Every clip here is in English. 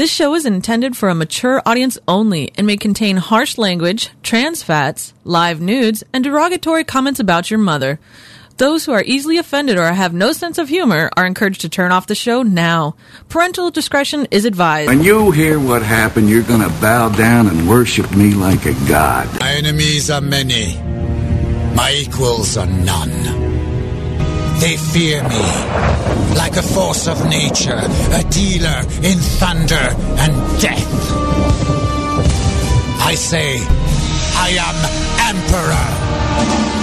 This show is intended for a mature audience only and may contain harsh language, trans fats, live nudes, and derogatory comments about your mother. Those who are easily offended or have no sense of humor are encouraged to turn off the show now. Parental discretion is advised. When you hear what happened, you're going to bow down and worship me like a god. My enemies are many. My equals are none. They fear me like a force of nature, a dealer in thunder and death. I say, I am Emperor.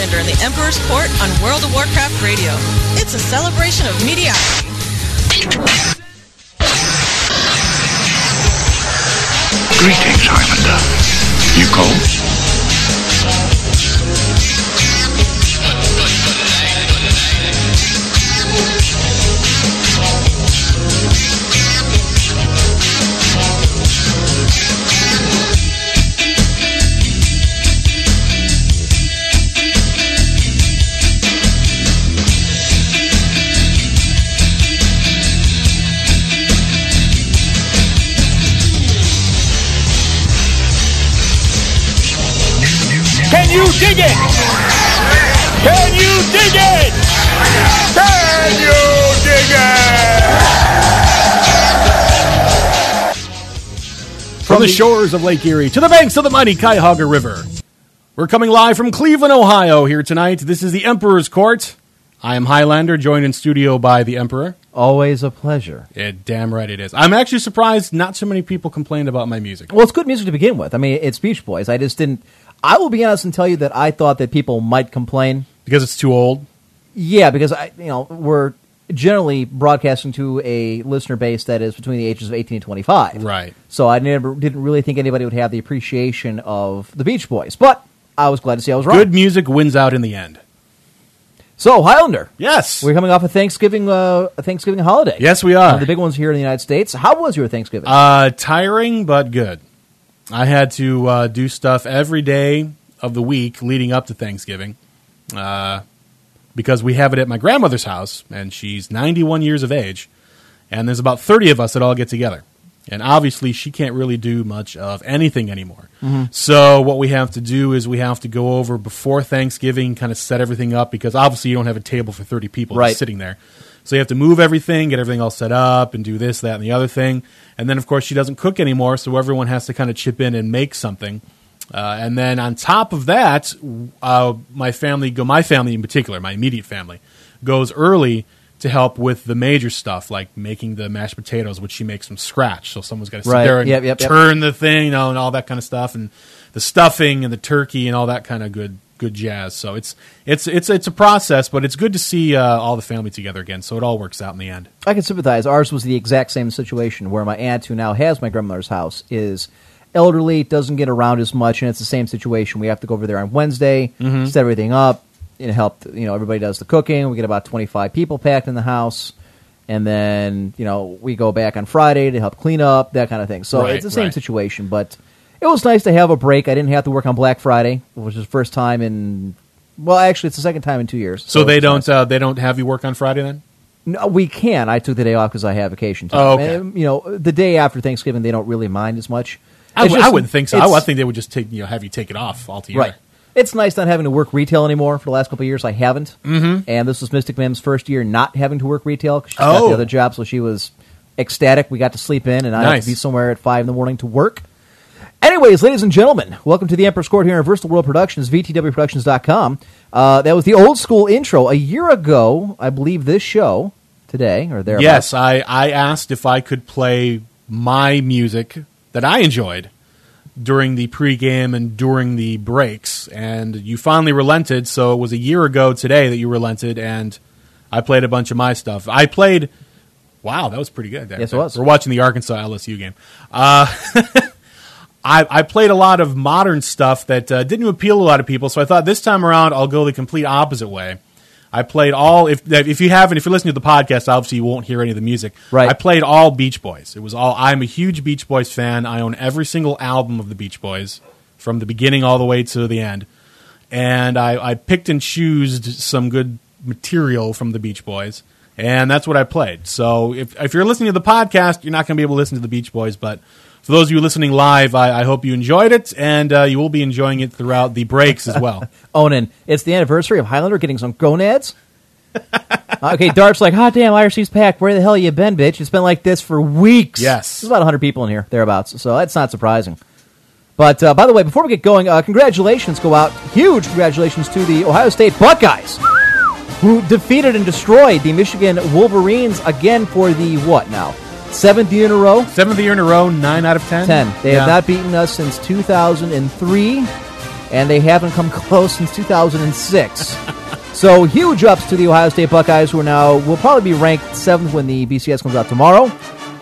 Highlander and the Emperor's Court on World of Warcraft Radio. It's a celebration of mediocrity. Greetings, Highlander. You cold? Dig it? Can you dig it? Can you dig it? From the shores of Lake Erie to the banks of the mighty Cuyahoga River. We're coming live from Cleveland, Ohio here tonight. This is the Emperor's Court. I am Highlander, joined in studio by the Emperor. Always a pleasure. Yeah, damn right it is. I'm actually surprised not so many people complained about my music. Well, it's good music to begin with. I mean, it's Beach Boys. I just didn't. I will be honest and tell you that I thought that people might complain. Because it's too old? Yeah, because I, you know, we're generally broadcasting to a listener base that is between the ages of 18 and 25. Right. So I never didn't really think anybody would have the appreciation of the Beach Boys, but I was glad to see I was wrong. Good music wins out in the end. So Highlander, Yes. we're coming off a Thanksgiving uh, a Thanksgiving holiday. Yes, we One are. of the big ones here in the United States. How was your Thanksgiving? Uh, tiring, but good. I had to uh, do stuff every day of the week leading up to Thanksgiving uh, because we have it at my grandmother's house, and she's 91 years of age, and there's about 30 of us that all get together. And obviously, she can't really do much of anything anymore. So, what we have to do is we have to go over before Thanksgiving, kind of set everything up because obviously, you don't have a table for 30 people Right. just sitting there. So you have to move everything, get everything all set up, and do this, that, and the other thing. And then, of course, she doesn't cook anymore, so everyone has to kind of chip in and make something. Uh, and then on top of that, uh, my family go. My family in particular, my immediate family, goes early to help with the major stuff, like making the mashed potatoes, which she makes from scratch. So someone's got to sit Right. there and Yep, yep, yep. turn the thing, you know, and all that kind of stuff, and the stuffing and the turkey and all that kind of good good jazz. So it's it's it's it's a process, but it's good to see uh, all the family together again. So it all works out in the end. I can sympathize. Ours was the exact same situation where my aunt, who now has my grandmother's house, is elderly, doesn't get around as much, and it's the same situation. We have to go over there on Wednesday, Mm-hmm. set everything up, and help. You know, everybody does the cooking. We get about twenty five people packed in the house, and then you know we go back on Friday to help clean up that kind of thing. So Right, it's the same right. situation, but it was nice to have a break. I didn't have to work on Black Friday, which is the first time in. Well, actually, it's the second time in two years. So they don't nice. uh, they don't have you work on Friday then? No, we can. I took the day off because I have vacation time. Oh, okay. And, you know, the day after Thanksgiving, they don't really mind as much. I, w- I just- wouldn't think so. I, would think they would just take you know have you take it off altogether. Right. It's nice not having to work retail anymore. For the last couple of years, I haven't. Mm-hmm. And this was Mystic Mim's first year not having to work retail because she got Oh. the other job, so she was ecstatic. We got to sleep in, and I had to be somewhere at five in the morning to work. Anyways, ladies and gentlemen, welcome to the Emperor's Court here in Versatile World Productions, VTWProductions.com. Uh, that was the old school intro. A year ago, I believe this show, today, or there. Yes, I, I asked if I could play my music that I enjoyed during the pregame and during the breaks, and you finally relented. So it was a year ago today that you relented, and I played a bunch of my stuff. I played Wow, that was pretty good. Yes, it was. We're watching the Arkansas LSU game. Uh, I, I played a lot of modern stuff that uh, didn't appeal to a lot of people, so I thought this time around I'll go the complete opposite way. I played all if if you haven't if you're listening to the podcast, obviously you won't hear any of the music. Right. I played all Beach Boys. It was all. I'm a huge Beach Boys fan. I own every single album of the Beach Boys from the beginning all the way to the end, and I, I picked and choosed some good material from the Beach Boys, and that's what I played. So if if you're listening to the podcast, you're not going to be able to listen to the Beach Boys, but for those of you listening live, I, I hope you enjoyed it, and uh, you will be enjoying it throughout the breaks as well. Onan, it's the anniversary of Highlander getting some gonads. okay, Dart's like, hot damn, IRC's packed. Where the hell you been, bitch? It's been like this for weeks. Yes. There's about 100 people in here, thereabouts, so that's not surprising. But uh, by the way, before we get going, uh, congratulations go out. Huge congratulations to the Ohio State Buckeyes, who defeated and destroyed the Michigan Wolverines again for the what now? Seventh year in a row? Seventh year in a row, nine out of ten. 10. They Yeah. have not beaten us since 2003, and they haven't come close since 2006. so huge ups to the Ohio State Buckeyes, who are now will probably be ranked seventh when the BCS comes out tomorrow,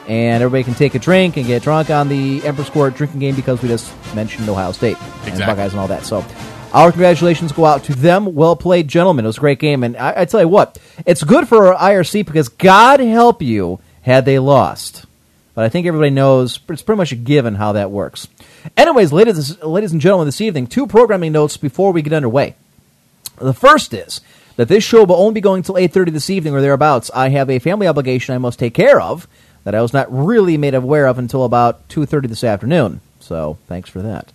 and everybody can take a drink and get drunk on the Emperor's Court drinking game because we just mentioned Ohio State and Buckeyes and all that. So. Our congratulations go out to them. Well played, gentlemen. It was a great game. And I, I tell you what, it's good for our IRC because God help you had they lost but I think everybody knows it's pretty much a given how that works. Anyways, ladies, ladies and gentlemen, this evening, two programming notes before we get underway. The first is that this show will only be going till 8.30 this evening or thereabouts. I have a family obligation I must take care of that I was not really made aware of until about 2.30 this afternoon. So thanks for that.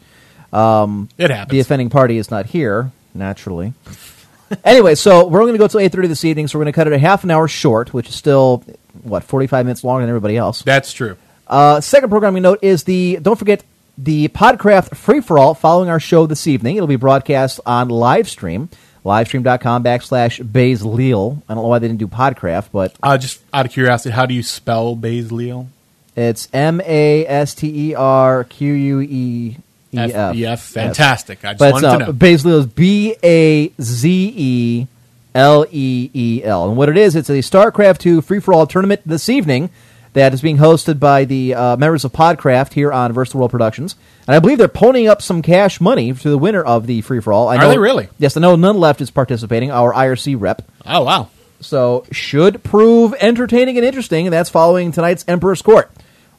Um, it happens. The offending party is not here, naturally. anyway, so we're only going to go till 8.30 this evening, so we're going to cut it a half an hour short, which is still, what, 45 minutes longer than everybody else. That's true. Uh, second programming note is the don't forget the Podcraft free for all following our show this evening. It'll be broadcast on live stream, livestream.com backslash Bazeleel. I don't know why they didn't do Podcraft, but Uh, just out of curiosity, how do you spell Basilio? it's M A S T E R Q U E E F. Fantastic. I just But wanted uh, to know. Bazeleel is B A Z E L E E L. And what it is, it's a StarCraft 2 free for all tournament this evening that is being hosted by the uh, members of Podcraft here on Versatile World Productions. And I believe they're ponying up some cash money to the winner of the free for all. I Are know, they really? Yes, I know none left is participating, our IRC rep. oh, wow. So should prove entertaining and interesting, and that's following tonight's Emperor's Court.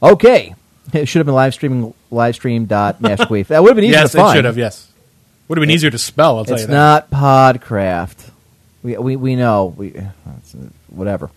Okay. It should have been live streaming livestream.mashqueef. That would have been easy yes, to find. Yes, it should have, yes. Would have been easier to spell, I'll tell It's you that. not Podcraft. We we we know. We uh, whatever.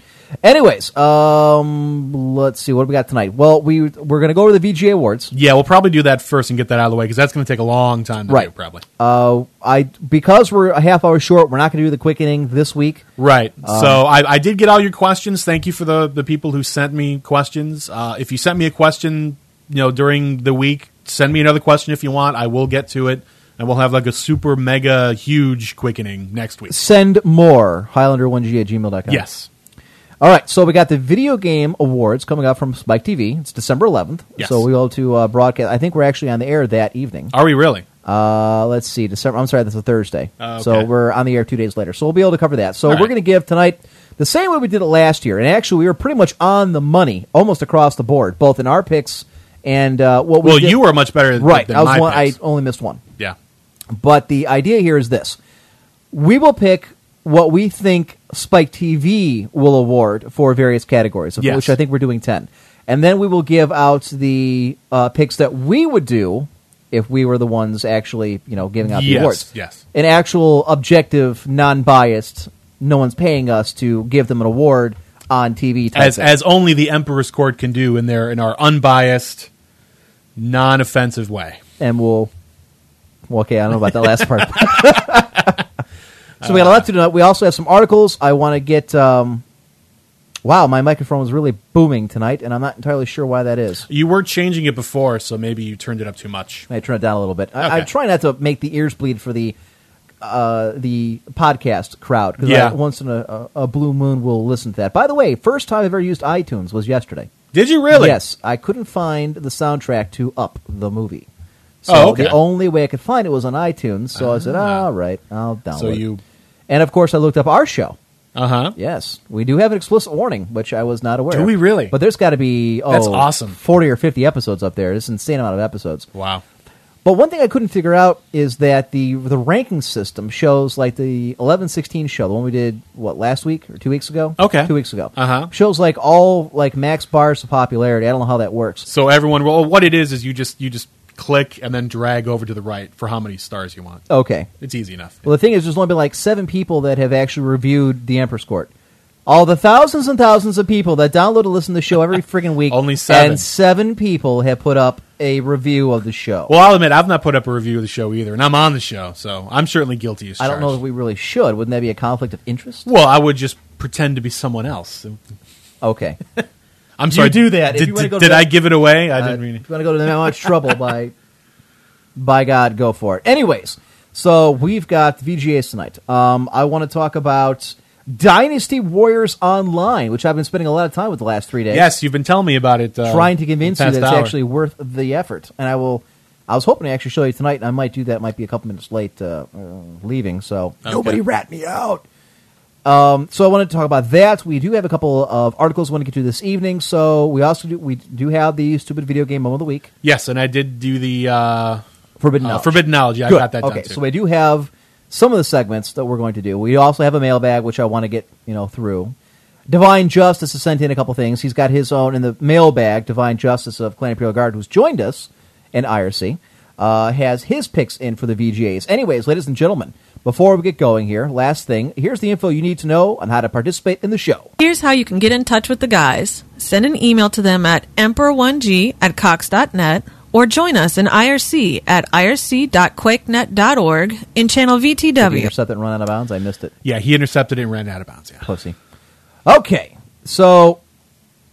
Anyways, um, let's see what do we got tonight. Well, we we're going to go over the VGA awards. Yeah, we'll probably do that first and get that out of the way because that's going to take a long time to Right. do, probably. Uh, I because we're a half hour short, we're not going to do the quickening this week. Right. Um, so I, I did get all your questions. Thank you for the, the people who sent me questions. Uh, if you sent me a question, you know, during the week, send me another question if you want. I will get to it, and we'll have like a super mega huge quickening next week. Send more Highlander1g at gmail.com. Yes. All right, so we got the video game awards coming up from Spike TV. It's December 11th. Yes. So we go to uh, broadcast. I think we're actually on the air that evening. Are we really? Uh, let's see, December. I'm sorry, that's a Thursday. Oh, okay. So we're on the air two days later. So we'll be able to cover that. So All we're right. going to give tonight the same way we did it last year, and actually we were pretty much on the money, almost across the board, both in our picks and uh, what we Well, did. you were much better right. than I was one. I only missed one. But the idea here is this: we will pick what we think Spike TV will award for various categories, of Yes. which I think we're doing ten, and then we will give out the uh, picks that we would do if we were the ones actually, you know, giving out the Yes, awards. yes. an actual, objective, non-biased. No one's paying us to give them an award on TV. As thing. as only the Emperor's Court can do in their in our unbiased, non-offensive way. and we'll. Well, okay, I don't know about that last part. so we got a lot to do. We also have some articles. I want to get. Um, wow, my microphone was really booming tonight, and I'm not entirely sure why that is. You were changing it before, so maybe you turned it up too much. I turn it down a little bit. I, I Okay. try not to make the ears bleed for the uh, the podcast crowd because Yeah. once in a, a, a blue moon we'll listen to that. By the way, first time I've ever used iTunes was yesterday. Did you really? Yes, I couldn't find the soundtrack to Up the movie. So Oh, okay. the only way I could find it was on iTunes. So I said, "All right, I'll download." So it." you and of course I looked up our show, Uh huh. Yes, we do have an explicit warning, which I was not aware. Do of. we really? But there's got to be oh, That's awesome. forty or fifty episodes up there. It's an insane amount of episodes. Wow. But one thing I couldn't figure out is that the the ranking system shows like the eleven sixteen show, the one we did what last week or two weeks ago. Okay. two weeks ago. Uh-huh. Shows like all like max bars of popularity. I don't know how that works. So everyone, well, what it is is you just you just click and then drag over to the right for how many stars you want. Okay. It's easy enough. Well, the thing is, there's only been like seven people that have actually reviewed the Emperor's Court. All the thousands and thousands of people that download and listen to the show every freaking week, Only seven. and seven people have put up a review of the show. Well, I'll admit I've not put up a review of the show either, and I'm on the show, so I'm certainly guilty as I don't know if we really should. Wouldn't that be a conflict of interest? Well, I would just pretend to be someone else. Okay. I'm You sorry. do that. If Did, you did- go to did that- I give it away? I Uh, didn't mean. If you want to go to that much trouble, by by God, go for it. Anyways, so we've got VGAs tonight. Um, I want to talk about Dynasty Warriors Online, which I've been spending a lot of time with the last three days. Yes, you've been telling me about it. Uh, trying to convince you that it's hour. actually worth the effort. And I will. I was hoping to actually show you tonight, and I might do that. Might be a couple minutes late uh, uh, leaving, so nobody rat me out. Um, so I wanted to talk about that. We do have a couple of articles we want to get to this evening. So we also do we do have the stupid video game moment of the week, Yes, and I did do the uh, Forbidden uh, Knowledge. Forbidden Knowledge. Yeah, Good. I got that okay, done too. so we do have some of the segments that we're going to do. We also have a mailbag, which I want to get you know through. Divine Justice has sent in a couple things. He's got his own in the mailbag. Divine Justice of Clan Imperial Guard, who's joined us in IRC, uh, has his picks in for the VGAs. Anyways, ladies and gentlemen, before we get going here, last thing, here's the info you need to know on how to participate in the show. Here's how you can get in touch with the guys. Send an email to them at emperor1g at cox.net or join us in IRC at irc.quakenet.org in channel Did you VTW. intercept it and run out of bounds? I missed it. yeah, he intercepted it and ran out of bounds. Yeah. Pussy. Okay, so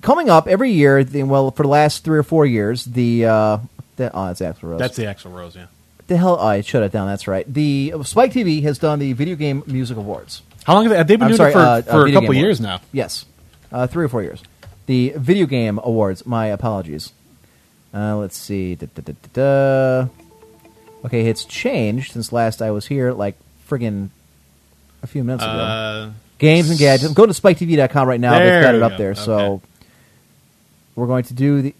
coming up every year, the, well, for the last three or four years, the, uh, the oh, it's Axl Rose. That's the Axel Rose. Yeah. The hell. I shut it down. That's right. The Spike TV has done the Video Game Music Awards. How long have they, have they been I'm doing sorry, it for, uh, uh, for a Video couple Game years now? Yes, uh, three or four years. The Video Game Awards. My apologies. Uh, let's see. Da, da, da, da, da. Okay, it's changed since last I was here, like friggin' a few minutes ago. Uh, Games and gadgets. Go to spiketv.com right now. They've got it up go. there. So we're going to do the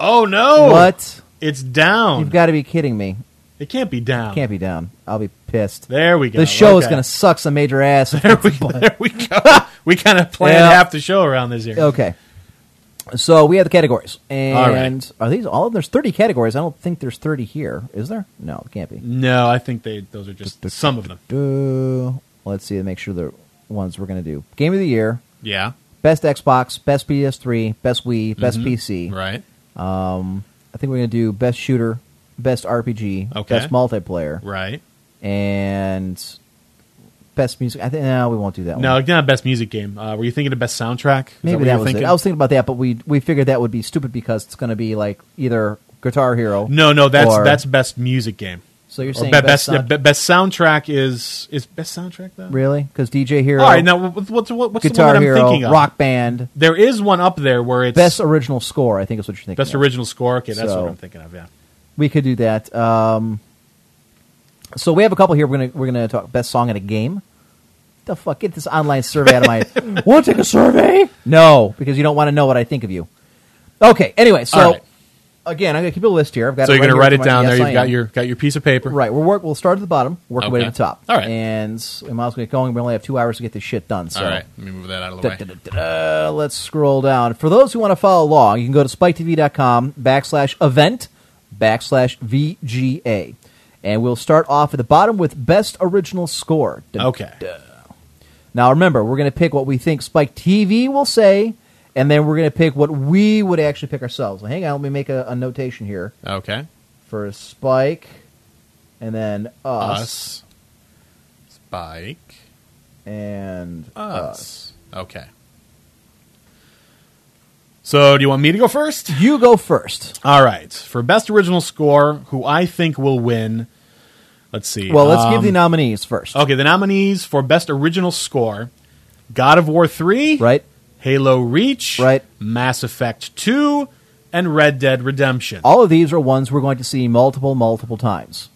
oh no! what? It's down. You've got to be kidding me. It can't be down. Can't be down. I'll be pissed. There we go. The show is Okay. going to suck some major ass. There we, there we go. we kind of planned Yeah. half the show around this year. Okay. So we have the categories, and All right. are these all? of them? There's 30 categories. I don't think there's 30 here. Is there? No, it can't be. No, I think they those are just some of them. Let's see. Make sure the ones we're going to do. Game of the year, Yeah. best Xbox, best PS3, best Wii, best PC. Mm-hmm. Right. Um, I think we're going to do best shooter, best RPG, Okay. best multiplayer, Right. and best music. I think no, we won't do that No, one. not best music game. Uh, were you thinking of best soundtrack? Is Maybe what that, was thinking? it. I was thinking about that, but we we figured that would be stupid because it's going to be like either Guitar Hero. No, no, that's or- that's best music game. So you're saying be- best, best sound- be- best soundtrack is is best soundtrack though. really? Because DJ Hero, All right, now what- what's what, what's the one that I'm Hero, thinking of? Rock Band, There is one up there where it's best original score. I think is what you're thinking. best of. original score. Okay, that's So- what I'm thinking of. Yeah. We could do that. Um, so we have a couple here. We're gonna we're gonna talk best song in a game. The fuck? Get this online survey out of my. Want to take a survey? No, because you don't want to know what I think of you. Okay. Anyway, so All right. again, I'm gonna keep a list here. I've got. So you're gonna write it down there. You've got your got your piece of paper. Right, we're work. We'll start at the bottom, work our way to Okay. the top. All right. and we might as well get going. We only have two hours to get this shit done. So All right. Let me move that out of the way. Da-da-da-da. Let's scroll down. For those who want to follow along, you can go to spiketv.com backslash event backslash VGA. And we'll start off at the bottom with best original score. Da- Okay. Now remember, we're going to pick what we think Spike TV will say, and then we're going to pick what we would actually pick ourselves. Well, hang on, let me make a, a notation here Okay. for Spike, and then us, Us. Spike. and us. Us. Okay. So, do you want me to go first? You go first. All right. For best original score, who I think will win. Let's see. Well, let's give Um, the nominees first. Okay, the nominees for best original score: God of War Three, Right? Halo Reach, Right. Mass Effect Two, and Red Dead Redemption. All of these are ones we're going to see multiple, multiple times.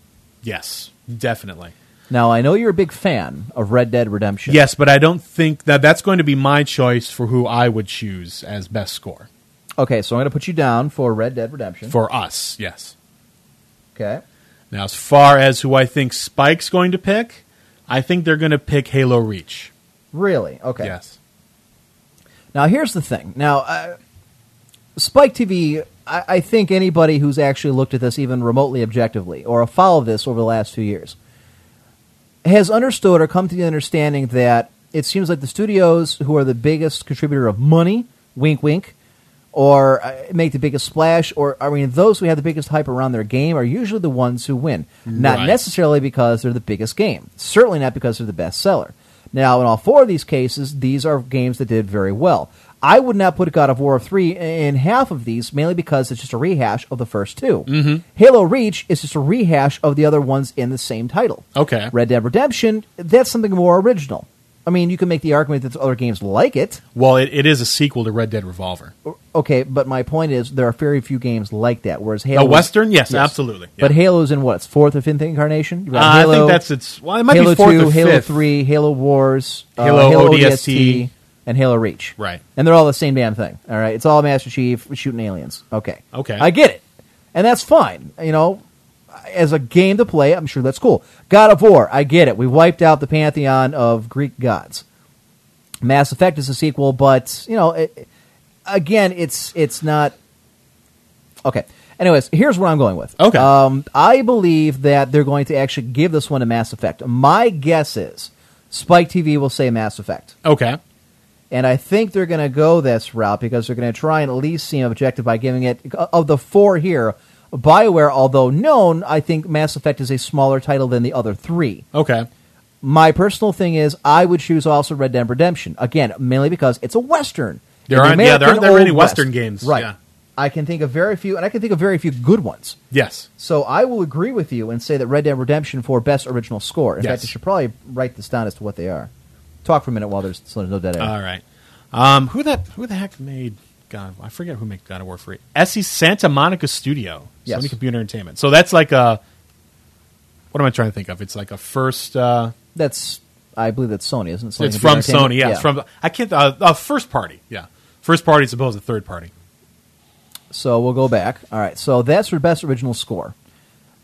Yes, definitely. Now I know you're a big fan of Red Dead Redemption. Yes, but I don't think that that's going to be my choice for who I would choose as best score Okay, so I'm going to put you down for Red Dead Redemption. for us. Yes. okay. Now, as far as who I think Spike's going to pick, I think they're going to pick Halo Reach. Really? Okay. Yes. Now here's the thing. Now, uh, Spike TV. I, I think anybody who's actually looked at this even remotely objectively, or followed this over the last few years, has understood or come to the understanding that it seems like the studios who are the biggest contributor of money, wink, wink, or uh, make the biggest splash, or I mean, those who have the biggest hype around their game are usually the ones who win. Not Right. necessarily because they're the biggest game. Certainly not because they're the best seller. Now, in all four of these cases, these are games that did very well. I would not put God of War 3 in half of these, mainly because it's just a rehash of the first 2 Mm-hmm. Halo Reach is just a rehash of the other ones in the same title. Okay. Red Dead Redemption, that's something more original. I mean, you can make the argument that other games like it. Well, it, it is a sequel to Red Dead Revolver. Okay, but my point is there are very few games like that. Whereas Halo, A Western? Yes, absolutely. But Yeah. Halo's in what? Its fourth or fifth incarnation. Uh, got I think that's its. Well, it might Halo be fourth Two, Halo fifth. Three, Halo Wars, uh, Halo Halo ODST, and Halo Reach. Right. and they're all the same damn thing. All right, it's all Master Chief shooting aliens. Okay, Okay. I get it, and that's fine. You know, as a game to play, I'm sure that's cool. God of War, I get it. We wiped out the pantheon of Greek gods. Mass Effect is a sequel, but you know, it, again, it's it's not okay. Anyways, here's what I'm going with. Okay. Um, I believe that they're going to actually give this one a Mass Effect. My guess is Spike TV will say Mass Effect. Okay. And I think they're going to go this route because they're going to try and at least seem objective by giving it, uh, of the four here, BioWare, although known, I think Mass Effect is a smaller title than the other three. Okay. My personal thing is I would choose also Red Dead Redemption. Again, mainly because it's a Western. There aren't- yeah, there aren't that American many Western West. games, Right. yeah. I can think of very few, and I can think of very few good ones. Yes. So I will agree with you and say that Red Dead Redemption for best original score. In Yes. fact, I should probably write this down as to what they are. Talk for a minute while there's, so there's no dead air. All right. Um, who that? Who the heck made God? I forget who made God of War Three. SE Santa Monica Studio. Yes. Sony Computer Entertainment. So that's like a. What am I trying to think of? It's like a first. Uh, That's I believe that's Sony, isn't it? Sony it's from Sony. Entertainment? Yeah, It's from. I can't. Uh, uh, first party. Yeah. First party as opposed to third party. So we'll go back. All right. So that's for best original score.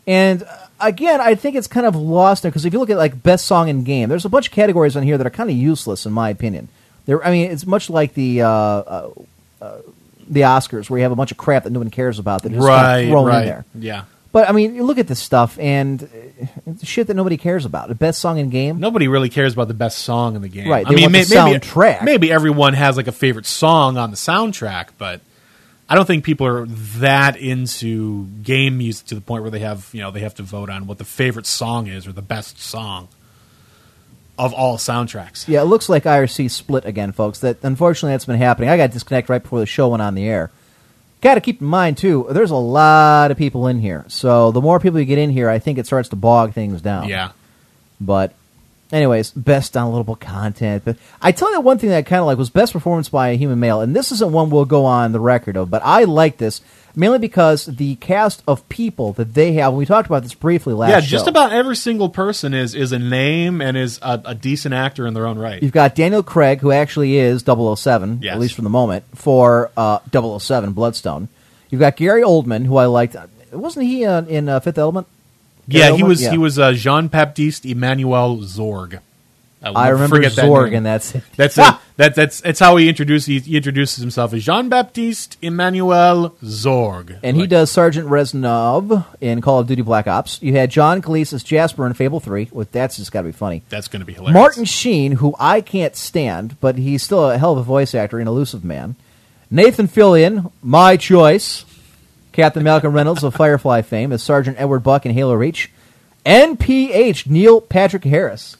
And uh, again, I think it's kind of lost there because if you look at like best song in game, there's a bunch of categories on here that are kind of useless in my opinion. There, I mean, it's much like the uh, uh, uh, the Oscars where you have a bunch of crap that no one cares about that is just kind Right. of thrown right. in there. Yeah. But I mean, you look at this stuff and uh, it's shit that nobody cares about. The best song in game. Nobody really cares about the best song in the game. Right, I mean, may- maybe. Maybe everyone has like a favorite song on the soundtrack, but I don't think people are that into game music to the point where they have you know they have to vote on what the favorite song is or the best song of all soundtracks. Yeah, it looks like IRC split again, folks. That unfortunately that's been happening. I got disconnected right before the show went on the air. Got to keep in mind too. There's a lot of people in here, so the more people you get in here, I think it starts to bog things down. Yeah. But, anyways, best downloadable content. But I tell you one thing that I kind of like was best performance by a human male, and this isn't one we'll go on the record of, but I like this mainly because the cast of people that they have. We talked about this briefly last. yeah, just show. about every single person is is a name and is a, a decent actor in their own right. You've got Daniel Craig, who actually is 007, Yes. at least for the moment, for uh, 007 Bloodstone. You've got Gary Oldman, who I liked. Wasn't he uh, in uh, Fifth Element? Yeah, he was Yeah. he was uh, Jean Baptiste Emmanuel Zorg. will I remember forget that Zorg, name. and that's it. That's it. That, that's that's how he introduces he, he introduces himself as Jean Baptiste Emmanuel Zorg, And he does Sergeant Reznov in Call of Duty Black Ops. You had John Cleese as Jasper in Fable 3. Well, that's just got to be funny. That's going to be hilarious. Martin Sheen, who I can't stand, but he's still a hell of a voice actor, an Illusive Man. Nathan Fillion, my choice. Captain Malcolm Reynolds of Firefly fame as Sergeant Edward Buck in Halo Reach. NPH, Neil Patrick Harris.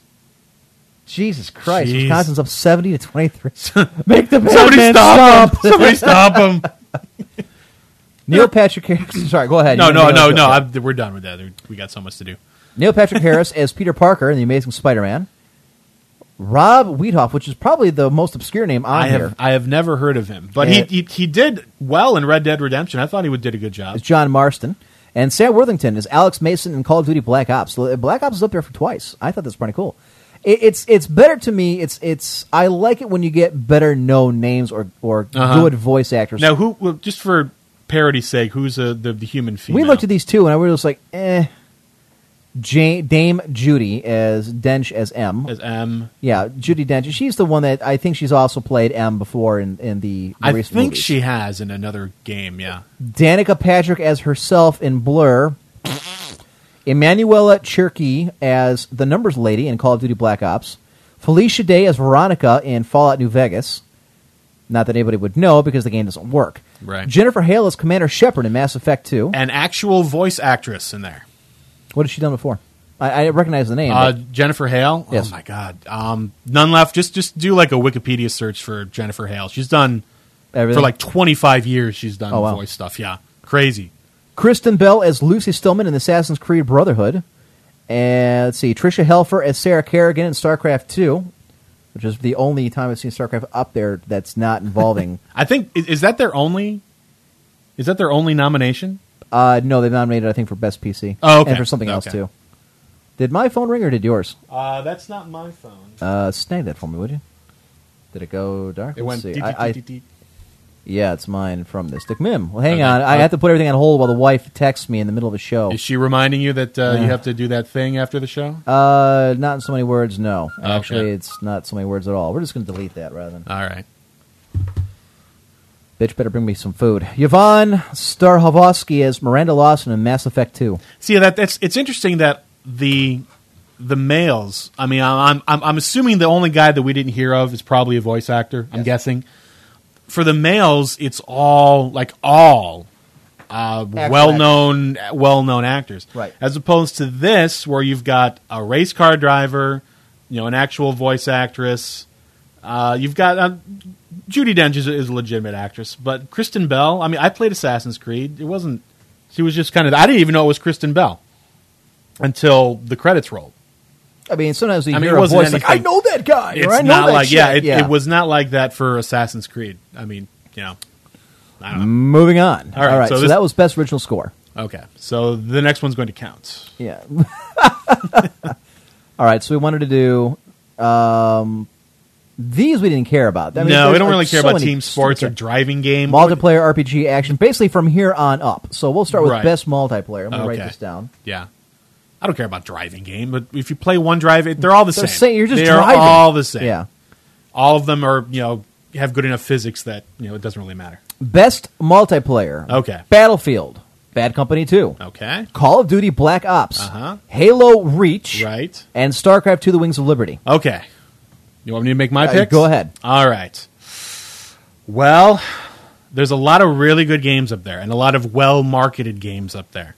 Jesus Christ, Jeez. Wisconsin's up 70 to 23. Make the Somebody stop him! Somebody stop him! Neil Patrick Harris. Sorry, go ahead. No, no, no, no. I'm, we're done with that. We got so much to do. Neil Patrick Harris as Peter Parker in The Amazing Spider-Man. Rob Wiethoff, which is probably the most obscure name on I here, have I have never heard of him, but he, he he did well in Red Dead Redemption. I thought he would did a good job. It's John Marston. And Sam Worthington is Alex Mason in Call of Duty Black Ops. Uh, Black Ops is up there for twice. I thought that's pretty cool. It, it's it's better to me. It's it's I like it when you get better known names or or Uh-huh. good voice actors. Now, who? Well, just for parody's sake, who's uh, the the human female? we looked at these two and I was just like, eh. Jane, Dame Judi as Dench as M. as M. Yeah, Judi Dench. She's the one that I think she's also played M before in, in the, the I think movies. she has in another game. Yeah. Danica Patrick as herself in Blur. Emanuela Cherky as the Numbers Lady in Call of Duty Black Ops. Felicia Day as Veronica in Fallout New Vegas. Not that anybody would know because the game doesn't work. Right. Jennifer Hale as Commander Shepard in Mass Effect 2. An actual voice actress in there. What has she done before? I, I recognize the name. Uh, but- Jennifer Hale. Yes. Oh my God. Um, none left. Just just do like a Wikipedia search for Jennifer Hale. She's done Everything? for like 25 years. She's done Oh, wow. voice stuff. Yeah, crazy. Kristen Bell as Lucy Stillman in Assassin's Creed Brotherhood. And let's see, Tricia Helfer as Sarah Kerrigan in StarCraft 2, which is the only time I've seen StarCraft up there that's not involving. I think is that their only? Is that their only nomination? Uh, no, they've nominated, I think, for Best PC. Oh, okay. And for something else, Okay. too. Did my phone ring or did yours? Uh, that's not my phone. Uh, snag that for me, would you? Did it go dark? It Let's went. see. deet, I- deet, I- deet, deet. yeah, it's mine from Mystic Mim. Well, hang Okay. on. I Uh, have to put everything on hold while the wife texts me in the middle of a show. Is she reminding you that uh, you have to do that thing after the show? Uh, not in so many words, no. Okay. Actually, it's not so many words at all. We're just going to delete that rather than. All right. Bitch, better bring me some food. Yvonne Strahovski as Miranda Lawson in Mass Effect 2. See that that's it's interesting that the the males. I mean, I'm I'm I'm assuming the only guy that we didn't hear of is probably a voice actor. I'm guessing. For the males, it's all like all uh, well-known well-known actors, Right. As opposed to this, where you've got a race car driver, you know, an actual voice actress. Uh, you've got uh, Judi Dench is, a- is a legitimate actress, but Kristen Bell. I mean, I played Assassin's Creed. It wasn't. She was just kind of. I didn't even know it was Kristen Bell until the credits rolled. I mean, sometimes you I mean, hear it a voice like, I know that guy, It's or I know not that like yeah it, it was not like that for Assassin's Creed. I mean, you know. Know. Moving on. All right, All right, so so, this- that was Best Original Score. Okay, so the next one's going to count. Yeah. All right, so we wanted to do. Um, these we didn't care about. I mean, no, we don't really care so about team sports or driving game. multiplayer RPG action, basically from here on up. So we'll start with Right. best multiplayer. I'm going to Okay. write this down. Yeah. I don't care about driving game, but if you play one drive, it- they're all the They're same. saying you're just they are driving. all the same. Yeah. All of them are, you know, have good enough physics that, you know, it doesn't really matter. Best multiplayer. Okay. Battlefield, Bad Company 2, Okay. Call of Duty Black Ops, Uh-huh. Halo Reach, Right. and StarCraft 2 The Wings of Liberty. Okay. You want me to make my Uh, picks? go ahead. All right. Well, there's a lot of really good games up there and a lot of well marketed games up there.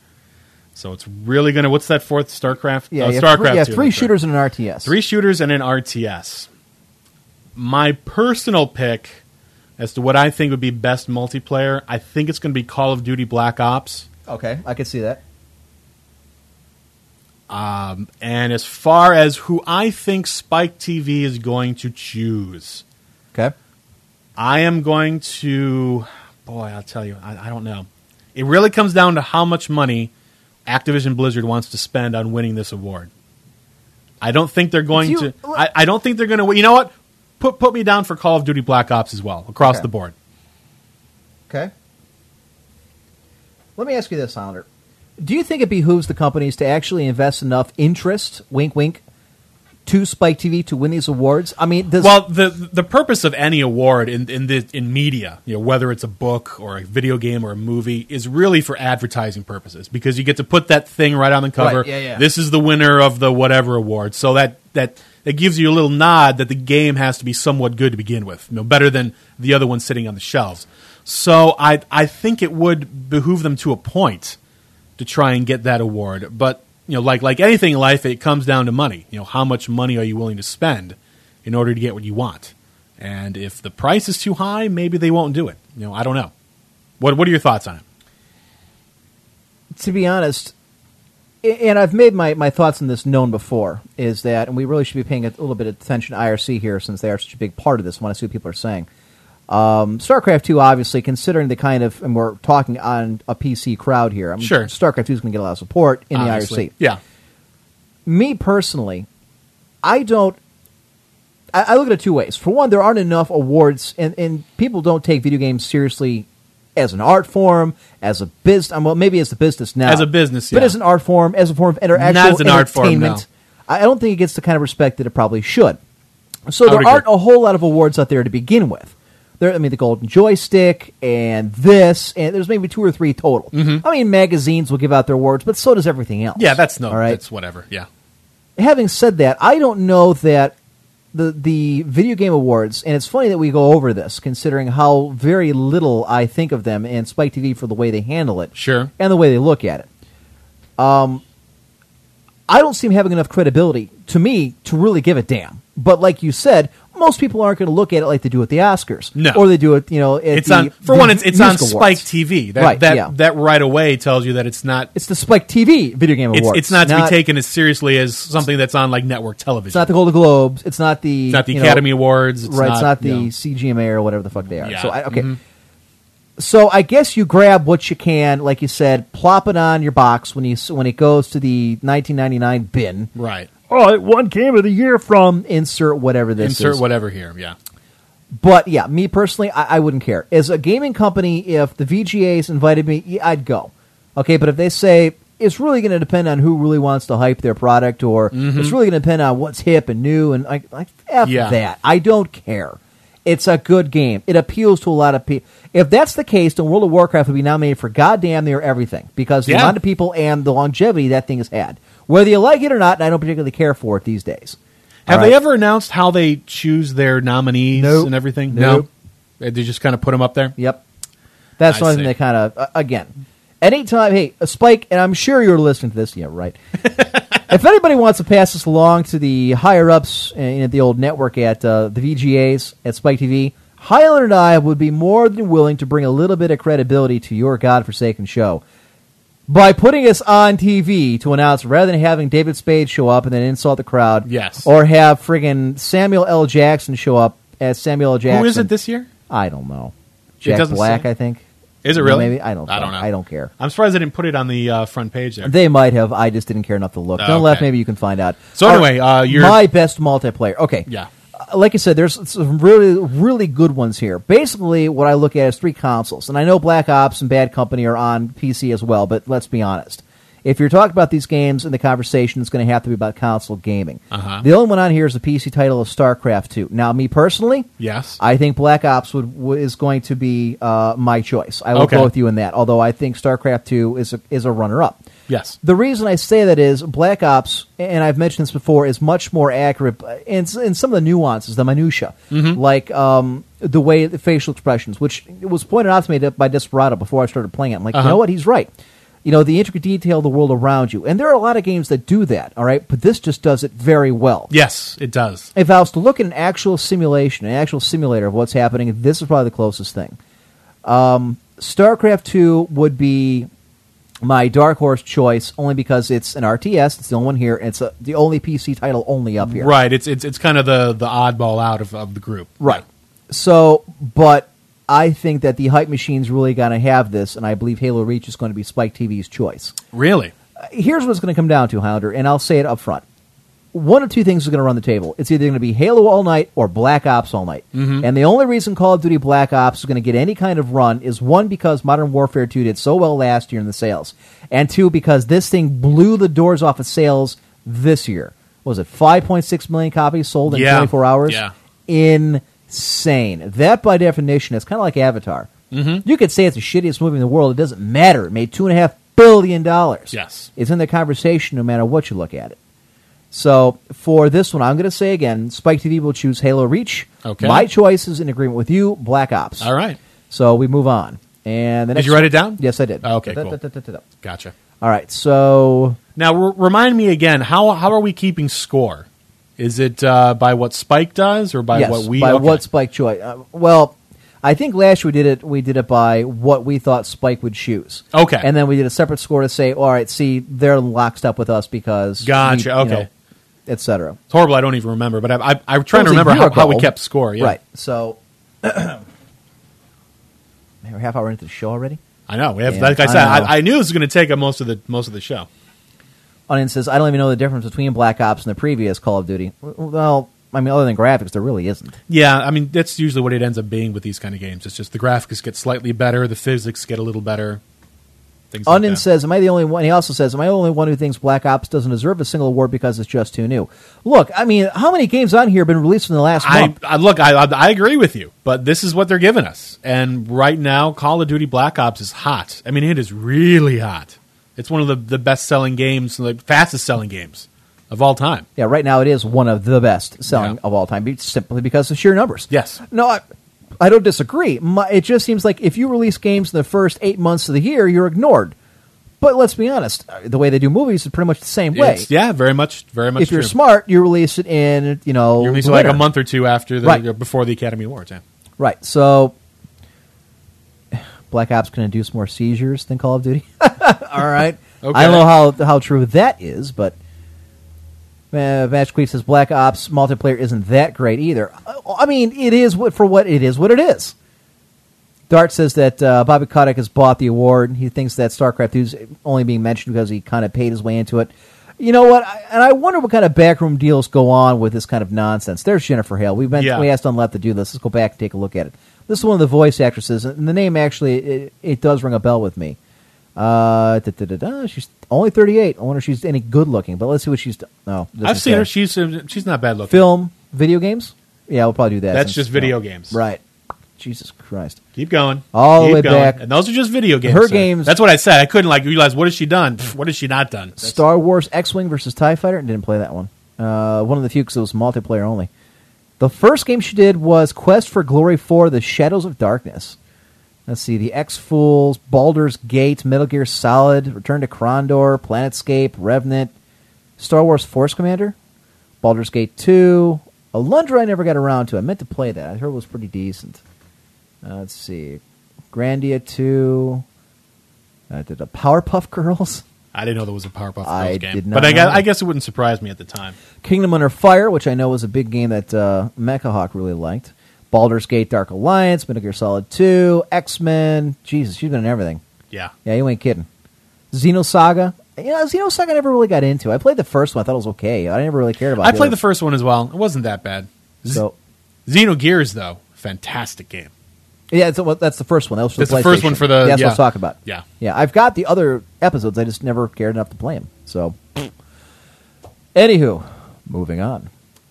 So it's really going to. What's that fourth? StarCraft? Yeah, Oh, StarCraft. three, yeah, three right. shooters and an RTS. Three shooters and an RTS. My personal pick as to what I think would be best multiplayer, I think it's going to be Call of Duty Black Ops. Okay, I can see that. Um, and as far as who I think Spike TV is going to choose, Okay. I am going to. Boy, I'll tell you, I, I don't know. It really comes down to how much money Activision Blizzard wants to spend on winning this award. I don't think they're going you- to. I, I don't think they're going to. You know what? Put put me down for Call of Duty Black Ops as well across Okay. the board. Okay. Let me ask you this, Sounder. Do you think it behooves the companies to actually invest enough interest, wink, wink, to Spike TV to win these awards? I mean, does Well, the the purpose of any award in in the in media, you know, whether it's a book or a video game or a movie, is really for advertising purposes because you get to put that thing right on the cover. Right, yeah, yeah. This is the winner of the whatever award, so that that it gives you a little nod that the game has to be somewhat good to begin with, you know, better than the other ones sitting on the shelves. So I I think it would behoove them to a point to try and get that award, but you know, like like anything in life, it comes down to money. You know, how much money are you willing to spend in order to get what you want? And if the price is too high, maybe they won't do it. You know, I don't know. What What are your thoughts on it? to be honest, and I've made my, my thoughts on this known before, is that, and we really should be paying a little bit of attention to IRC here since they are such a big part of this. I want to see what people are saying. Um, StarCraft two, obviously, considering the kind of, and we're talking on a PC crowd here. I mean, Sure. StarCraft two is going to get a lot of support in Obviously. the IRC. Yeah. Me personally, I don't. I, I look at it two ways. For one, there aren't enough awards, and, and people don't take video games seriously as an art form, as a business. Well, maybe as a business now, As a business, but yeah. as an art form, as a form of enter- Not actual as an art form, entertainment. I I don't think it gets the kind of respect that it probably should. So I there aren't a whole lot of awards out there to begin with. There, I mean, the Golden Joystick and this, and there's maybe two or three total. I mean, magazines will give out their awards, but so does everything else. Mm-hmm. Yeah, that's no, All right. that's whatever. Yeah. Having said that, I don't know that the the video game awards, and it's funny that we go over this, considering how very little I think of them and Spike TV for the way they handle it, Sure. and the way they look at it. Um, I don't seem having enough credibility to me to really give a damn. But like you said, most people aren't going to look at it like they do at the Oscars, No. or they do it, you know, It's the- on for the one. It's it's on Spike awards. TV. That Right, that yeah. that right away tells you that it's not. It's the Spike TV video game It's, awards. it's not to be taken as seriously as something that's on like network television. It's not the Golden Globes. It's not the. It's not the you know, Academy Awards. It's right, it's not the you know. CGMA or whatever the fuck they are. Yeah. So I, okay. Mhm. So I guess you grab what you can, like you said, plop it on your box when you when it goes to the 1999 bin. right. Oh, it won Game of the Year from insert whatever this is. Insert is. whatever here. Yeah. But yeah, me personally, I, I wouldn't care. As a gaming company, if the VGAs invited me, yeah, I'd go. Okay, but if they say it's really going to depend on who really wants to hype their product, or it's really going to depend on what's hip and new, and like, like f Mm-hmm. Yeah. that, I don't care. It's a good game. It appeals to a lot of people. If that's the case, then World of Warcraft would be nominated for goddamn near everything because the Yeah. amount of people and the longevity that thing has had, whether you like it or not, and I don't particularly care for it these days. Have All they right? ever announced how they choose their nominees Nope. and everything? Nope. No. They just kind of put them up there. Yep. That's I something see. they kind of uh, again. Anytime, hey, a spike, and I'm sure you're listening to this. Yeah, right. if anybody wants to pass this along to the higher ups in at the old network at uh, the VGAs at Spike TV, Highland and I would be more than willing to bring a little bit of credibility to your godforsaken show by putting us on TV to announce rather than having David Spade show up and then insult the crowd. Yes. Or have friggin' Samuel L. Jackson show up as Samuel L. Jackson. Who is it this year? I don't know. Jack Black, say. I think. Is it really? Maybe I don't. I don't know. I don't care. I'm surprised they didn't put it on the uh, front page there. They might have. I just didn't care enough to look. Oh, Don't left. okay. Maybe you can find out. So anyway, uh, you're- my best multiplayer. Okay. yeah. Like I said, there's some really, really good ones here. Basically, what I look at is three consoles, and I know Black Ops and Bad Company are on PC as well. But let's be honest. If you're talking about these games in the conversation, it's going to have to be about console gaming. Uh-huh. The only one on here is the PC title of StarCraft 2. Now, me personally, Yes. I think Black Ops would, w- is going to be uh, my choice. I will Okay. go with you in that. Although I think StarCraft Two is a, is a runner up. Yes. The reason I say that is Black Ops, and I've mentioned this before, is much more accurate in, in some of the nuances, the minutia, Mm-hmm. like um, the way the facial expressions, which was pointed out to me by Desperado before I started playing it. I'm like, you Uh-huh. know what? He's right. You know, the intricate detail of the world around you, and there are a lot of games that do that. All right, but this just does it very well Yes, it does. if I was to look at an actual simulation, an actual simulator of what's happening, this is probably the closest thing. Um, StarCraft Two would be my dark horse choice, only because it's an RTS. It's the only one here. And it's a, the only PC title only up here. Right. It's it's it's kind of the the oddball out of, of the group. Right. So, but I think that the hype machine's really going to have this, and I believe Halo Reach is going to be Spike TV's choice. Really. Uh, here's what it's going to come down to, Hounder, and I'll say it up front. One of two things is going to run the table. It's either going to be Halo all night or Black Ops all night. And the only reason Call of Duty Black Ops is going to get any kind of run is one, because Modern Warfare 2 did so well last year in the sales, and two, because this thing blew the doors off of sales this year. What was it 5.6 million copies sold in Yeah. 24 hours? Yeah. Insane. That, by definition, is kind of like Avatar. Mm-hmm. You could say it's the shittiest movie in the world. It doesn't matter. It made two and a half billion dollars. Yes. It's in the conversation no matter what you look at it. So for this one, I'm going to say again, Spike TV will choose Halo Reach. Okay. My choice is in agreement with you, Black Ops. All right. So we move on. And the Did you write it down? Yes, I did. Oh, okay, Da- cool. da- da-. Gotcha. All right. So Now r- remind me again how how are we keeping score? Is it uh, by what Spike does or by yes, what we by okay. what Spike choice? Uh, well, I think last year we did it. We did it by what we thought Spike would choose. Okay. And then we did a separate score to say, all right, see, they're locked up with us because Gotcha, we, okay. know, et cetera. It's horrible. I don't even remember, but I, I, I'm trying to remember how, how we kept score. Yeah. Right. So we're half hour into the show already. I know. We have, Yeah, like I I said. I, I knew this was going to take up most of the most of the show. Onion says, I don't even know the difference between Black Ops and the previous Call of Duty. Well, I mean, other than graphics, there really isn't. Yeah, I mean that's usually what it ends up being with these kind of games. It's just the graphics get slightly better, the physics get a little better. Things like Onion that. says, "Am I the only one?" He also says, "Am I the only one who thinks Black Ops doesn't deserve a single award because it's just too new?" Look, I mean, how many games on here have been released in the last I, month? I look, I, I I agree with you, but this is what they're giving us, and right now, Call of Duty Black Ops is hot. I mean, it is really hot. It's one of the, the best selling games, the fastest selling games of all time. Yeah, right now it is one of the best selling Yeah. of all time, simply because of sheer numbers. Yes. No, I, I don't disagree. My, it just seems like if you release games in the first eight months of the year, you're ignored. But let's be honest, uh, the way they do movies is pretty much the same way. It's- yeah, very much, very much. if you're true. smart, you release it in you know you release it like a month or two after the Right. before the Academy Awards. Yeah. Right. So, Black Ops can induce more seizures than Call of Duty. All right. Okay. I don't know how how true that is, but uh, Match Queen says Black Ops multiplayer isn't that great either. I mean, it is what for what it is. What it is. Dart says that uh, Bobby Kotick has bought the award. He thinks that StarCraft 2 is only being mentioned because he kind of paid his way into it. You know what? I, and I wonder what kind of backroom deals go on with this kind of nonsense. There's Jennifer Hale. We've been, Yeah. we asked Unleft to do this. Let's go back and take a look at it. This is one of the voice actresses, and the name actually it, it does ring a bell with me. Uh, da, da, da, da. She's only 38. I wonder if she's any good looking. But let's see what she's done. No, I've seen say. her. She's uh, she's not bad looking. film, video games. Yeah, we'll probably do that. That's since- just video no. games. right? Jesus Christ. Keep going. All the way going. back. And those are just video games. Her sir. games- That's what I said. I couldn't like realize what has she done? What has she not done? That's- Star Wars X-wing versus Tie Fighter. And didn't play that one. Uh, one of the few because it was multiplayer only. The first game she did was Quest for Glory 4: The Shadows of Darkness. Let's see, the X-Files, Baldur's Gate, Metal Gear Solid, Return to Krondor, Planescape, Revenant, Star Wars Force Commander, Baldur's Gate 2, Alundra I never got around to. I meant to play that. I heard it was pretty decent. Uh, let's see, Grandia 2, uh, did a Powerpuff Girls. I didn't know there was a Powerpuff Girls I game, did not but I guess. I guess it wouldn't surprise me at the time. Kingdom Under Fire, which I know was a big game that uh, Mecha Hawk really liked. Baldur's Gate Dark Alliance, Metal Gear Solid 2, X Men. Jesus, she's been in everything. Yeah, Yeah, you ain't kidding. Xenosaga. You know, Xenosaga I never really got into. I played the first one. I thought it was okay. I never really cared about I it. I played the first one as well. It wasn't that bad. So, Xenogears though, fantastic game. yeah, so, well, that's the first one. That was That's the, the first one for the- Yeah, that's yeah. what I'm talking about. Yeah. Yeah, I've got the other episodes. I just never cared enough to play them. So, anywho, moving on.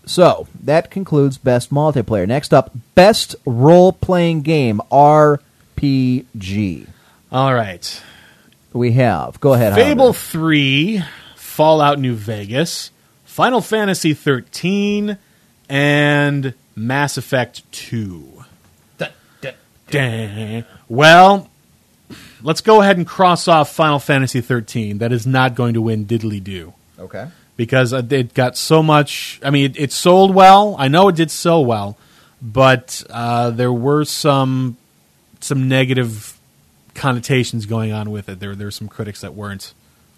So, that concludes Best Multiplayer. Next up, Best Role Playing Game, RPG. All right, We have. Go ahead, Fable Howard. Three, Fallout New Vegas, Final Fantasy Thirteen, and Mass Effect Two. Dang. Well, let's go ahead and cross off Final Fantasy 13. That is not going to win diddly do Okay. Because it got so much. I mean, it, it sold well. I know it did so well, but uh, there were some some negative connotations going on with it. There there were some critics that weren't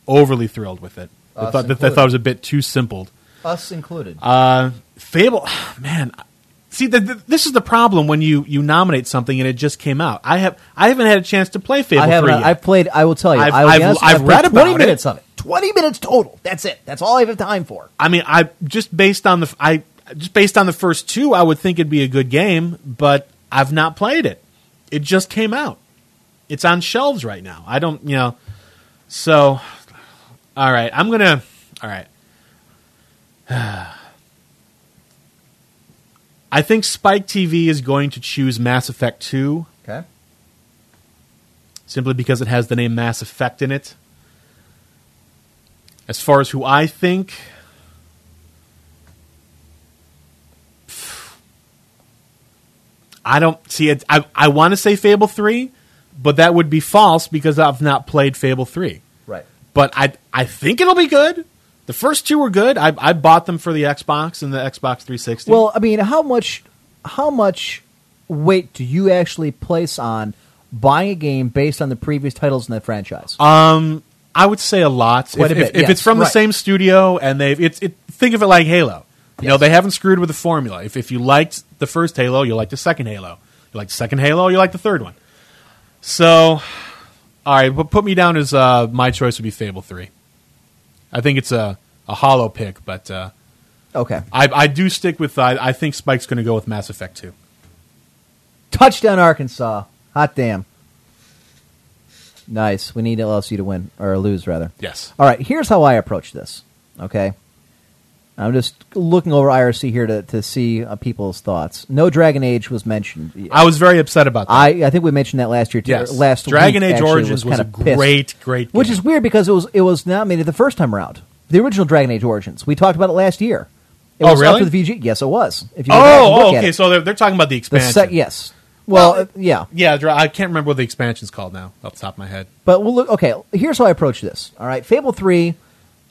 overly thrilled with it. They Us thought, that they included. thought it was a bit too simple. Us included. Uh, Fable, man. See, the, the, this is the problem when you, you nominate something and it just came out. I have I haven't had a chance to play Fable I haven't. 3 yet. I've played. I will tell you. I've- I will be I've- honest, I've played read about it. minutes of it. Twenty minutes total. That's it. That's all I have time for. I mean, I just based on the I just based on the first two, I would think it'd be a good game, but I've not played it. It just came out. It's on shelves right now. I don't, you know. So, all right, I'm gonna. All right. I think Spike TV is going to choose Mass Effect 2 Okay. simply because it has the name Mass Effect in it. As far as who I think, I don't see it. I, I want to say Fable 3, but that would be false because I've not played Fable 3. Right. But I, I think it'll be good. The first two were good. I, I bought them for the Xbox and the Xbox 360. Well, I mean, how much how much weight do you actually place on buying a game based on the previous titles in that franchise? Um, I would say a lot. Quite if, a bit, if yes, it's from the right. same studio and they've it's it, think of it like Halo. You know, they haven't screwed with the formula. If if you liked the first Halo, you like the second Halo. You like the second Halo, you like the third one. So, all right, but put me down as uh, my choice would be Fable Three. I think it's a a hollow pick, but uh, Okay. I I do stick with. I, I think Spike's going to go with Mass Effect Two. Touchdown, Arkansas. Hot damn. Nice. We need LSU to win, or lose, rather. Yes. All right, here's how I approach this. Okay. I'm just looking over IRC here to, to see uh, people's thoughts. No Dragon Age was mentioned. I was very upset about that. I, I think we mentioned that last year too. Yes. Last Dragon week, Age actually, Origins was kinda a pissed. great, great which is weird because it was it was nominated the first time around. The original Dragon Age Origins. We talked about it last year. It Oh, was really? for the VG. Yes, it was. If you go back and oh, oh okay. it. So they're, they're talking about the the expansion. sec- yes. Well, uh, yeah. Yeah, I can't remember what the expansion's called now, off the top of my head. But we'll look. Okay, here's how I approach this. All right, Fable Three,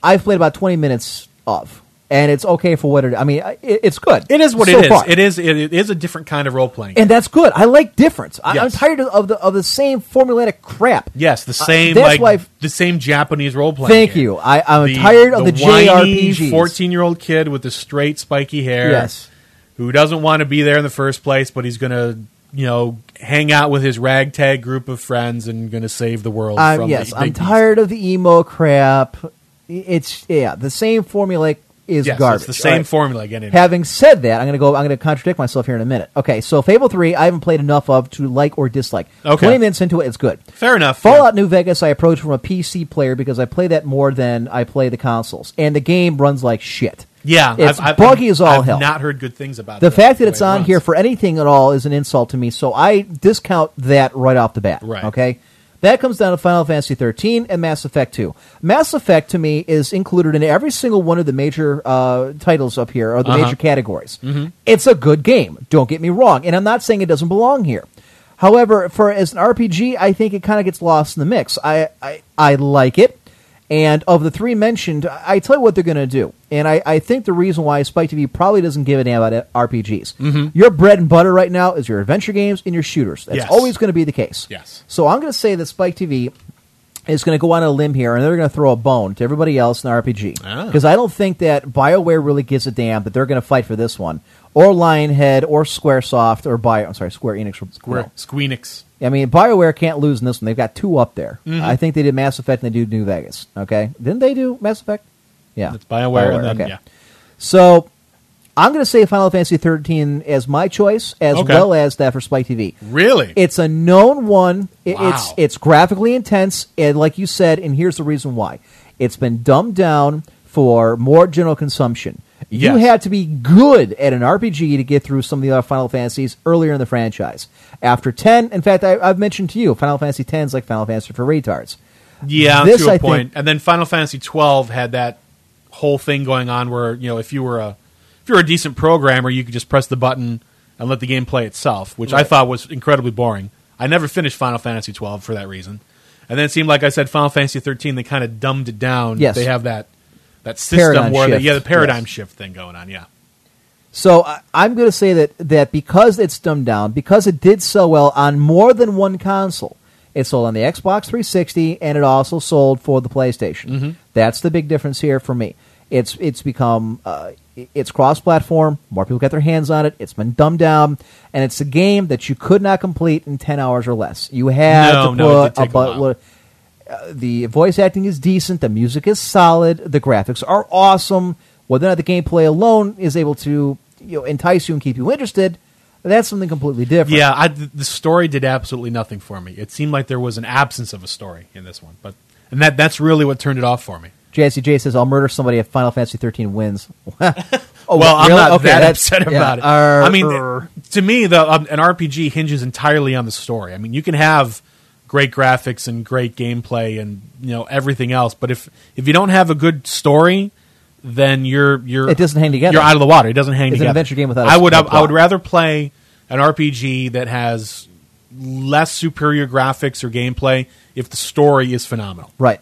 I've played about 20 minutes of, and it's okay for what it. I mean, it, it's good. It is what so it is. far. It is. It, it is a different kind of role playing. and that's good. I like difference. I, I'm Yes. tired of, the of the same formulaic crap. yes, the Uh, same that's like why- the same Japanese role playing. Thank you. I, I'm tired of the, JRPGs. Fourteen year old kid with the straight spiky hair. Yes. who doesn't want to be there in the first place, but he's gonna you know hang out with his ragtag group of friends and gonna save the world. From yes, I'm big beast. tired of the emo crap. It's yeah, the same formulaic is Yes, garbage. it's the same right. formula again. in- Having said that, I'm going to go. I'm going to contradict myself here in a minute. Okay, so Fable Three, I haven't played enough of to like or dislike. Okay. Twenty minutes into it, it's good. Fair enough. Fallout New Vegas, I approach from a PC player because I play that more than I play the consoles, and the game runs like shit. Yeah, it's I've, I've, buggy as all I've hell. Not heard good things about the it, fact that it's it on here for anything at all is an insult to me, so I discount that right off the bat. Right. Okay. That comes down to Final Fantasy 13 and Mass Effect 2. Mass Effect to me is included in every single one of the major uh, titles up here, or the Uh-huh. major categories. Mm-hmm. It's a good game. Don't get me wrong, and I'm not saying it doesn't belong here. However, for as an RPG, I think it kind of gets lost in the mix. I, I I like it, and of the three mentioned, I tell you what they're going to do, and I, I think the reason why Spike TV probably doesn't give a damn about RPGs. Mm-hmm. Your bread and butter right now is your adventure games and your shooters. That's Yes. always going to be the case. Yes. So I'm going to say that Spike TV is going to go on a limb here, and they're going to throw a bone to everybody else in RPG Ah. because I don't think that Bioware really gives a damn that they're going to fight for this one, or Lionhead, or SquareSoft, or Bio. I'm sorry, Square Enix. Square, No. Squeenix. I mean, Bioware can't lose in this one. They've got two up there. Mm-hmm. I think they did Mass Effect and they do New Vegas. Okay, didn't they do Mass Effect? Yeah, It's BioWare, and then, okay. yeah. So I'm going to say Final Fantasy 13 as my choice, as Okay. well as that for Spike TV. Really? It's a known one. It- Wow. It's it's graphically intense, and like you said, and here's the reason why: it's been dumbed down for more general consumption. You had to be good at an RPG to get through some of the other Final Fantasies earlier in the franchise. After ten, in fact, I, I've mentioned to you, Final Fantasy X is like Final Fantasy for retards. Yeah, This, to a I point. think- and then Final Fantasy twelve had that whole thing going on where you know if you were a if you were a decent programmer, you could just press the button and let the game play itself, which I thought was incredibly boring. I never finished Final Fantasy twelve for that reason. And then it seemed like I said Final Fantasy thirteen, they kind of dumbed it down. Yes. they have that that system where shift, yeah the paradigm yes. shift thing going on. Yeah, So I, I'm going to say that that because it's dumbed down, because it did so well on more than one console, it sold on the Xbox 360 and it also sold for the PlayStation. Mm-hmm. That's the big difference here for me. It's it's become uh, it's cross-platform. More people get their hands on it. It's been dumbed down, and it's a game that you could not complete in 10 hours or less. You had No, to no, it did put take a while. Uh, the voice acting is decent, the music is solid, the graphics are awesome. Whether or not the gameplay alone is able to you know entice you and keep you interested, that's something completely different. yeah. I, the story did absolutely nothing for me. It seemed like there was an absence of a story in this one, but and that that's really what turned it off for me. JSC J says, "I'll murder somebody if Final Fantasy 13 wins." oh, well, I'm really? not Okay, that upset yeah. about it. Arr, I mean, to me, the um, an RPG hinges entirely on the story. I mean, you can have great graphics and great gameplay and you know everything else, but if if you don't have a good story, then you're you're It doesn't hang together. You're out of the water. It doesn't hang It's an together. adventure game without a I would I, I would rather play an RPG that has less superior graphics or gameplay if the story is phenomenal. right.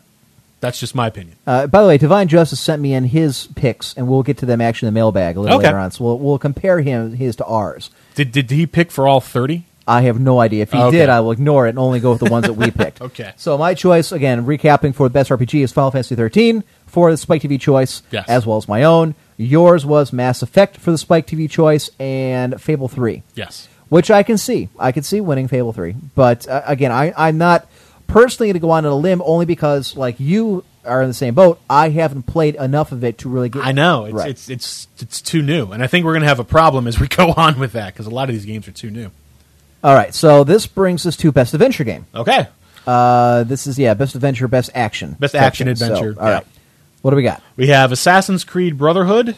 That's just my opinion. Uh, by the way, Divine Justice sent me in his picks, and we'll get to them actually in the mailbag a little Okay. later on. So we'll, we'll compare him his to ours. Did did he pick for all thirty? I have no idea. If he Okay. did, I will ignore it and only go with the ones that we picked. Okay. So my choice, again, recapping for the best RPG is Final Fantasy 13 for the Spike TV choice, Yes. as well as my own. Yours was Mass Effect for the Spike TV choice and Fable 3. Yes. which I can see. I can see winning Fable Three, but uh, again, I, I'm not personally going to go on a limb only because, like you are in the same boat. I haven't played enough of it to really get. I know it's right. it's it's it's too new, and I think we're going to have a problem as we go on with that because a lot of these games are too new. All right, so this brings us to best adventure game. Okay, Uh, this is yeah, best adventure, best action, Best action section. adventure, So, all right, yeah. what do we got? we have Assassin's Creed Brotherhood,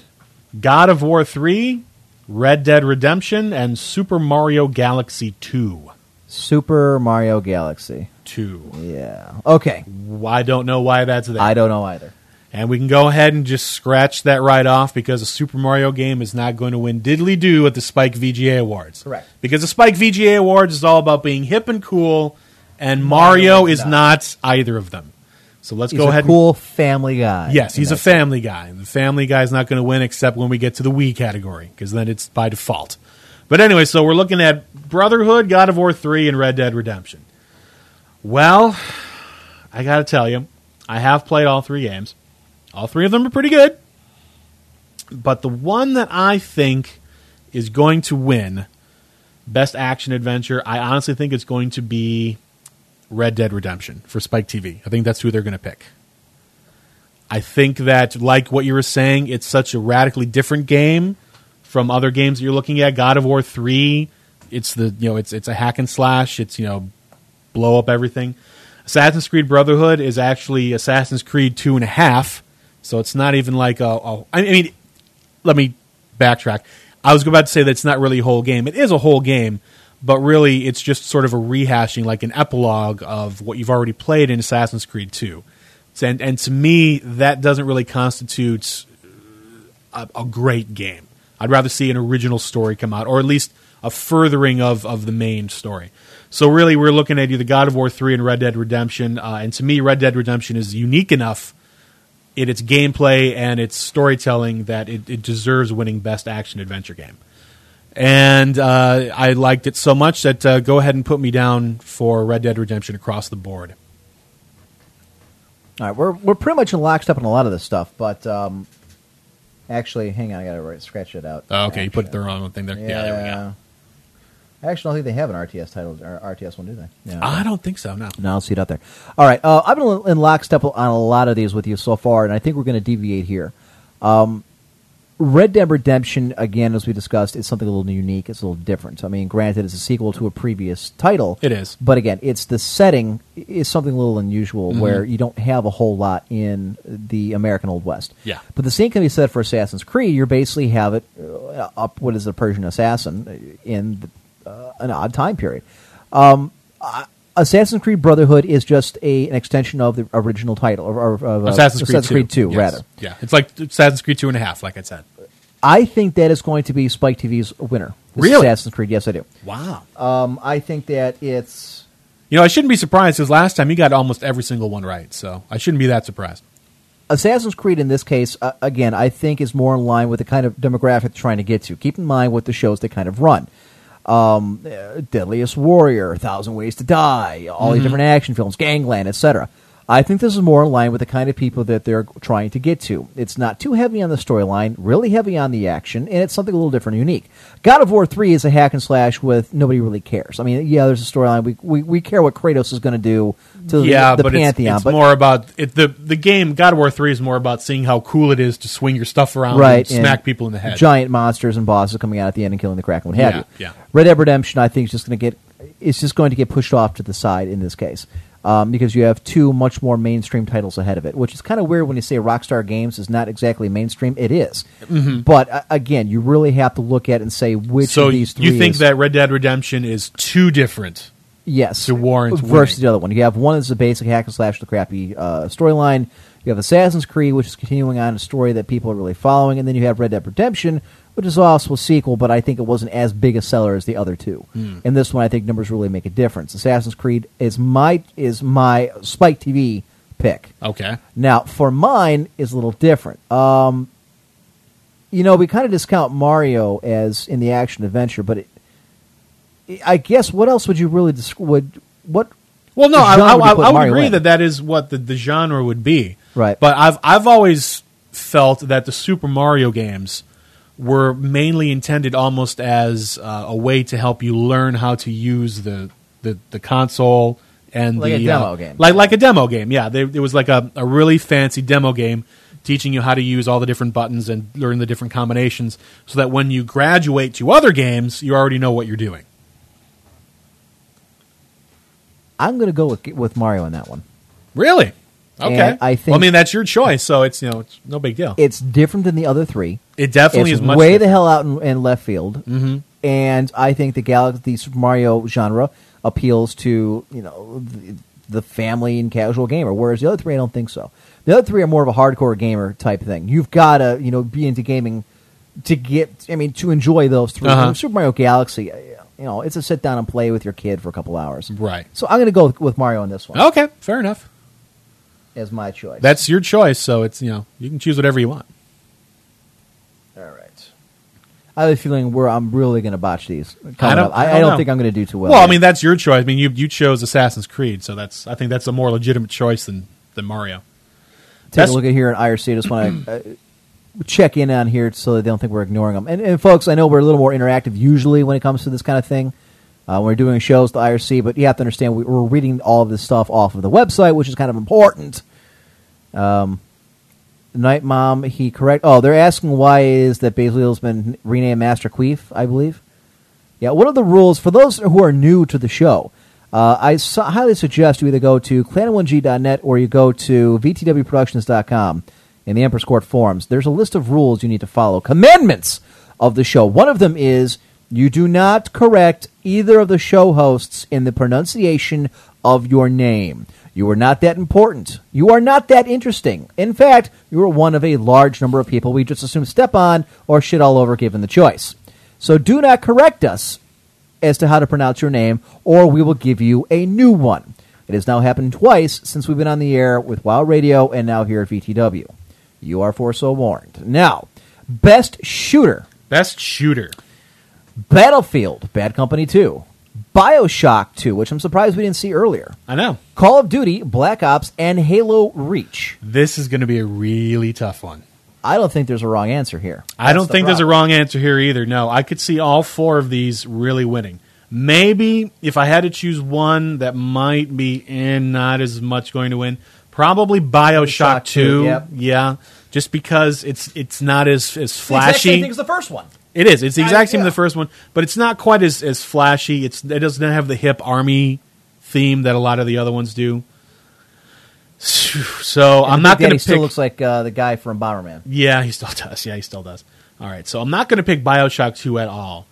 God of War three, Red Dead Redemption, and Super Mario Galaxy two. Super Mario Galaxy. Two. Yeah. Okay. I don't know why that's there. I don't know either. And we can go ahead and just scratch that right off because a Super Mario game is not going to win diddly do at the Spike VGA Awards. Correct. Because the Spike VGA Awards is all about being hip and cool, and Mario, is is not. either of them. So let's He's go a ahead. cool family guy. yes, he's a family guy. The family guy is not going to win except when we get to the Wii category because then it's by default. But anyway, so we're looking at Brotherhood, God of War 3, and Red Dead Redemption. Well, I got to tell you, I have played all three games. All three of them are pretty good. But the one that I think is going to win Best Action Adventure, I honestly think it's going to be Red Dead Redemption for Spike TV. I think that's who they're going to pick. I think that, like what you were saying, it's such a radically different game from other games that you're looking at. God of War three, it's the you know it's it's a hack and slash. It's you know blow up everything. Assassin's Creed Brotherhood is actually Assassin's Creed two and a half, so it's not even like a. a I mean, let me backtrack. I was about to say that it's not really a whole game. It is a whole game, but really it's just sort of a rehashing, like an epilogue of what you've already played in Assassin's Creed two. And and to me, that doesn't really constitute a, a great game. I'd rather see an original story come out, or at least a furthering of, of the main story. So really, we're looking at either God of War three and Red Dead Redemption. Uh, and to me, Red Dead Redemption is unique enough in its gameplay and its storytelling that it, it deserves winning Best Action Adventure Game. And uh, I liked it so much that uh, go ahead and put me down for Red Dead Redemption across the board. All right, we're we're pretty much in lockstep on a lot of this stuff, but um, actually, hang on, I got to write, scratch it out. Oh, okay, you put the wrong thing there. Yeah, there we go. I actually don't think they have an RTS title or RTS one, do they? Yeah. I don't think so. No. No, I'll see it out there. All right, uh, I've been in lockstep on a lot of these with you so far, and I think we're going to deviate here. Um, Red Dead Redemption, again, as we discussed, is something a little unique. It's a little different. I mean, granted, it's a sequel to a previous title. It is. But again, it's the setting is something a little unusual Mm-hmm. where you don't have a whole lot in the American Old West. Yeah. But the same can be said for Assassin's Creed. You basically have it uh, up what is a Persian assassin in uh, an odd time period. Um, uh, Assassin's Creed Brotherhood is just a, an extension of the original title, or, or, of, uh, Assassin's Creed 2. Yes. rather. Yeah, it's like Assassin's Creed two and a half, like I said. I think that is going to be Spike TV's winner. Really? Assassin's Creed, yes, I do. Wow. Um, I think that it's You know, I shouldn't be surprised because last time you got almost every single one right, so I shouldn't be that surprised. Assassin's Creed in this case, uh, again, I think is more in line with the kind of demographic they're trying to get to. Keep in mind what the shows they kind of run. Um, uh, Deadliest Warrior, Thousand Ways to Die, all these different action films, Gangland, etc. I think this is more in line with the kind of people that they're trying to get to. It's not too heavy on the storyline, really heavy on the action, and it's something a little different and unique. God of War 3 is a hack and slash with nobody really cares. I mean, yeah, there's a storyline. We, we, we care what Kratos is going to do to yeah, the, the but it's- Pantheon. it's, but more about it, the the game. God of War three is more about seeing how cool it is to swing your stuff around right, and smack people in the head. Giant monsters and bosses coming out at the end and killing the Kraken, what have Yeah, you. yeah. Red Dead Redemption, I think, is just going to get it's just going to get pushed off to the side in this case um, because you have two much more mainstream titles ahead of it, which is kind of weird when you say Rockstar Games is not exactly mainstream. It is. but uh, again, you really have to look at it and say which Mm-hmm. so of these three. you think is- that Red Dead Redemption is too different? yes to warrant versus winning. the other one. You have one is a basic hack and slash, the crappy uh, storyline. You have Assassin's Creed, which is continuing on a story that people are really following, and then you have Red Dead Redemption, which is also a sequel, but I think it wasn't as big a seller as the other two. Hmm. And this one, I think numbers really make a difference. Assassin's Creed is my is my Spike TV pick. Okay. Now, for mine is a little different. Um, you know, we kind of discount Mario as in the action adventure, but it, I guess what else would you really dis- would what? Well, no, I, I, would I, I would agree in? that that is what the, the genre would be. Right. But I've I've always felt that the Super Mario games were mainly intended almost as uh, a way to help you learn how to use the the, the console and Like the a demo uh, game. like like a demo game. Yeah, they, it was like a, a really fancy demo game teaching you how to use all the different buttons and learn the different combinations, so that when you graduate to other games, you already know what you're doing. I'm going to go with with Mario on that one. Really? Okay. And I think- well, I mean, that's your choice, so it's you know it's no big deal. It's different than the other three. It definitely it's is much way the hell out in, in left field. Mm-hmm. And I think the Galaxy the Super Mario genre appeals to you know the, the family and casual gamer, whereas the other three I don't think so. The other three are more of a hardcore gamer type thing. You've got to you know be into gaming to get. I mean, to enjoy those 3 Uh-huh. Super Mario Galaxy, uh, you know, it's a sit down and play with your kid for a couple hours. Right. So I'm going to go with Mario on this one Okay, fair enough. As my choice. That's your choice, so it's you know you can choose whatever you want. all right. I have a feeling where I'm really going to botch these. I don't- I, I don't don't know. think I'm going to do too well. Well, I mean that's your choice. I mean you you chose Assassin's Creed, so that's I think that's a more legitimate choice than than Mario. take That's- a look at here in IRC. I just want to uh, check in on here so that they don't think we're ignoring them. And, and folks, I know we're a little more interactive usually when it comes to this kind of thing. Uh, we're doing shows to IRC, but you have to understand we, we're reading all of this stuff off of the website, which is kind of important. Um, Night Mom, he correct. Oh, they're asking why is that Bazeleel's been renamed Master Queef, I believe. Yeah, one of the rules for those who are new to the show, uh, I su- highly suggest you either go to clan1g.net or you go to vtwproductions.com in the Emperor's Court forums. There's a list of rules you need to follow, commandments of the show. One of them is you do not correct either of the show hosts in the pronunciation of your name. You are not that important. You are not that interesting. In fact, you are one of a large number of people we just assume step on or shit all over given the choice. So do not correct us as to how to pronounce your name, or we will give you a new one. It has now happened twice since we've been on the air with WoW Radio and now here at VTW. You are forewarned. Now, best shooter, Best shooter. Battlefield, Bad Company 2, Bioshock 2, which I'm surprised we didn't see earlier, I know Call of Duty, Black Ops, and Halo Reach. this is going to be a really tough one. I don't think there's a wrong answer here. I don't the think there's a wrong answer here either. No, I could see all four of these really winning. Maybe if I had to choose one that might be in not as much going to win, probably BioShock Shock 2, Two. yep. Yeah, just because it's it's not as as It's the exact flashy. same thing as the first one. It is. It's the exact same yeah. as the first one, but it's not quite as, as flashy. It's it doesn't have the hip army theme that a lot of the other ones do. So I'm not going to still pick. looks like uh, the guy from Bomberman. yeah, he still does. Yeah, he still does. All right, so I'm not going to pick Bioshock 2 at all.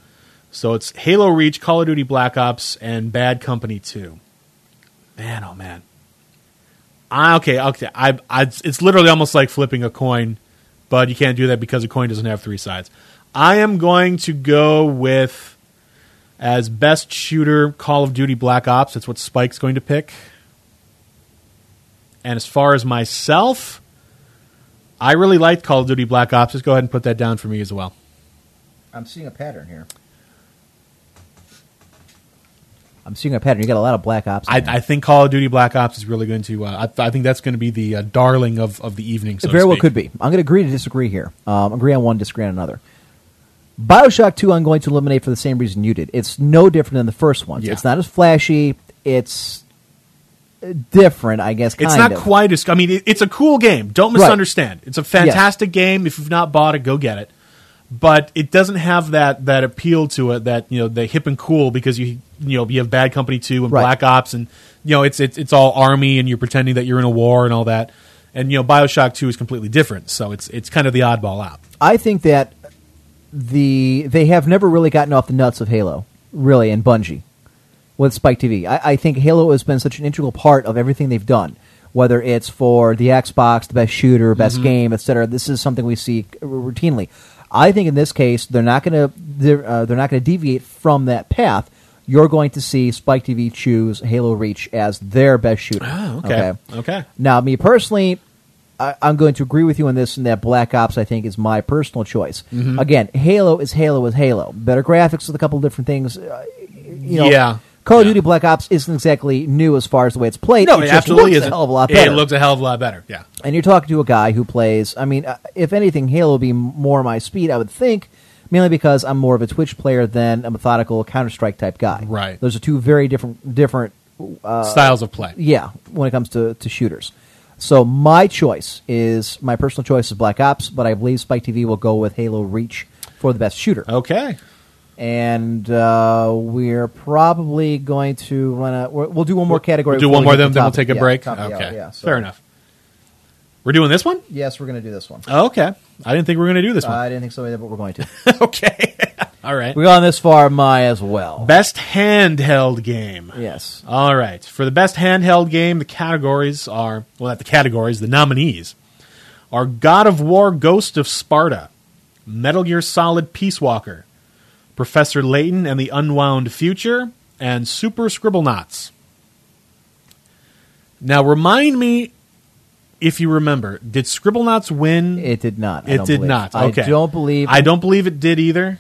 So it's Halo Reach, Call of Duty Black Ops, and Bad Company 2. Man, oh man. I, okay, okay. I, I, it's literally almost like flipping a coin, but you can't do that because a coin doesn't have three sides. I am going to go with as best shooter Call of Duty Black Ops. That's what Spike's going to pick. And as far as myself, I really liked Call of Duty Black Ops. Just go ahead and put that down for me as well. I'm seeing a pattern here. I'm seeing a pattern. You got a lot of Black Ops. I. I think Call of Duty Black Ops is really going to. Uh, I, I think that's going to be the uh, darling of, of the evening. So it very well could be. I'm going to agree to disagree here. Um, agree on one, disagree on another. Bioshock 2, I'm going to eliminate for the same reason you did. It's no different than the first one. Yeah. It's not as flashy. It's different, I guess. Kind It's not of. quite as. I mean, it, it's a cool game. Don't Right. misunderstand. It's a fantastic game. If you've not bought it, go get it. But it doesn't have that that appeal to it that you know the hip and cool because you you know you have Bad Company two and Right. Black Ops and you know it's it's it's all army and you're pretending that you're in a war and all that. And you know Bioshock two is completely different. So it's it's kind of the oddball out. I think that the they have never really gotten off the nuts of Halo, really, and Bungie with Spike TV. I, I think Halo has been such an integral part of everything they've done, whether it's for the Xbox, the best shooter, best Mm-hmm. game, etc. This is something we see routinely. I think in this case they're not going to they're, uh, they're not going to deviate from that path. You're going to see Spike TV choose Halo Reach as their best shooter. Oh, okay. Okay. Now, me personally, I, I'm going to agree with you on this, and that Black Ops, I think, is my personal choice. Mm-hmm. Again, Halo is Halo is Halo. Better graphics with a couple of different things. Uh, you know, Yeah. Call of Yeah. Duty Black Ops isn't exactly new as far as the way it's played. No, it it absolutely is a hell of a lot better. It looks a hell of a lot better. Yeah. and you're talking to a guy who plays. I mean, uh, if anything, Halo would be more my speed, I would think. mainly because I'm more of a Twitch player than a methodical Counter Strike type guy. Right. Those are two very different different Styles of play. yeah, when it comes to, to shooters. So my choice is my personal choice is Black Ops, but I believe Spike TV will go with Halo Reach for the best shooter. Okay. And uh, we're probably going to run a. we're- We'll do one more category. We'll do before one we more, then, then we'll take a break. Top of okay. yeah, so- Fair enough. We're doing this one? Yes, we're going to do this one. Okay. I didn't think we were going to do this one. I didn't think so either, but we're going to. okay. All right. We've gone this far, my as well. Best handheld game. yes. All right. For the best handheld game, the categories are well, not the categories, the nominees are God of War Ghost of Sparta, Metal Gear Solid Peace Walker, Professor Layton and the Unwound Future, and Super Scribble Scribblenauts. Now, remind me if you remember, did Scribble Scribblenauts win? It did not. I It did believe. not. Okay. I don't believe. I don't believe it did either.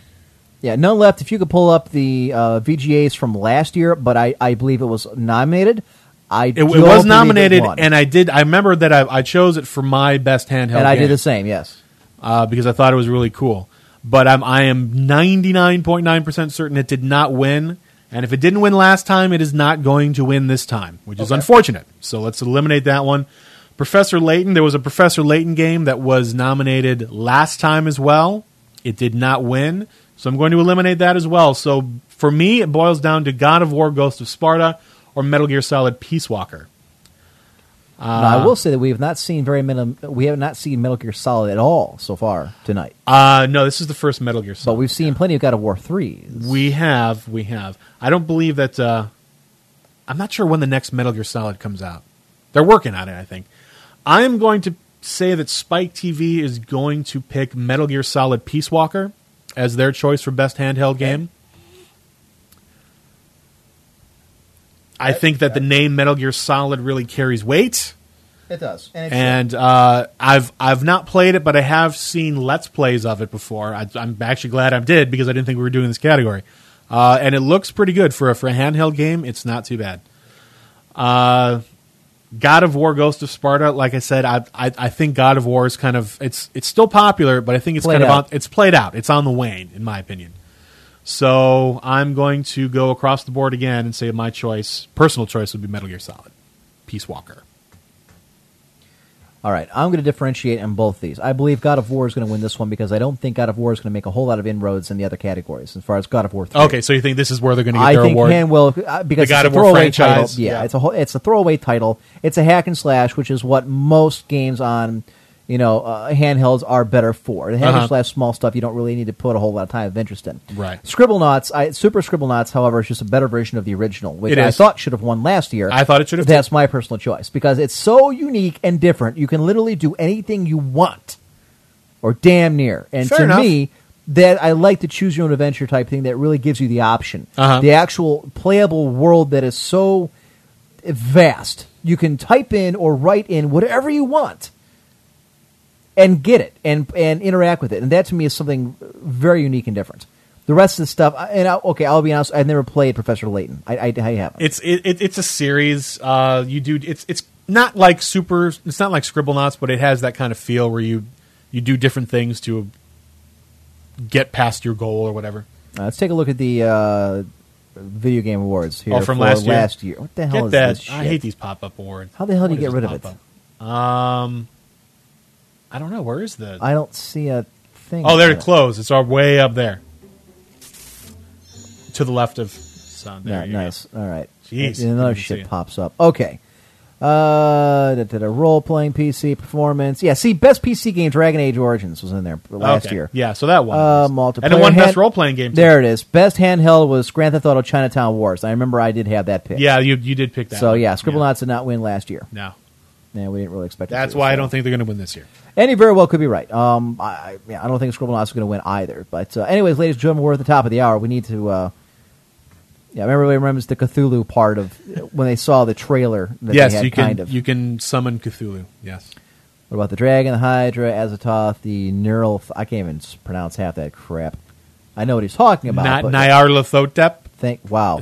Yeah, none left. If you could pull up the uh, VGAs from last year, but I, I believe it was nominated. I It, it was nominated, it and I did. I remember that I, I chose it for my best handheld, and I game. did the same. Yes. uh, because I thought it was really cool. But I'm, I am 99.9% certain it did not win. And if it didn't win last time, it is not going to win this time, which is unfortunate. So let's eliminate that one. Professor Layton, there was a Professor Layton game that was nominated last time as well. It did not win. So I'm going to eliminate that as well. So for me, it boils down to God of War, Ghost of Sparta, or Metal Gear Solid Peace Walker. now, I will say that we have not seen very many. We have not seen Metal Gear Solid at all so far tonight, Uh, no, this is the first Metal Gear but we've seen plenty of God of War threes. We have, we have. I don't believe that. Uh, I'm not sure when the next Metal Gear Solid comes out. They're working on it, I think. I am going to say that Spike TV is going to pick Metal Gear Solid Peace Walker as their choice for best handheld game. I think that the name Metal Gear Solid really carries weight, It does, and, and uh, I've I've not played it, but I have seen Let's Plays of it before. I, I'm actually glad I did because I didn't think we were doing this category, uh, and it looks pretty good for a for a handheld game. It's not too bad. Uh, God of War: Ghost of Sparta. Like I said, I, I I think God of War is kind of it's it's still popular, but I think it's Played kind of on, it's played out. It's on the wane, in my opinion. So I'm going to go across the board again and say my choice, personal choice, would be Metal Gear Solid, Peace Walker. All right, I'm going to differentiate on both these. I believe God of War is going to win this one because I don't think God of War is going to make a whole lot of inroads in the other categories as far as God of War 3. Okay, so you think this is where they're going to get I their think award? Hanwell uh, because The God it's of a War throwaway franchise, title. Yeah, yeah. it's a whole, it's a throwaway title. It's a hack and slash, which is what most games on you know uh, handhelds are better for. The hack Uh-huh. slash small stuff you don't really need to put a whole lot of time of interest in. Right. Scribblenauts, I, Super Scribblenauts, however, is just a better version of the original, which I thought should have won last year. I thought it should have That's my personal choice because it's so unique and different. You can literally do anything you want, or damn near. And Fair to enough. me, that I like the choose your own adventure type thing that really gives you the option. Uh-huh. The actual playable world that is so vast. You can type in or write in whatever you want and get it and and interact with it. And that to me is something very unique and different. The rest of the stuff, and I, okay, I'll be honest, I've never played Professor Layton. I, I, I haven't. It's it, it, it's a series. Uh, you do it's it's not like super. It's not like Scribblenauts, but it has that kind of feel where you you do different things to get past your goal or whatever. Uh, let's take a look at the uh, video game awards here Oh, from last year? last year. What the hell Get is that. this shit? I hate these pop up awards. How the hell do you get rid of it? Um, I don't know. Where is the? I don't see a thing. oh, there it closed. It's all way up there, to the left of Sun. There Yeah, you nice. All right. Jeez, another didn't see shit it. pops up. Okay. Uh, da, da, da, role playing PC performance. Yeah, see, best PC game Dragon Age Origins was in there last Okay. year. Yeah, so that one. Uh, multiplayer. and it won hand- best role playing game. too. There it is. Best handheld was Grand Theft Auto Chinatown Wars. I remember I did have that pick. Yeah, you you did pick that. So one. yeah, Scribblenauts did not win last year. No, Yeah, we didn't really expect. that's why I don't think they're going to win this year. And you very well could be right. Um, I, I- yeah, I don't think Scribblenauts is going to win either. But uh, anyways, ladies and gentlemen, we're at the top of the hour. We need to. Uh, yeah, everybody remembers the Cthulhu part of when they saw the trailer that yes, they had you can kind of. you can summon Cthulhu. Yes, What about the dragon, the Hydra, Azathoth, the neural? I can't even pronounce half that crap. I know what he's talking about. not Nyarlathotep. think, wow,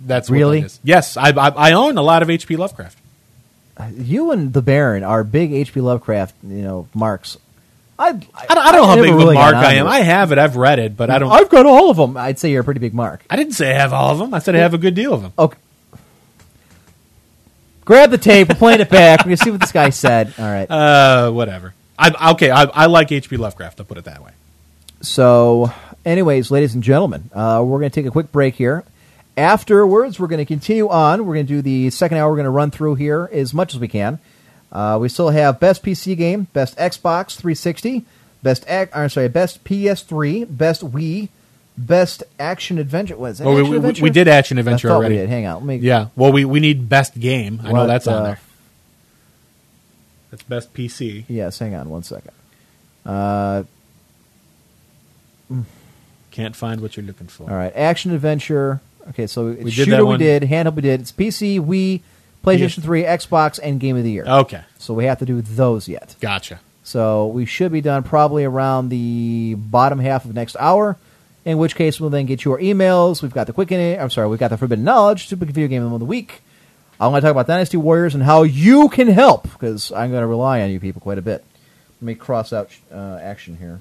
That's Really? What that is. Yes, I, I I own a lot of HP Lovecraft. You and the Baron are big H.P. Lovecraft, you know, marks. I, I, I don't, I don't know how big of a really got mark I am. I have it. I've read it, but I don't. I've got all of them. I'd say you're a pretty big mark. I didn't say I have all of them. I said I have a good deal of them. Okay. Grab the tape. We're playing it back. We're gonna see what this guy said. All right. Uh, whatever. I, okay, I, I like H.P. Lovecraft. I'll put it that way. So, anyways, ladies and gentlemen, uh, we're going to take a quick break here. Afterwards, we're going to continue on. We're going to do the second hour. We're going to run through here as much as we can. Uh, we still have best PC game, best Xbox 360, best ac- I'm sorry, best PS3, best Wii, best action adventure. What is that? Well, we, we, we did action adventure I already. We did. Hang on. Let me. Yeah. Well, we, we need best game. I know What, that's on uh, there. That's best PC. Yes. Hang on one second. Uh, Can't find what you're looking for. All right, action adventure. Okay, so it's We did shooter that we one. did, handheld we did. It's PC, Wii, PlayStation. 3, Xbox, and Game of the Year. Okay. So we have to do those yet. Gotcha. So we should be done probably around the bottom half of next hour. In which case, we'll then get your emails. We've got the quick. I'm sorry, we've got the forbidden knowledge, super video game of the week. I'm going to talk about Dynasty Warriors and how you can help because I'm going to rely on you people quite a bit. Let me cross out uh, action here.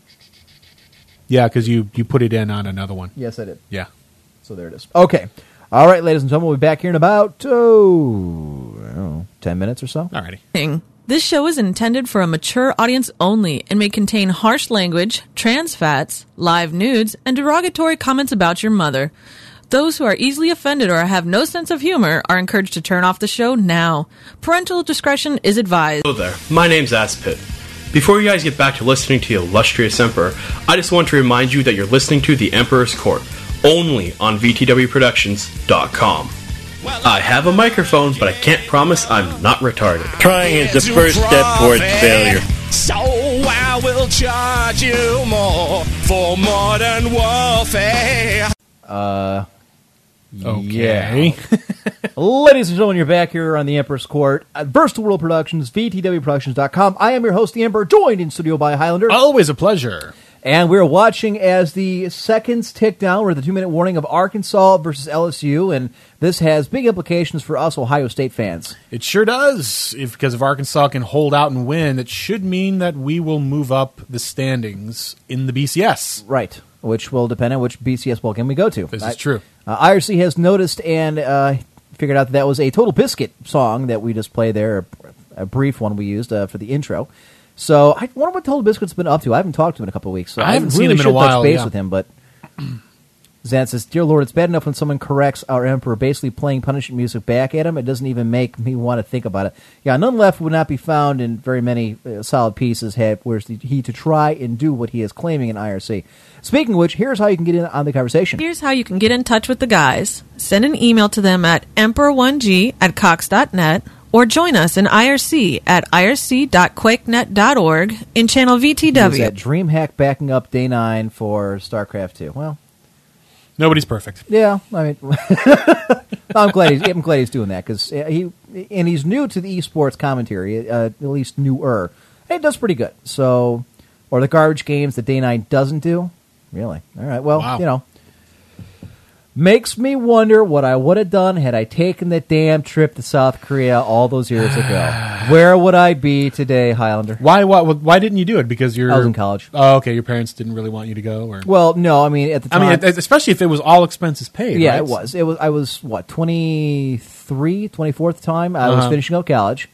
Yeah, because you, you put it in on another one. Yes, I did. Yeah. So there it is. Okay. All right, ladies and gentlemen, we'll be back here in about, oh, I don't know, 10 minutes or so. Alrighty. This show is intended for a mature audience only and may contain harsh language, trans fats, live nudes, and derogatory comments about your mother. Those who are easily offended or have no sense of humor are encouraged to turn off the show now. Parental discretion is advised. Hello there, my name's Aspit. Before you guys get back to listening to the illustrious Emperor, I just want to remind you that you're listening to The Emperor's Court, only on VTWProductions.com. I have a microphone, but I can't promise I'm not retarded. Trying is the first step towards failure. So I will charge you more for modern warfare. Uh, Okay. Ladies and gentlemen, you're back here on the Emperor's Court at Versatile World Productions, VTWProductions.com. I am your host, the Emperor, joined in studio by Highlander. Always a pleasure. And we're watching as the seconds tick down. We're at the two minute warning of Arkansas versus LSU, and this has big implications for us Ohio State fans. It sure does. If because if Arkansas can hold out and win, it should mean that we will move up the standings in the BCS. Right. Which will depend on which BCS bowl game we go to. This I- is true. Uh, IRC has noticed and uh, figured out that that was a Total Biscuit song that we just played there, a brief one we used uh, for the intro. So I wonder what Total Biscuit's been up to. I haven't talked to him in a couple of weeks. So I haven't really seen him in a should touch while, base yeah. with him, but Zan says, "Dear Lord, it's bad enough when someone corrects our emperor, basically playing punishment music back at him. It doesn't even make me want to think about it. Yeah, none left would not be found in very many uh, solid pieces had where's the, he to try and do what he is claiming in IRC. Speaking of which, here's how you can get in on the conversation. Here's how you can get in touch with the guys. Send an email to them at emperor1g at cox.net or join us in IRC at irc.quakenet.org in channel Is that VTW. DreamHack backing up Day Nine for StarCraft Two? Well, Nobody's perfect. yeah. I mean, I'm glad he's I'm glad he's doing that because he and he's new to the esports commentary, uh, at least newer. And he does pretty good. So, or the garbage games that Day Nine doesn't do. Really? All right. Well, Wow. you know. Makes me wonder what I would have done had I taken that damn trip to South Korea all those years ago. Where would I be today, Highlander? Why, why? Why didn't you do it? Because you're. I was in college. Oh, okay. Your parents didn't really want you to go, or Well, no, I mean at the I time. mean, especially if it was all expenses paid. yeah, right? it was. It was. I was what 23, 24 at the time. I was Uh-huh. finishing up college.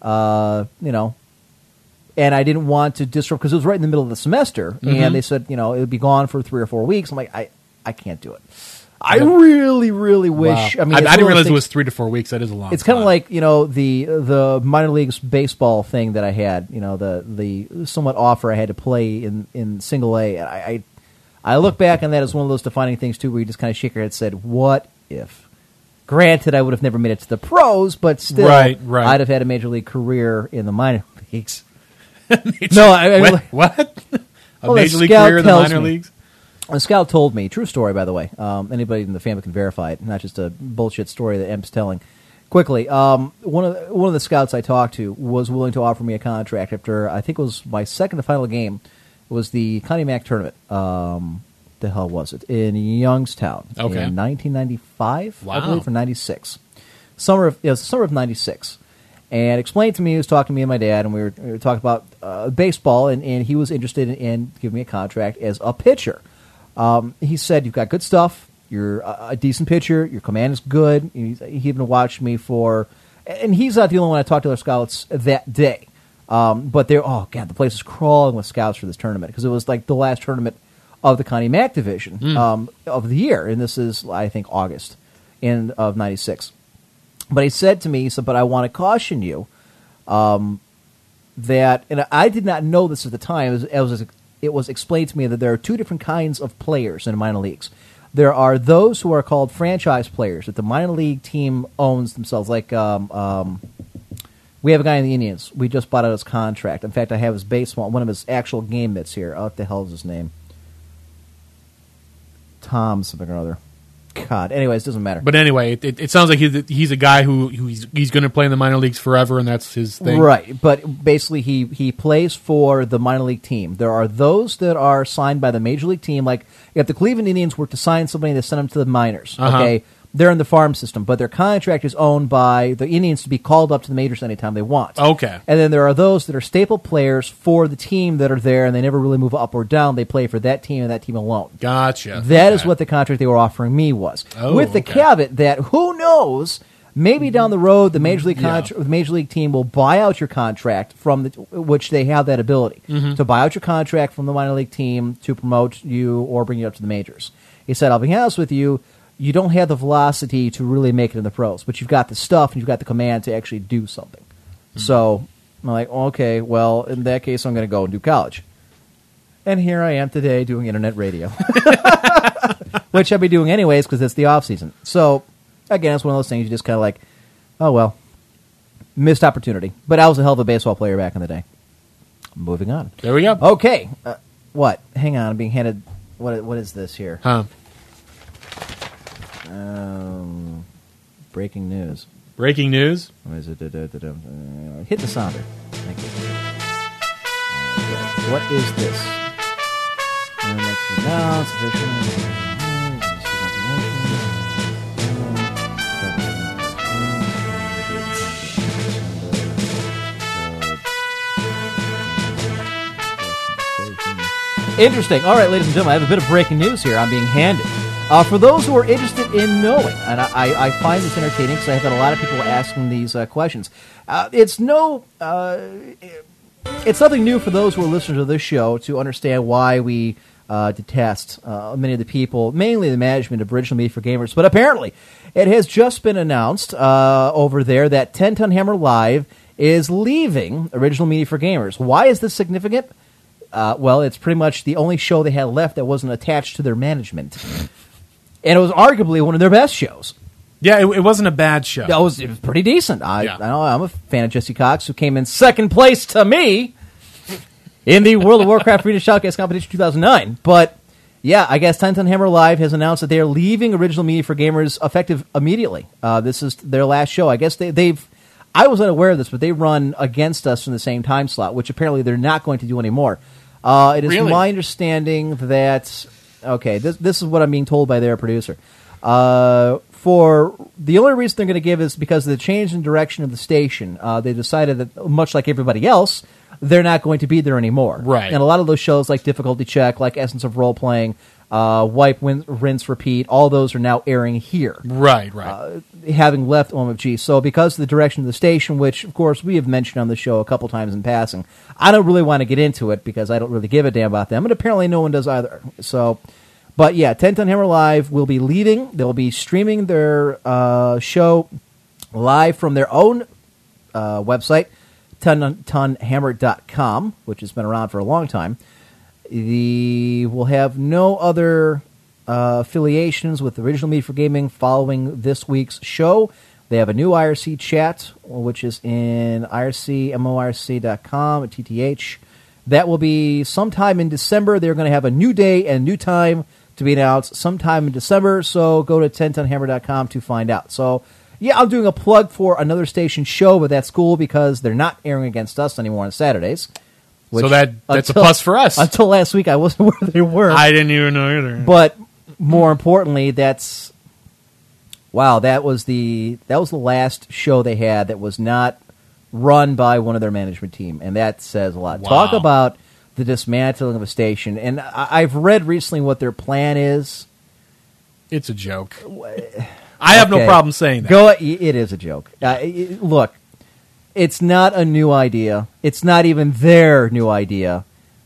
Uh, you know, and I didn't want to disrupt because it was right in the middle of the semester, and they said you know it would be gone for three or four weeks. I'm like, I, I can't do it. I really, really wish. Wow. I mean, I, I didn't realize it was three to four weeks. That is a long. Time. It's kind of like you know the the minor leagues baseball thing that I had. You know the the somewhat offer I had to play in in single A, I I, I look back on that as one of those defining things too, where you just kind of shake your head, and said, "What if?" Granted, I would have never made it to the pros, but still, Right, right. I'd have had a major league career in the minor leagues. no, I, I What? what? A Well, major league career in the minor me. leagues? A scout told me, true story, by the way. Um, anybody in the family can verify it, not just a bullshit story that Emp's telling. Quickly, um, one of the, one of the scouts I talked to was willing to offer me a contract after I think it was my second to final game. It was the Connie Mack tournament. Um, the hell was it in Youngstown Okay. in 1995? I Wow. believe, or 96. Summer of it was the summer of '96, and explained to me. He was talking to me and my dad, and we were, we were talking about uh, baseball, and, and he was interested in, in giving me a contract as a pitcher. Um, he said, "You've got good stuff. You're a, a decent pitcher. Your command is good." He's, he even watched me for, and he's not the only one I talked to other scouts that day. Um, but they're oh god, the place is crawling with scouts for this tournament because it was like the last tournament of the Connie Mack division um, of the year, and this is I think August in of '96. But he said to me, he said, "But I want to caution you um, that, and I did not know this at the time. It was, it was it was explained to me that there are two different kinds of players in minor leagues. There are those who are called franchise players that the minor league team owns themselves, like um, um, we have a guy in the Indians. We just bought out his contract. In fact, I have his baseball, one of his actual game mitts here. Oh, what the hell is his name? Tom something or other. God. Anyways, it doesn't matter. But anyway, it, it, it sounds like he's, he's a guy who, who he's, he's going to play in the minor leagues forever, and that's his thing. Right, but basically he he plays for the minor league team. There are those that are signed by the major league team. Like if the Cleveland Indians were to sign somebody, they send them to the minors. Uh-huh. Okay, they're in the farm system, but their contract is owned by the Indians to be called up to the majors anytime they want. Okay. And then there are those that are staple players for the team that are there, and they never really move up or down. They play for that team and that team alone. Gotcha. That is Okay. what the contract they were offering me was, Oh, with the okay. caveat that who knows, maybe down the road the major league Yeah. contra- the major league team will buy out your contract from the which they have that ability Mm-hmm. to buy out your contract from the minor league team to promote you or bring you up to the majors. He said, "I'll be honest with you." You don't have the velocity to really make it in the pros, but you've got the stuff and you've got the command to actually do something. Mm-hmm. So I'm like, okay, well, in that case, I'm going to go and do college. And here I am today doing internet radio which I'll be doing anyways because it's the off season. So again, it's one of those things you just kind of like, oh well, missed opportunity. But I was a hell of a baseball player back in the day. Moving on. There we go. Okay, uh, what? Hang on, I'm being handed. What? What is this here? Huh. Um, breaking news. Breaking news. What is it? Uh, hit the sounder. Thank you. Uh, what is this? And let's announce Interesting. All right, ladies and gentlemen, I have a bit of breaking news here. I'm being handed. Uh, for those who are interested in knowing, and I, I, I find this entertaining because I've had a lot of people asking these uh, questions. Uh, it's no, uh, it's nothing new for those who are listeners of this show to understand why we uh, detest uh, many of the people, mainly the management of Original Media for Gamers. But apparently, it has just been announced over there that 10 Ton Hammer Live is leaving Original Media for Gamers. Why is this significant? Well, it's pretty much the only show they had left that wasn't attached to their management. And it was arguably one of their best shows. Yeah, it, it wasn't a bad show. It was, it was pretty decent. I, Yeah. I know I'm a fan of Jesse Cox, who came in second place to me in the World of Warcraft Arena Shoutcast Competition 2009. But yeah, I guess Ten Ton Hammer Live has announced that they are leaving Original Media for Gamers effective immediately. Uh, this is their last show. I guess they, they've. I was unaware of this, but they run against us in the same time slot, which apparently they're not going to do anymore. Uh, it is Really? my understanding that okay, this this is what I'm being told by their producer. Uh, for the only reason they're going to give is because of the change in direction of the station. Uh, they decided that, much like everybody else, they're not going to be there anymore. Right. And a lot of those shows, like Difficulty Check, like Essence of Role Playing, uh, Wipe, win, Rinse, Repeat, all those are now airing here Right, right. having left OMFG. So because of the direction of the station, which of course we have mentioned on the show a couple times in passing, I don't really want to get into it because I don't really give a damn about them, and apparently no one does either. So, but yeah, Ten Ton Hammer Live will be leaving. They'll be streaming their uh, show live from their own uh, website, tentonhammer.com, which has been around for a long time. The will have no other uh, affiliations with Original Media for Gaming following this week's show. They have a new IRC chat, which is in ircmorc.com at TTH. That will be sometime in December. They're going to have a new day and new time to be announced sometime in December. So go to tentonhammer.com to find out. So, yeah, I'm doing a plug for another station show, but that's cool because they're not airing against us anymore on Saturdays. So that- that's a plus for us. Until last week, I wasn't where they were. I didn't even know either. But more importantly, that's wow. That was the that was the last show they had that was not run by one of their management team, and that says a lot. Wow. Talk about the dismantling of a station, and I- I've read recently what their plan is. It's a joke. I have no problem saying that. Go. It is a joke. Uh, look, it's not a new idea. It's not even their new idea.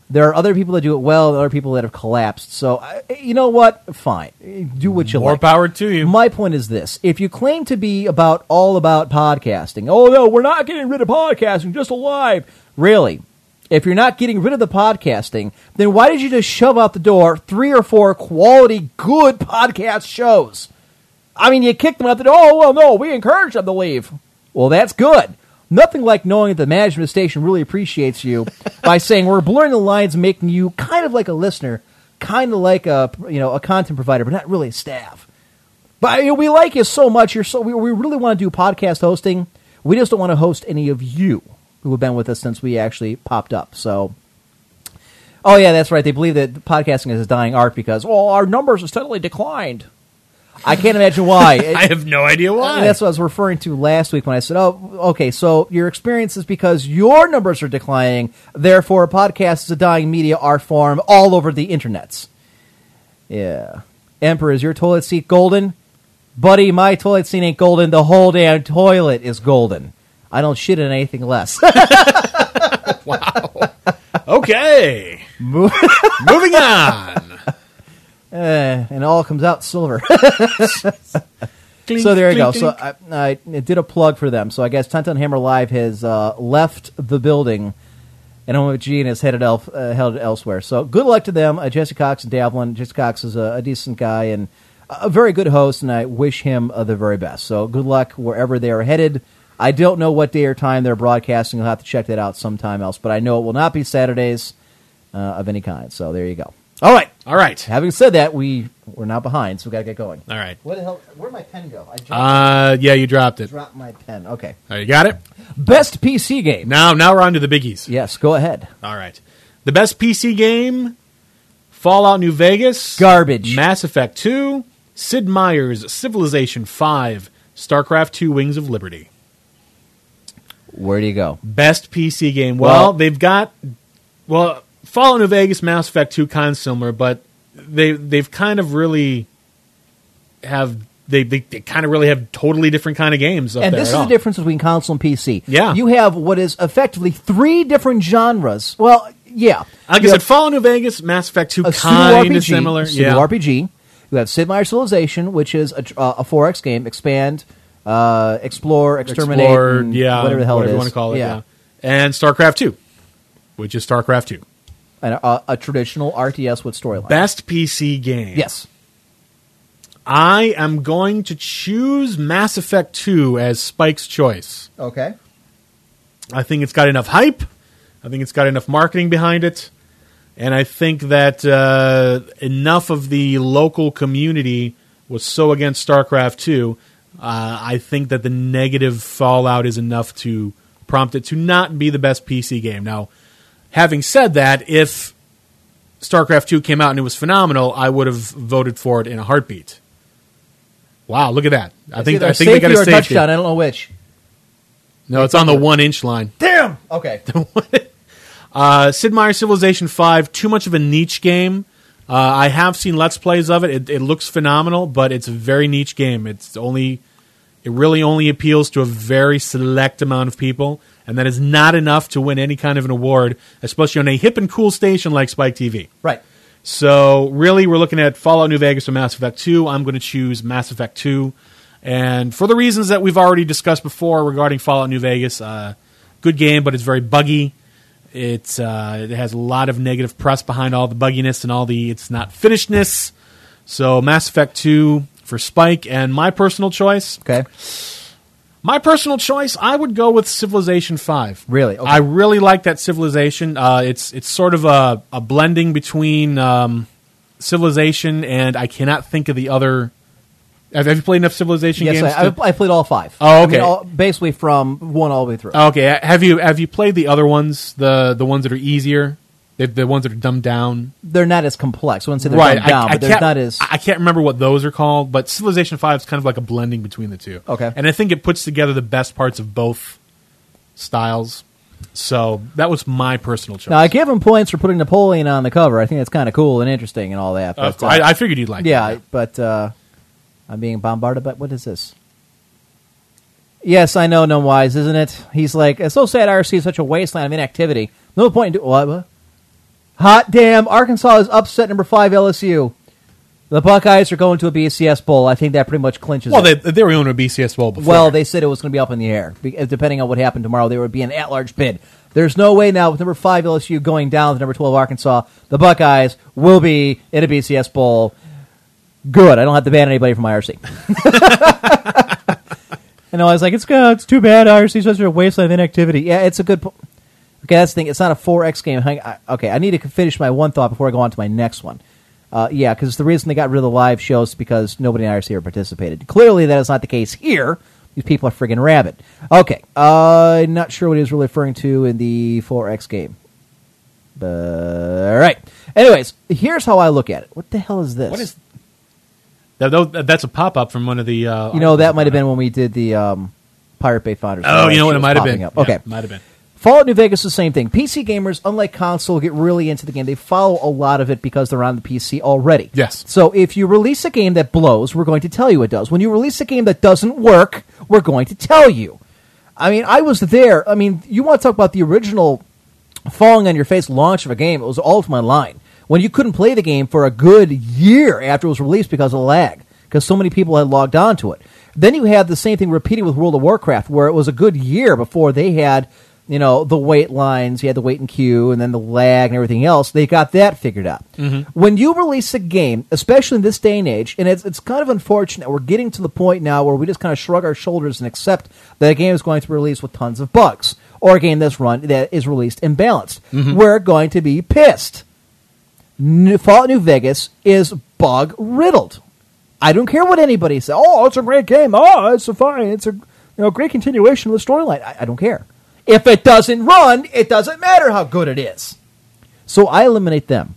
There are other people that do it well, and other people that have collapsed. So, you know what? Fine, do what you like. More like. power to you. My point is this: if you claim to be about all about podcasting, oh no, we're not getting rid of podcasting, just alive. Really? If you're not getting rid of the podcasting, then why did you just shove out the door three or four quality, good podcast shows? I mean, you kicked them out the door. Oh well, no, we encourage them to leave. Well, that's good. Nothing like knowing that the management of the station really appreciates you by saying we're blurring the lines, making you kind of like a listener, kind of like a you know a content provider, but not really a staff. But you know, we like you so much. You're so we, we really want to do podcast hosting. We just don't want to host any of you who have been with us since we actually popped up. So, oh yeah, that's right. They believe that podcasting is a dying art because well, our numbers have steadily declined. I can't imagine why. I have no idea why. That's what I was referring to last week when I said, "Oh, okay, so your experience is because your numbers are declining. Therefore, a podcast is a dying media art form all over the internets." Yeah, Emperor, is your toilet seat golden, buddy? My toilet seat ain't golden. The whole damn toilet is golden. I don't shit in anything less. Wow. Okay. Moving on. And it all comes out silver. so there you go. So I, I did a plug for them. So I guess Ten Ton Hammer Live has uh, left the building, and OMG and is headed elf, uh, headed elsewhere. So good luck to them, uh, Jesse Cox and Davlin. Jesse Cox is a, a decent guy and a very good host, and I wish him uh, the very best. So good luck wherever they are headed. I don't know what day or time they're broadcasting. You'll have to check that out sometime else, but I know it will not be Saturdays uh, of any kind. So there you go. All right. All right. Having said that, we we're not behind, so we got to get going. All right. What the hell? Where'd my pen go? I dropped, Uh, yeah, you dropped it. dropped my pen. Okay. All right, you got it? Best PC game. Now, now we're on to the biggies. Yes, go ahead. All right. The best PC game Fallout New Vegas. Garbage. Mass Effect 2. Sid Meier's Civilization 5. StarCraft 2 Wings of Liberty. Where do you go? Best PC game. Well, Well- they've got. Well, Fallout New Vegas, Mass Effect 2 kind of similar, but they, they've kind of really have. They, they, they kind of really have totally different kind of games. Up and this is the difference between console and PC. Yeah. You have what is effectively three different genres. Well, yeah. Like You I said, Fallout New Vegas, Mass Effect 2 kind of similar. Yeah. RPG. You have Sid Meier's Civilization, which is a, uh, a 4X game. Expand, uh, explore, exterminate, Explore, yeah, whatever the hell whatever it is. you want to call it. Yeah. And StarCraft 2, which is StarCraft 2. A, a traditional RTS with storyline. Best PC game. yes. I am going to choose Mass Effect 2 as Spike's choice. Okay. I think it's got enough hype. I think it's got enough marketing behind it. And I think that uh, enough of the local community was so against StarCraft 2. Uh, I think that the negative fallout is enough to prompt it to not be the best PC game. Now, having said that, if StarCraft 2 came out and it was phenomenal, I would have voted for it in a heartbeat. Wow, look at that. I think I think they got a or a safety. touchdown. I don't know which. No, it's on the one inch line. Damn. Okay. Uh, Sid Meier's Civilization 5, too much of a niche game. Uh, I have seen Let's Plays of it. it. It looks phenomenal, but it's a very niche game. It's only, it really only appeals to a very select amount of people, and that is not enough to win any kind of an award, especially on a hip and cool station like Spike TV. right. So really, we're looking at Fallout New Vegas or Mass Effect 2. I'm going to choose Mass Effect 2. And for the reasons that we've already discussed before regarding Fallout New Vegas, uh, good game, but it's very buggy. It's uh, it has a lot of negative press behind all the bugginess and all the it's not finishedness. So Mass Effect 2 for Spike, and my personal choice, Okay. my personal choice, I would go with Civilization Five. Really? Okay. I really like that Civilization. Uh, it's it's sort of a, a blending between um, Civilization and I cannot think of the other. Have, have you played enough Civilization Yes, games? I, to- I, I played all five. Oh, I okay. mean, all- basically from one all the way through. okay, have you have you played the other ones? The the ones that are easier, the, the ones that are dumbed down. they're not as complex. I wouldn't say they're right, dumbed down, I, I but they're can't, as. I I can't remember what those are called, but Civilization Five is kind of like a blending between the two. Okay. and I think it puts together the best parts of both styles. So that was my personal choice. Now I give him points for putting Napoleon on the cover. I think that's kind of cool and interesting and all that. Of But, course. uh, I, I figured you'd like. It. Yeah, that. but uh, I'm being bombarded. But what is this? Yes, I know, no wise, isn't it? He's like, it's so sad. RC is such a wasteland of inactivity. No point in do what, what? Hot damn! Arkansas is upset number five LSU. The Buckeyes are going to a BCS bowl. I think that pretty much clinches. Well, it. they they were going to a BCS bowl before. Well, they said it was going to be up in the air. Uh, Depending on what happened tomorrow, there would be an at-large bid. There's no way now with number five LSU going down to number twelve Arkansas, the Buckeyes will be in a BCS bowl. Good. I don't have to ban anybody from IRC. Know. I was like, it's good. It's too bad. IRC is such a wasteland of inactivity. Yeah, it's a good. Po- okay, that's the thing. It's not a four X game. Hang, I, okay, I need to finish my one thought before I go on to my next one. Uh, yeah, because the reason they got rid of the live shows is because nobody in IRC ever participated. Clearly, that is not the case here. These people are friggin' rabid. Okay, uh, not sure what he was really referring to in the 4X game. But, all right. Anyways, here's how I look at it. What the hell is this? What is that, that- that's a pop up from one of the. Uh, You know, that might have been when we did the um, Pirate Bay Founders. Oh, you know what? It might have been. up. Yeah, Okay. might have been. Fallout New Vegas, the same thing. PC gamers, unlike console, get really into the game. They follow a lot of it because they're on the PC already. Yes. So if you release a game that blows, we're going to tell you it does. When you release a game that doesn't work, we're going to tell you. I mean, I was there. I mean, you want to talk about the original falling on your face launch of a game? It was Ultima Online when you couldn't play the game for a good year after it was released because of lag, because so many people had logged on to it. Then you had the same thing repeated with World of Warcraft, where it was a good year before they had, you know, the wait lines, you had the wait and queue, and then the lag and everything else. They got that figured out. Mm-hmm. When you release a game, especially in this day and age, and it's, it's kind of unfortunate, we're getting to the point now where we just kind of shrug our shoulders and accept that a game is going to be released with tons of bugs, or a game that's run that is released imbalanced. Mm-hmm. We're going to be pissed. New, Fallout New Vegas is bug riddled. I don't care what anybody says. Oh, it's a great game. Oh, it's a fine. It's a you know great continuation of the storyline. I, I don't care. If it doesn't run, it doesn't matter how good it is. So I eliminate them.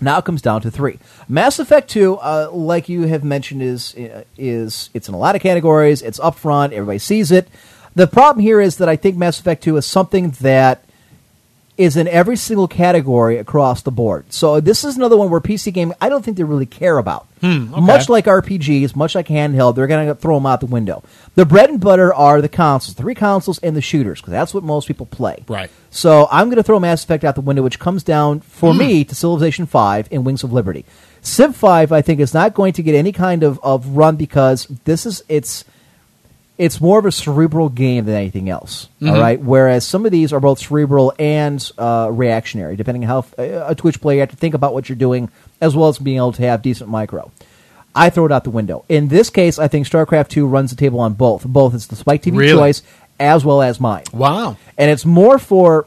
Now it comes down to three. Mass Effect Two, uh, like you have mentioned, is is it's in a lot of categories. It's upfront. Everybody sees it. The problem here is that I think Mass Effect Two is something that is in every single category across the board. So this is another one where PC gaming, I don't think they really care about. Hmm, much like RPGs, much like handheld, they're going to throw them out the window. The bread and butter are the consoles, three consoles and the shooters, because that's what most people play. Right. So I'm going to throw Mass Effect out the window, which comes down for hmm. me to Civilization Five and Wings of Liberty. Civ Five, I think, is not going to get any kind of, of run because this is it's it's more of a cerebral game than anything else. all right. Whereas some of these are both cerebral and uh, reactionary, depending on how uh, a Twitch player you have to think about what you're doing, as well as being able to have decent micro. I throw it out the window. In this case, I think StarCraft Two runs the table on both. Both it's the Spike TV Really? choice as well as mine Wow. and it's more for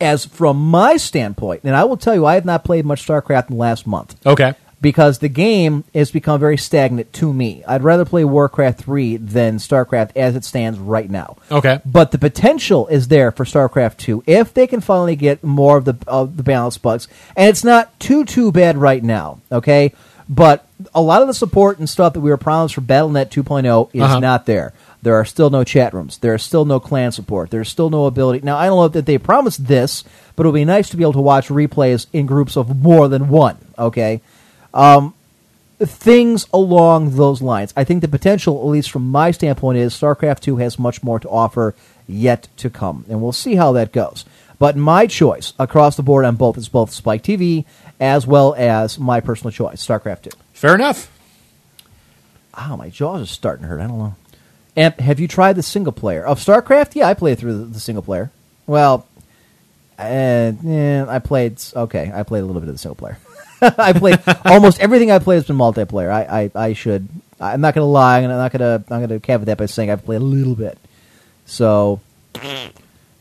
as from my standpoint and i will tell you i have not played much starcraft in the last month Okay. Because the game has become very stagnant to me i'd rather play warcraft 3 than starcraft as it stands right now Okay. but the potential is there for starcraft 2 if they can finally get more of the of the balance bugs and it's not too too bad right now okay but a lot of the support and stuff that we were promised for battlenet 2.0 is Uh-huh. not there there are still no chat rooms. There is still no clan support. There's still no ability. Now, I don't know that they promised this, but it would be nice to be able to watch replays in groups of more than one. Okay, um, things along those lines. I think the potential, at least from my standpoint, is StarCraft Two has much more to offer yet to come, and we'll see how that goes. But my choice across the board on both is both Spike TV as well as my personal choice, StarCraft Two. Fair enough. Ow, my jaws are starting to hurt. I don't know. And have you tried the single player of StarCraft? Yeah, I played through the, the single player. Well, uh, yeah, I played. Okay, I played a little bit of the single player. I played almost everything I played has been multiplayer. I, I, I should. I'm not going to lie. I'm not going to. I'm going to caveat that by saying I've played a little bit. So,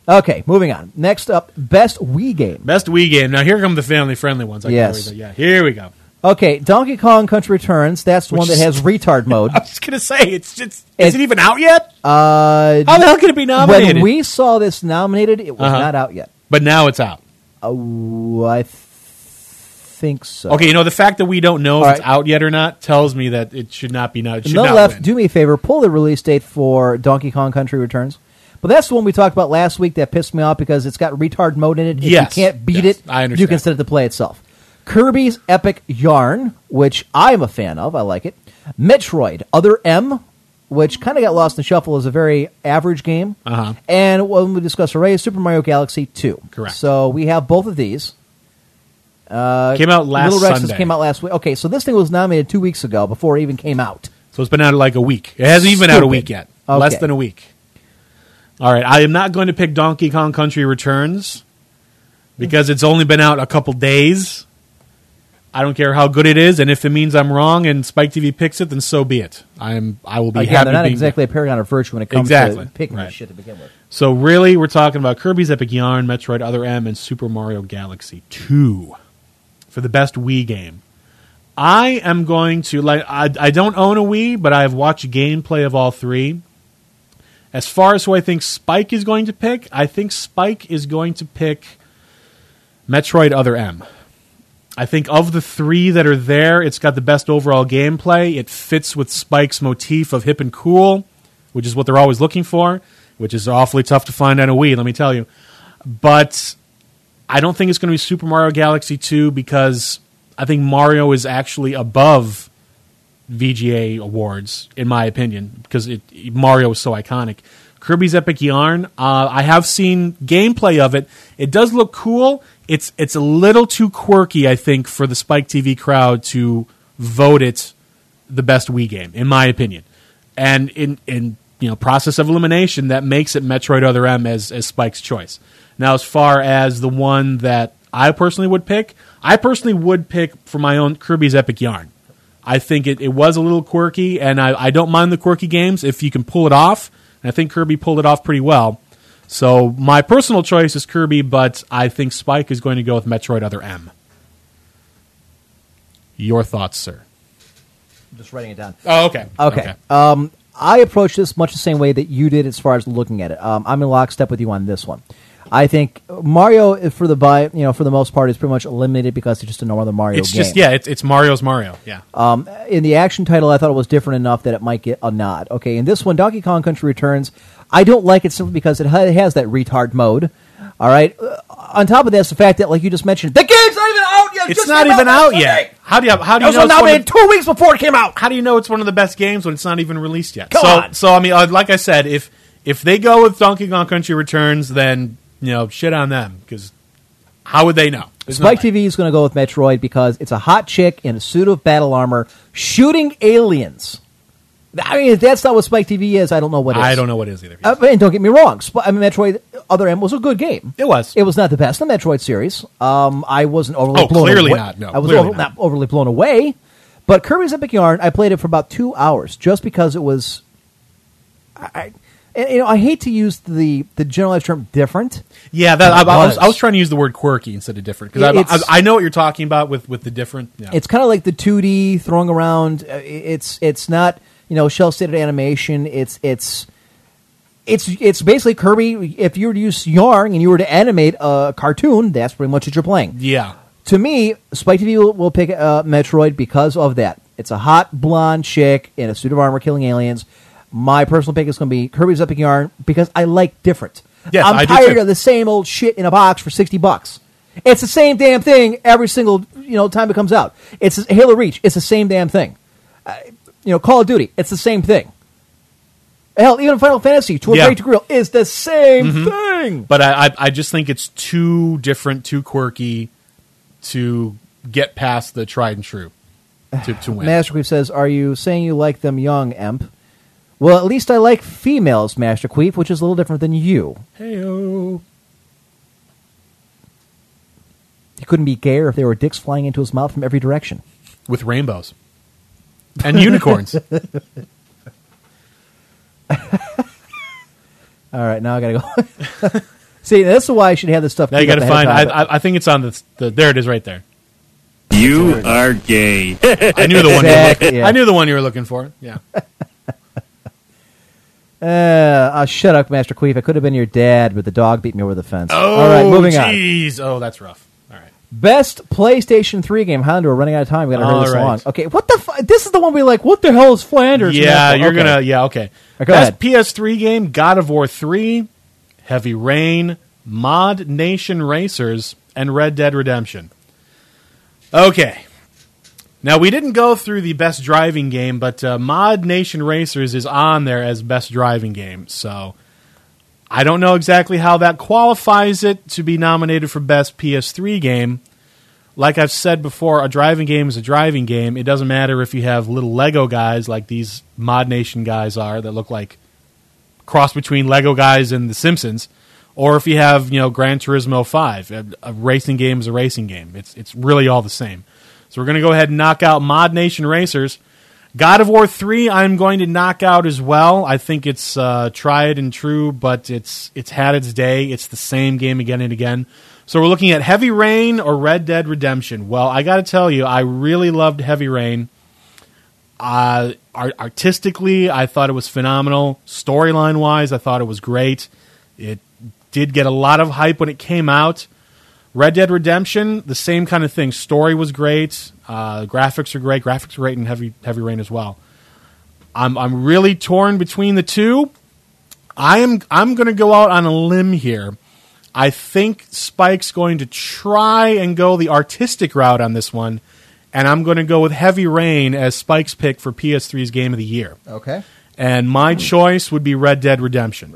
okay, moving on. Next up, best Wii game. Best Wii game. Now here come the family friendly ones. I Yes. Yeah. Here we go. Okay, Donkey Kong Country Returns. That's the Which one that has retard mode. I was gonna say it's just. It- Is it even out yet? Uh, How the hell can it be nominated? when we saw this nominated, it was Uh-huh. not out yet. But now it's out. Oh, I th- think so. Okay, you know the fact that we don't know if All it's right. out yet or not tells me that it should not be. It should No not left. win. Do me a favor. Pull the release date for Donkey Kong Country Returns But that's the one we talked about last week that pissed me off because it's got retard mode in it. If Yes. you can't beat Yes, it, I understand. you can set it to play itself. Kirby's Epic Yarn, which I'm a fan of. I like it. Metroid Other M, which kind of got lost in the shuffle as a very average game. Uh-huh. And when we discussed array, Super Mario Galaxy 2. Correct. So we have both of these. came out last Little Sunday. came out last week. Okay, so this thing was nominated two weeks ago before it even came out. So it's been out like a week. It hasn't even been out a week yet. Okay. Less than a week. All right. I am not going to pick Donkey Kong Country Returns because it's only been out a couple days. I don't care how good it is, and if it means I'm wrong and Spike TV picks it, then so be it. I'm I will be Again, happy. they're not being- exactly a paragon of virtue when it comes Exactly. to picking Right. shit to begin with. So really, we're talking about Kirby's Epic Yarn, Metroid Other M, and Super Mario Galaxy Two for the best Wii game. I am going to like. I, I don't own a Wii, but I've watched gameplay of all three. As far as who I think Spike is going to pick, I think Spike is going to pick Metroid Other M. I think of the three that are there, it's got the best overall gameplay. It fits with Spike's motif of hip and cool, which is what they're always looking for, which is awfully tough to find on a Wii, let me tell you. But I don't think it's going to be Super Mario Galaxy 2 because I think Mario is actually above VGA awards, in my opinion, because it, Mario is so iconic. Kirby's Epic Yarn, uh, I have seen gameplay of it. It does look cool. It's it's a little too quirky, I think, for the Spike TV crowd to vote it the best Wii game, in my opinion. And in in you know process of elimination, that makes it Metroid Other M as as Spike's choice. Now, as far as the one that I personally would pick, I personally would pick for my own Kirby's Epic Yarn. I think it, it was a little quirky, and I, I don't mind the quirky games if you can pull it off. And I think Kirby pulled it off pretty well. So my personal choice is Kirby, but I think Spike is going to go with Metroid Other M. Your thoughts, sir? I'm just writing it down. Oh, okay. Okay. Um, I approach this much the same way that you did as far as looking at it. Um, I'm in lockstep with you on this one. I think Mario, for the buy, you know, for the most part, is pretty much eliminated because it's just a no other Mario It's game. just yeah, it's, it's Mario's Mario. Yeah. in the action title, I thought it was different enough that it might get a nod. Okay, in this one, Donkey Kong Country Returns, I don't like it simply because it has that retard mode. All right. Uh, on top of that, it's the fact that, like you just mentioned, the game's not even out yet. It's not even out yet. How do you how do It you was know it's of, two weeks before it came out. how do you know it's one of the best games when it's not even released yet? Come so on. so I mean, uh, like I said, if if they go with Donkey Kong Country Returns, then you know shit on them because how would they know? There's Spike way. TV is going to go with Metroid because it's a hot chick in a suit of battle armor shooting aliens. I mean, if that's not what Spike TV is, I don't know what is. I don't know what it is either. Uh, and don't get me wrong. Sp- I mean, Metroid Other M was a good game. It was. It was not the best in the Metroid series. Um, I wasn't overly Oh, blown clearly away. not. No, I was over- not. not overly blown away. But Kirby's Epic Yarn, I played it for about two hours just because it was. I, I- you know, I hate to use the the generalized term "different." Yeah, that, I, I was. I was trying to use the word quirky instead of different because I, I, I know what you're talking about with with the different. Yeah. It's kind of like the 2D throwing around. Uh, it's it's not you know cel shaded animation. It's it's it's it's basically Kirby. If you were to use yarn and you were to animate a cartoon, that's pretty much what you're playing. yeah. To me, Spike TV will, will pick uh, Metroid because of that. It's a hot blonde chick in a suit of armor killing aliens. My personal pick is going to be Kirby's Epic Yarn because I like different. Yes, I'm I tired of the same old shit in a box for sixty bucks. It's the same damn thing every single you know time it comes out. It's Halo Reach. It's the same damn thing. Uh, you know, Call of Duty. It's the same thing. Hell, even Final Fantasy to a Yeah. great degree is the same Mhm. thing. But I, I I just think it's too different, too quirky to get past the tried and true to, to win. Master Queef says, "Are you saying you like them young, Emp?" Well, at least I like females, Master Queef, which is a little different than you. Heyo. He couldn't be gayer if there were dicks flying into his mouth from every direction. with rainbows and unicorns. All right, now I gotta go. See, that's why I should have this stuff. now you gotta find. of I, I, I think it's on the, the. There it is, right there. You are gay. I knew the one. You were Exactly, looking, yeah. I knew the one you were looking for. Yeah. but- Uh, uh, shut up, Master Queef. I could have been your dad, but the dog beat me over the fence. Oh, All right, moving on. Jeez. Oh, that's rough. Best PlayStation 3 game. Hound, we're running out of time. We got to hurry All this right. along. Okay, what the? Fu- this is the one we like. What the hell is Flanders? Yeah, you're Okay. gonna. Yeah, okay. Go Best ahead. PS3 game: God of War three, Heavy Rain, Mod Nation Racers, and Red Dead Redemption. Okay. Now we didn't go through the best driving game, but uh, Mod Nation Racers is on there as best driving game. So I don't know exactly how that qualifies it to be nominated for best PS3 game. Like I've said before, a driving game is a driving game. It doesn't matter if you have little Lego guys like these Mod Nation guys are that look like cross between Lego guys and The Simpsons, or if you have you know Gran Turismo Five. A, a racing game is a racing game. It's it's really all the same. So we're going to go ahead and knock out Mod Nation Racers. God of War 3, I'm going to knock out as well. I think it's uh, tried and true, but it's it's had its day. It's the same game again and again. So we're looking at Heavy Rain or Red Dead Redemption. Well, I got to tell you, I really loved Heavy Rain. Uh, art- artistically, I thought it was phenomenal. Storyline wise, I thought it was great. It did get a lot of hype when it came out. Red Dead Redemption, the same kind of thing. Story was great. Uh, graphics are great. Graphics are great in Heavy Heavy Rain as well. I'm I'm really torn between the two. I am I'm going to go out on a limb here. I think Spike's going to try and go the artistic route on this one, and I'm going to go with Heavy Rain as Spike's pick for PS3's Game of the Year. Okay. And my choice would be Red Dead Redemption.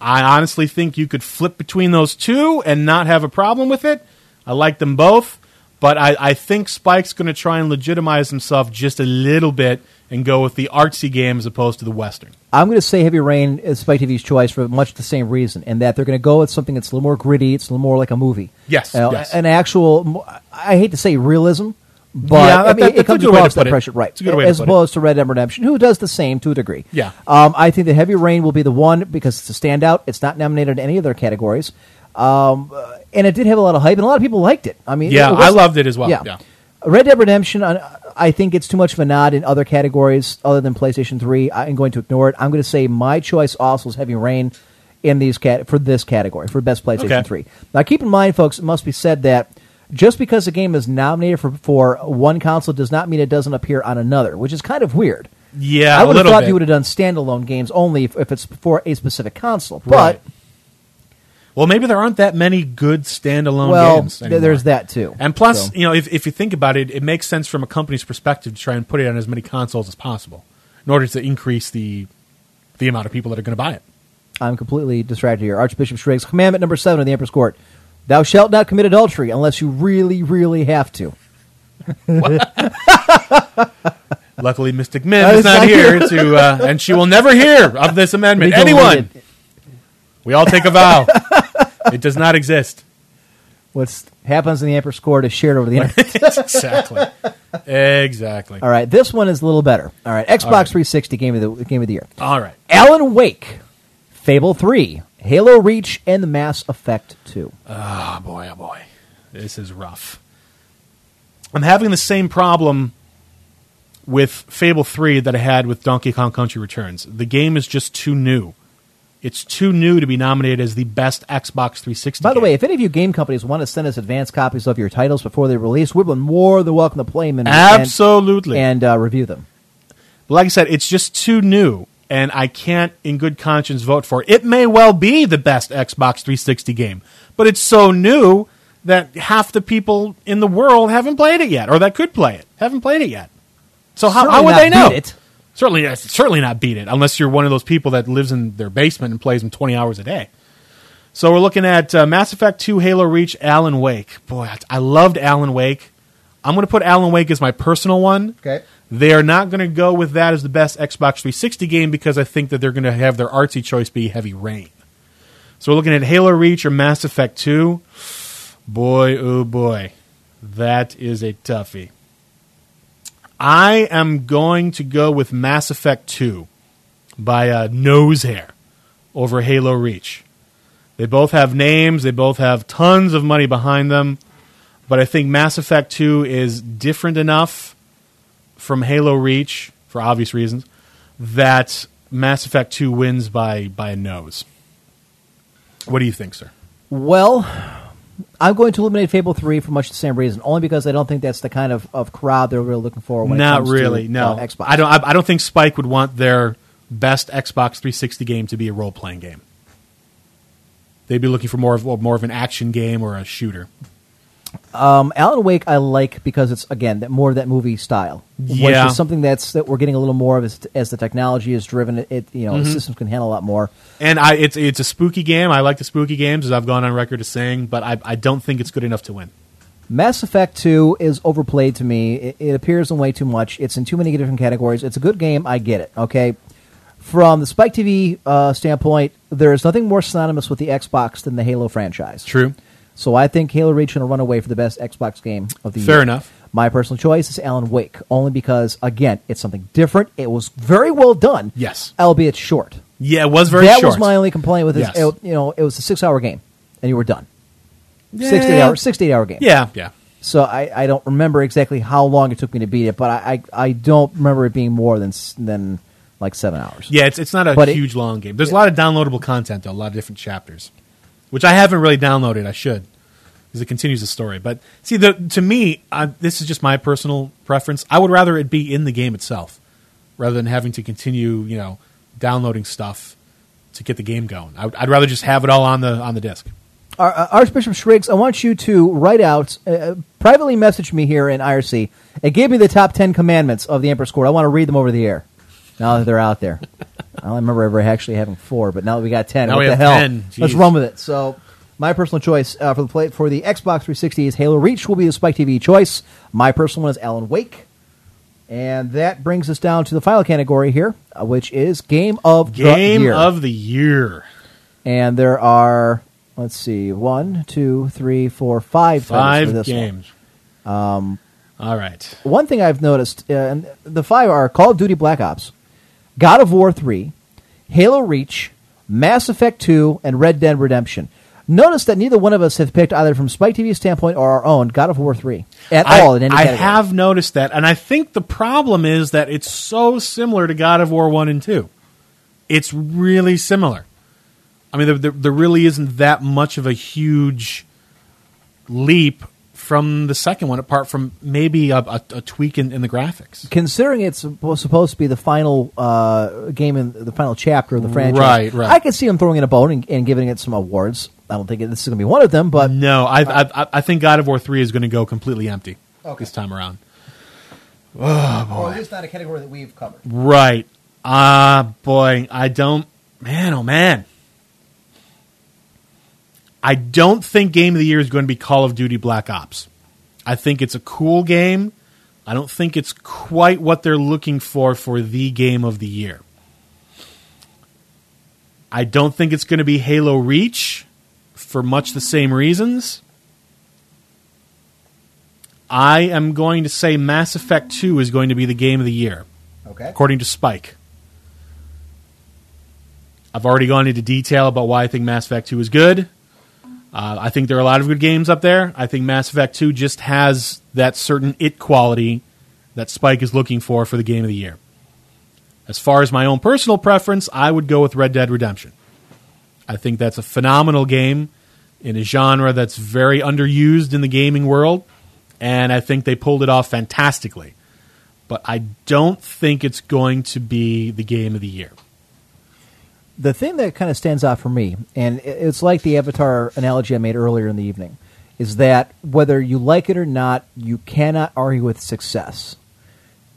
I honestly think you could flip between those two and not have a problem with it. I like them both, but I, I think Spike's going to try and legitimize himself just a little bit and go with the artsy game as opposed to the Western. I'm going to say Heavy Rain is Spike TV's choice for much the same reason, and that they're going to go with something that's a little more gritty. It's a little more like a movie. Yes, Uh, yes. an actual. I hate to say realism, but Yeah, I mean, that's it comes to across that it. pressure, right? It's a good way to as it. opposed to Red Dead Redemption, who does the same to a degree. Yeah. Um, I think that Heavy Rain will be the one because it's a standout. It's not nominated in any other categories, um, uh, and it did have a lot of hype, and a lot of people liked it. I mean, Yeah, I loved it as well. Yeah. Red Dead Redemption, I think it's too much of a nod in other categories other than PlayStation 3. I'm going to ignore it. I'm going to say my choice also is Heavy Rain in these cat- for this category for best PlayStation Okay. 3. Now, keep in mind, folks, it must be said that just because a game is nominated for, for one console does not mean it doesn't appear on another, which is kind of weird. Yeah, I would have thought bit. you would have done standalone games only if, if it's for a specific console. Right. But Well, maybe there aren't that many good standalone well, games. anymore. there's that too. And plus, So- you know, if, if you think about it, it makes sense from a company's perspective to try and put it on as many consoles as possible in order to increase the the amount of people that are going to buy it. I'm completely distracted here. Archbishop Striggs, commandment number seven of the Emperor's Court: Thou shalt not commit adultery unless you really, really have to. Luckily, Mystic Min Uh, is not here here. to, uh, and she will never hear of this amendment. Legal Anyone, related. we all take a vow. it does not exist. What happens in the Emperor's Court is shared over the internet. exactly. Exactly. All right, this one is a little better. All right, Xbox All right. 360 game of the game of the year. All right. Alan Wake, Fable 3, Halo Reach, and the Mass Effect 2. Oh boy, oh boy, this is rough. I'm having the same problem with Fable 3 that I had with Donkey Kong Country Returns. The game is just too new. It's too new to be nominated as the best Xbox 360. By the game. way, if any of you game companies want to send us advanced copies of your titles before they release, we're more than welcome to play them and, Absolutely. and, and uh, review them. But like I said, it's just too new, and I can't, in good conscience, vote for it. It may well be the best Xbox 360 game, but it's so new that half the people in the world haven't played it yet, or that could play it, haven't played it yet. So how, how would they know? it. Certainly, uh, certainly not beat it, unless you're one of those people that lives in their basement and plays them 20 hours a day. So we're looking at uh, Mass Effect 2, Halo Reach, Alan Wake. Boy, I, I loved Alan Wake. I'm going to put Alan Wake as my personal one. Okay. They are not going to go with that as the best Xbox 360 game because I think that they're going to have their artsy choice be Heavy Rain. So we're looking at Halo Reach or Mass Effect 2. Boy, oh boy. That is a toughie. I am going to go with Mass Effect 2 by uh, nose hair over Halo Reach. They both have names, they both have tons of money behind them, but I think Mass Effect 2 is different enough from Halo Reach, for obvious reasons, that Mass Effect 2 wins by, by a nose. What do you think, sir? Well, I'm going to eliminate Fable 3 for much the same reason, only because I don't think that's the kind of, of crowd they're really looking for when it Not comes really. to no, uh, Xbox. I don't. I, I don't think Spike would want their best Xbox 360 game to be a role playing game. They'd be looking for more of more of an action game or a shooter. Um, Alan Wake I like because it's again that more of that movie style. Which Yeah. is something that's that we're getting a little more of as, as the technology is driven. It, it you know Mhm. the systems can handle a lot more. And I, it's it's a spooky game. I like the spooky games, as I've gone on record as saying, but I, I don't think it's good enough to win. Mass Effect 2 is overplayed to me. It, it appears in way too much. It's in too many different categories. It's a good game. I get it. Okay. From the Spike TV uh, standpoint, there is nothing more synonymous with the Xbox than the Halo franchise. True. So I think Halo Reach going to run away for the best Xbox game of the year. Fair enough. My personal choice is Alan Wake, only because again, it's something different. It was very well done. Yes. albeit short. Yeah, it was very short. that short. was my only complaint with it. Yes. It- you know, it was a six-hour game, and you were done. Yeah. Six to eight hour, six to eight hour game. Yeah, yeah. So I, I don't remember exactly how long it took me to beat it, but I, I, I don't remember it being more than than like seven hours. Yeah, it's it's not a But it- huge long game. There's a lot of downloadable content, though, a lot of different chapters, which I haven't really downloaded. I should, because it continues the story. But see, the to me, uh, this is just my personal preference. I would rather it be in the game itself, rather than having to continue, you know, downloading stuff to get the game going. I, would- I'd rather just have it all on the on the disc. Uh, Archbishop Spriggs, I want you to write out, uh, privately message me here in IRC, and give me the top 10 commandments of the Emperor's Court. I want to read them over the air now that they're out there. I don't remember ever actually having four, but now that we got 10, Now what we the have hell? 10. Let's run with it. So, my personal choice uh, for the play, for the Xbox 360 is Halo Reach, will be the Spike TV choice. My personal one is Alan Wake. And that brings us down to the final category here, uh, which is Game of the Game Year. of the year. And there are, let's see, one, two, three, four, five titles for this games. one. Um, All right. one thing I've noticed, uh, and the five are Call of Duty Black Ops, God of War 3, Halo Reach, Mass Effect 2, and Red Dead Redemption. Notice that neither one of us have picked either from Spike TV's standpoint or our own God of War 3 at I, all in any I category. have noticed that, and I think the problem is that it's so similar to God of War One and Two. It's really similar. I mean, there, there, there really isn't that much of a huge leap from the second one, apart from maybe a, a, a tweak in, in the graphics. Considering it's supposed to be the final uh, game in the final chapter of the franchise, Right, right. I could see them throwing in a bone and, and giving it some awards. I don't think this is going to be one of them, but No, I, I, I- I think God of War Three is going to go completely empty okay. this time around. Oh boy. or at least not a category that we've covered. Right. Ah, boy, I don't. Man, oh man. I don't think Game of the Year is going to be Call of Duty Black Ops. I think it's a cool game. I don't think it's quite what they're looking for for the Game of the Year. I don't think it's going to be Halo Reach for much the same reasons. I am going to say Mass Effect 2 is going to be the Game of the Year Okay. according to Spike. I've already gone into detail about why I think Mass Effect 2 is good. Uh, I think there are a lot of good games up there. I think Mass Effect 2 just has that certain it quality that Spike is looking for for the game of the year. As far as my own personal preference, I would go with Red Dead Redemption. I think that's a phenomenal game in a genre that's very underused in the gaming world, and I think they pulled it off fantastically but I don't think it's going to be the game of the year. The thing that kind of stands out for me, and it's like the Avatar analogy I made earlier in the evening, is that whether you like it or not, you cannot argue with success.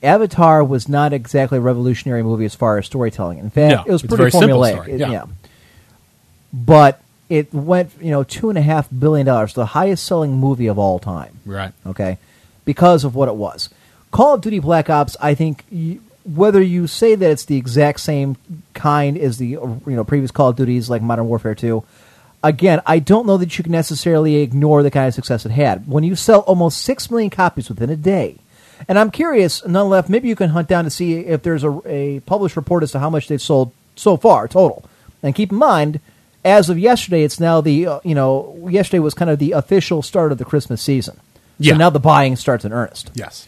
Avatar was not exactly a revolutionary movie as far as storytelling. In fact, No, it was pretty formulaic. It- yeah. But it went, you know, two and a half billion dollars, the highest selling movie of all time Right. okay, because of what it was. Call of Duty Black Ops, I think, whether you say that it's the exact same kind as the you know previous Call of Duties like Modern Warfare Two, again, I don't know that you can necessarily ignore the kind of success it had. When you sell almost six million copies within a day, and I'm curious, none left. Maybe you can hunt down to see if there's a, a published report as to how much they've sold so far total. And keep in mind, as of yesterday, it's now the uh, you know yesterday was kind of the official start of the Christmas season. Yeah. So now the buying starts in earnest. Yes.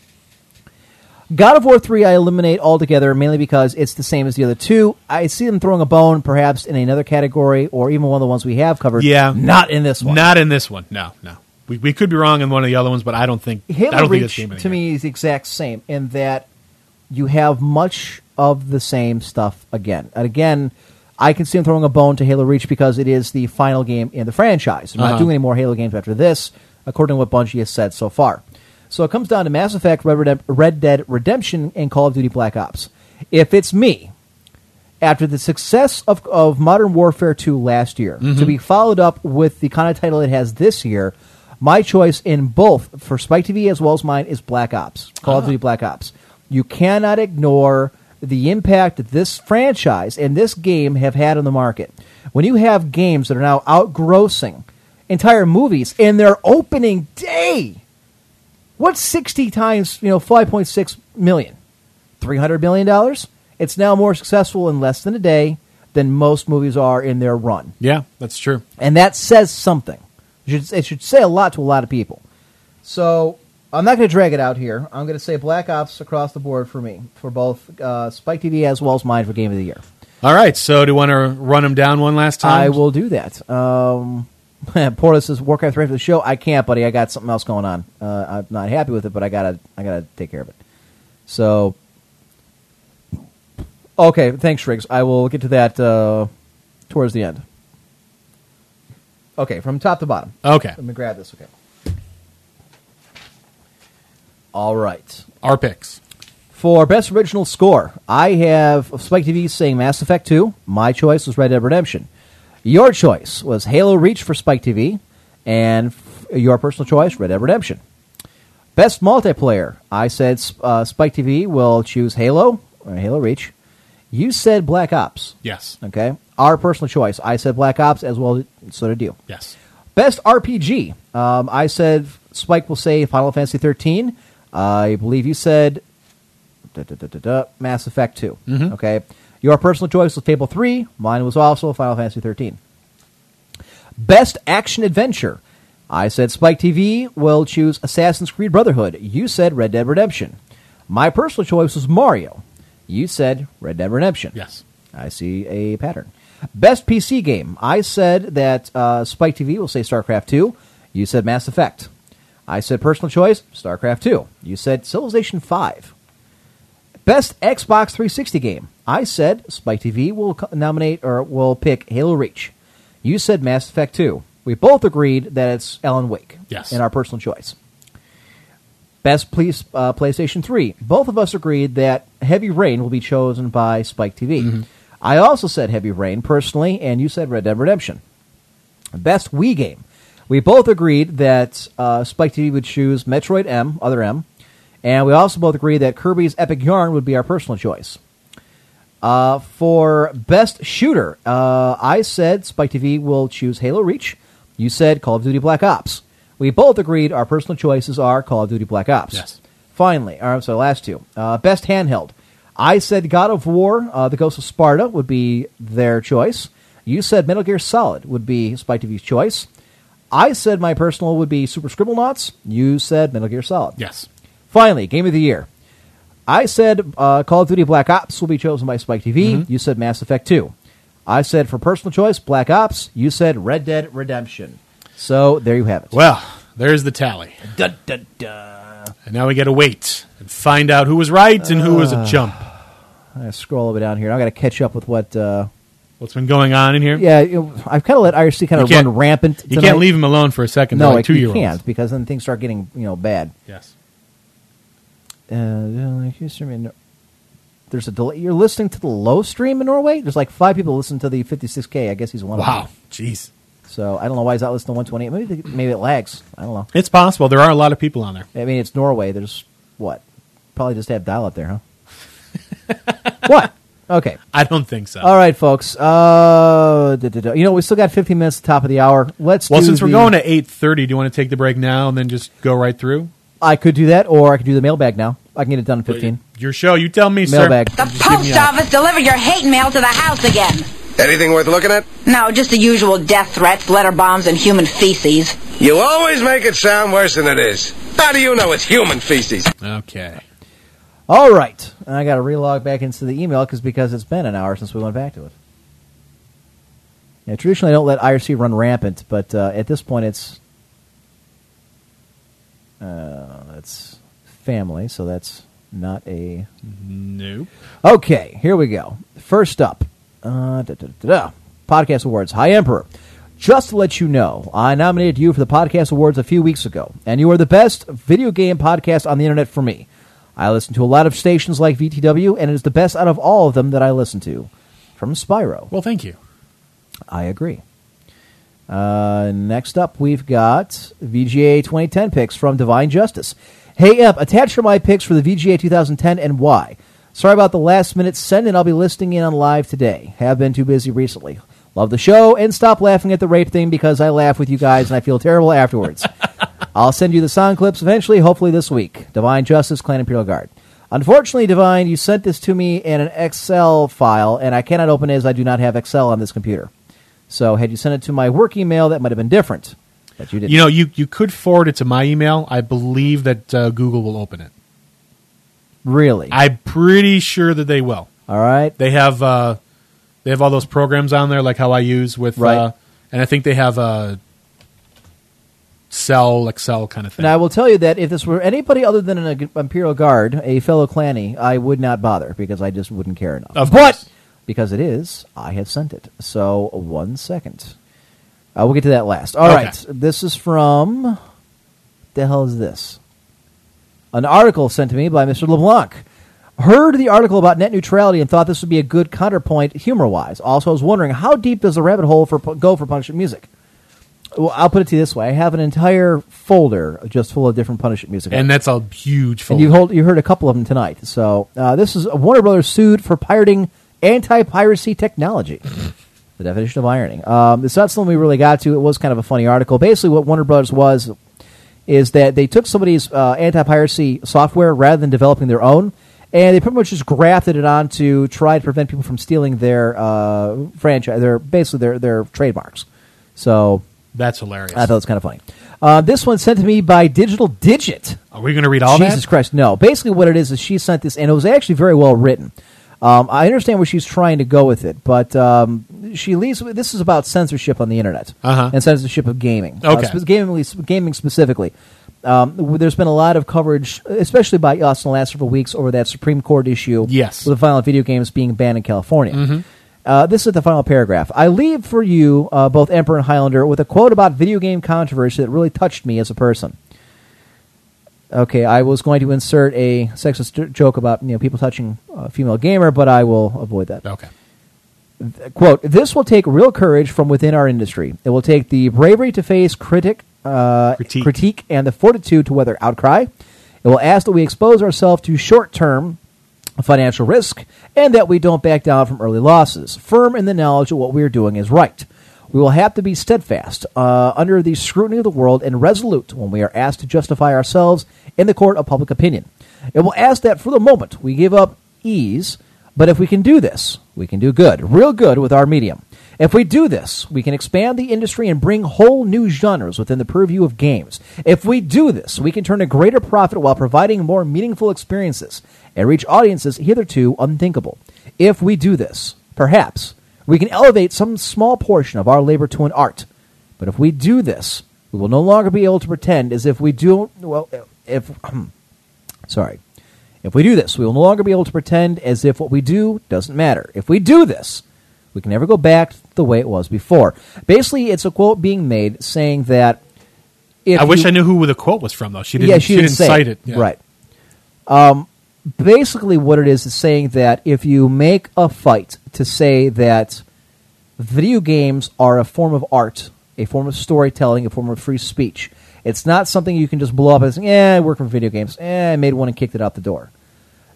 God of War 3 I eliminate altogether mainly because it's the same as the other two. I see them throwing a bone perhaps in another category or even one of the ones we have covered. Yeah. Not in this one. Not in this one. No, no. We, we could be wrong in one of the other ones, but I don't think Halo I don't think Reach game to me is the exact same in that you have much of the same stuff again. And again, I can see them throwing a bone to Halo Reach because it is the final game in the franchise. I'm not Uh-huh. doing any more Halo games after this, according to what Bungie has said so far. So it comes down to Mass Effect, Red, Redem- Red Dead Redemption, and Call of Duty Black Ops. If it's me, after the success of, of Modern Warfare 2 last year, Mm-hmm. to be followed up with the kind of title it has this year, my choice in both for Spike TV as well as mine is Black Ops, Call of Duty Black Ops. You cannot ignore the impact that this franchise and this game have had on the market. When you have games that are now outgrossing entire movies in their opening day, what's 60 times, you know, 5.6 million? $300 million? It's now more successful in less than a day than most movies are in their run. Yeah, that's true. And that says something. It should, it should say a lot to a lot of people. So I'm not going to drag it out here. I'm going to say Black Ops across the board for me, for both uh, Spike TV as well as mine for Game of the Year. All right, so do you want to run them down one last time? I will do that. Um, Porta says Warcraft ready for the show. I can't, buddy. I got something else going on. Uh, I'm not happy with it, but I gotta I gotta take care of it. So, okay. Thanks, Riggs. I will get to that uh, towards the end. Okay, from top to bottom. Okay, Let me grab this. Okay. All right. our picks. For best original score, I have Spike TV saying Mass Effect 2. My choice was Red Dead Redemption. Your choice was Halo Reach for Spike TV, and f- your personal choice, Red Dead Redemption. Best multiplayer, I said uh, Spike TV will choose Halo or Halo Reach. You said Black Ops. Yes, Okay, our personal choice. I said Black Ops as well. So did you. yes. Best RPG. Um, I said Spike will say Final Fantasy 13. I believe you said da, da, da, da, da, Mass Effect 2. Okay. Your personal choice was Fable 3. Mine was also Final Fantasy 13. Best action adventure. I said Spike TV will choose Assassin's Creed Brotherhood. You said Red Dead Redemption. My personal choice was Mario. You said Red Dead Redemption. Yes. I see a pattern. Best PC game. I said that uh, Spike TV will say StarCraft 2. You said Mass Effect. I said personal choice, StarCraft 2. You said Civilization 5. Best Xbox 360 game. I said Spike TV will nominate or will pick Halo Reach. You said Mass Effect 2. We both agreed that it's Alan Wake. Yes. In our personal choice. Best police, uh, PlayStation 3. Both of us agreed that Heavy Rain will be chosen by Spike TV. I also said Heavy Rain personally, and you said Red Dead Redemption. Best Wii game. We both agreed that uh, Spike TV would choose Metroid M, other M, and we also both agreed that Kirby's Epic Yarn would be our personal choice. Uh, for Best Shooter, uh, I said Spike TV will choose Halo Reach. You said Call of Duty Black Ops. We both agreed our personal choices are Call of Duty Black Ops. Yes. Finally, all right, I'm last two. Uh, best handheld. I said God of War, uh, The Ghost of Sparta would be their choice. You said Metal Gear Solid would be Spike TV's choice. I said my personal would be Super Scribblenauts. You said Metal Gear Solid. Yes. Finally, Game of the Year. I said uh, Call of Duty Black Ops will be chosen by Spike TV. You said Mass Effect 2. I said for personal choice, Black Ops. You said Red Dead Redemption. So there you have it. Well, there's the tally. Dun, dun, dun. And now we got to wait and find out who was right and who was a jump. I gotta scroll over down here. I got to catch up with what. Uh, What's been going on in here? yeah, you know, I've kind of let IRC kind of run rampant. You can't leave him alone for a second. No, like two year you olds. can't because then things start getting you know bad. Yes. Uh, there's a delay. You're listening to the low stream in Norway. There's like five people listen to the 56k. I guess he's one of Wow. them. Jeez. So I don't know why he's not listening to 128. Maybe they- maybe it lags. I don't know. It's possible. There are a lot of people on there. I mean, it's Norway. There's what? Probably just have dial up there, huh? what? Okay. I don't think so. All right, folks. Uh, da, da, da. You know, we still got 15 minutes at the top of the hour. Let's. well, since we're going to 8.30, do you want to take the break now and then just go right through? I could do that, or I could do the mailbag now. I can get it done in 15. Your show. You tell me, Mailbag. sir. The Just give me post office delivered your hate mail to the house again. Anything worth looking at? No, just the usual death threats, letter bombs, and human feces. You always make it sound worse than it is. How do you know it's human feces? Okay. All right, and I got to relog back into the email because because it's been an hour since we went back to it. Yeah, traditionally I don't let IRC run rampant, but uh, at this point it's uh, it's family, so that's not a Nope. Okay, here we go. First up, uh, da, da, da, da. Podcast Awards. Hi, Emperor. Just to let you know, I nominated you for the Podcast Awards a few weeks ago, and you are the best video game podcast on the internet for me. I listen to a lot of stations like VTW, and it is the best out of all of them that I listen to. From Spyro. Well, thank you. I agree. Uh, next up, we've got VGA 2010 picks from Divine Justice. Hey, Emp, attach my picks for the VGA 2010 and why. Sorry about the last minute send in. I'll be listening in on live today. Have been too busy recently. Love the show and stop laughing at the rape thing because I laugh with you guys and I feel terrible afterwards. I'll send you the sound clips eventually, hopefully this week. Divine Justice, Clan Imperial Guard. Unfortunately, Divine, you sent this to me in an Excel file, and I cannot open it as I do not have Excel on this computer. So, had you sent it to my work email, that might have been different. But you didn't. You know, you, you could forward it to my email. I believe that uh, Google will open it. really? I'm pretty sure that they will. All right. They have uh, they have all those programs on there, like how I use with, Right. uh, and I think they have a Cell Excel kind of thing. And I will tell you that if this were anybody other than an Imperial Guard, a fellow clanny, I would not bother because I just wouldn't care enough. Of but course. Because it is, I have sent it. So one second. Uh, we'll get to that last. All Okay. right. This is from. The hell is this? An article sent to me by Mr. LeBlanc. Heard the article about net neutrality and thought this would be a good counterpoint humor wise. Also, I was wondering how deep does the rabbit hole for go for punishment music? Well, I'll put it to you this way: I have an entire folder just full of different punishment music, and that's a huge and you hold you heard a couple of them tonight. So uh, this is Warner Brothers sued for pirating anti-piracy technology. the definition of ironing. Um, it's not something we really got to. It was kind of a funny article. Basically, what Warner Brothers was is that they took somebody's uh, anti-piracy software rather than developing their own, and they pretty much just grafted it on to try to prevent people from stealing their uh, franchise, their basically their their trademarks. So That's hilarious. I thought it was kind of funny. Uh, this one sent to me by Digital Digit. Are we going to read all Jesus that? Jesus Christ, no. Basically, what it is is she sent this, and it was actually very well written. Um, I understand where she's trying to go with it, but um, she leaves. This is about censorship on the internet Uh-huh. and censorship of gaming. Okay. Uh, gaming, gaming specifically. Um, there's been a lot of coverage, especially by us in the last several weeks, over that Supreme Court issue. Yes. with the violent video games being banned in California. Uh, this is the final paragraph. I leave for you, uh, both Emperor and Highlander, with a quote about video game controversy that really touched me as a person. Okay, I was going to insert a sexist j- joke about you know people touching a female gamer, but I will avoid that. Okay. Quote: This will take real courage from within our industry. It will take the bravery to face critic, uh, Critique. and the fortitude to weather outcry. It will ask that we expose ourselves to short-term financial risk and that we don't back down from early losses, firm in the knowledge that what we are doing is right. We will have to be steadfast uh, under the scrutiny of the world and resolute when we are asked to justify ourselves in the court of public opinion. It will ask that for the moment we give up ease, but if we can do this, we can do good, real good with our medium. If we do this, we can expand the industry and bring whole new genres within the purview of games. If we do this, we can turn a greater profit while providing more meaningful experiences and reach audiences hitherto unthinkable. If we do this, perhaps we can elevate some small portion of our labor to an art. But if we do this, we will no longer be able to pretend as if we do well if sorry. If we do this, we will no longer be able to pretend as if what we do doesn't matter. If we do this, we can never go back the way it was before. Basically, it's a quote being made saying that if I wish you- I knew who the quote was from, though. She didn't. yeah, she, didn't, say cite it. Yeah. Right. Um, basically, what it is is saying that if you make a fight to say that video games are a form of art, a form of storytelling, a form of free speech, it's not something you can just blow up as, "Yeah, I work for video games. Eh, I made one and kicked it out the door."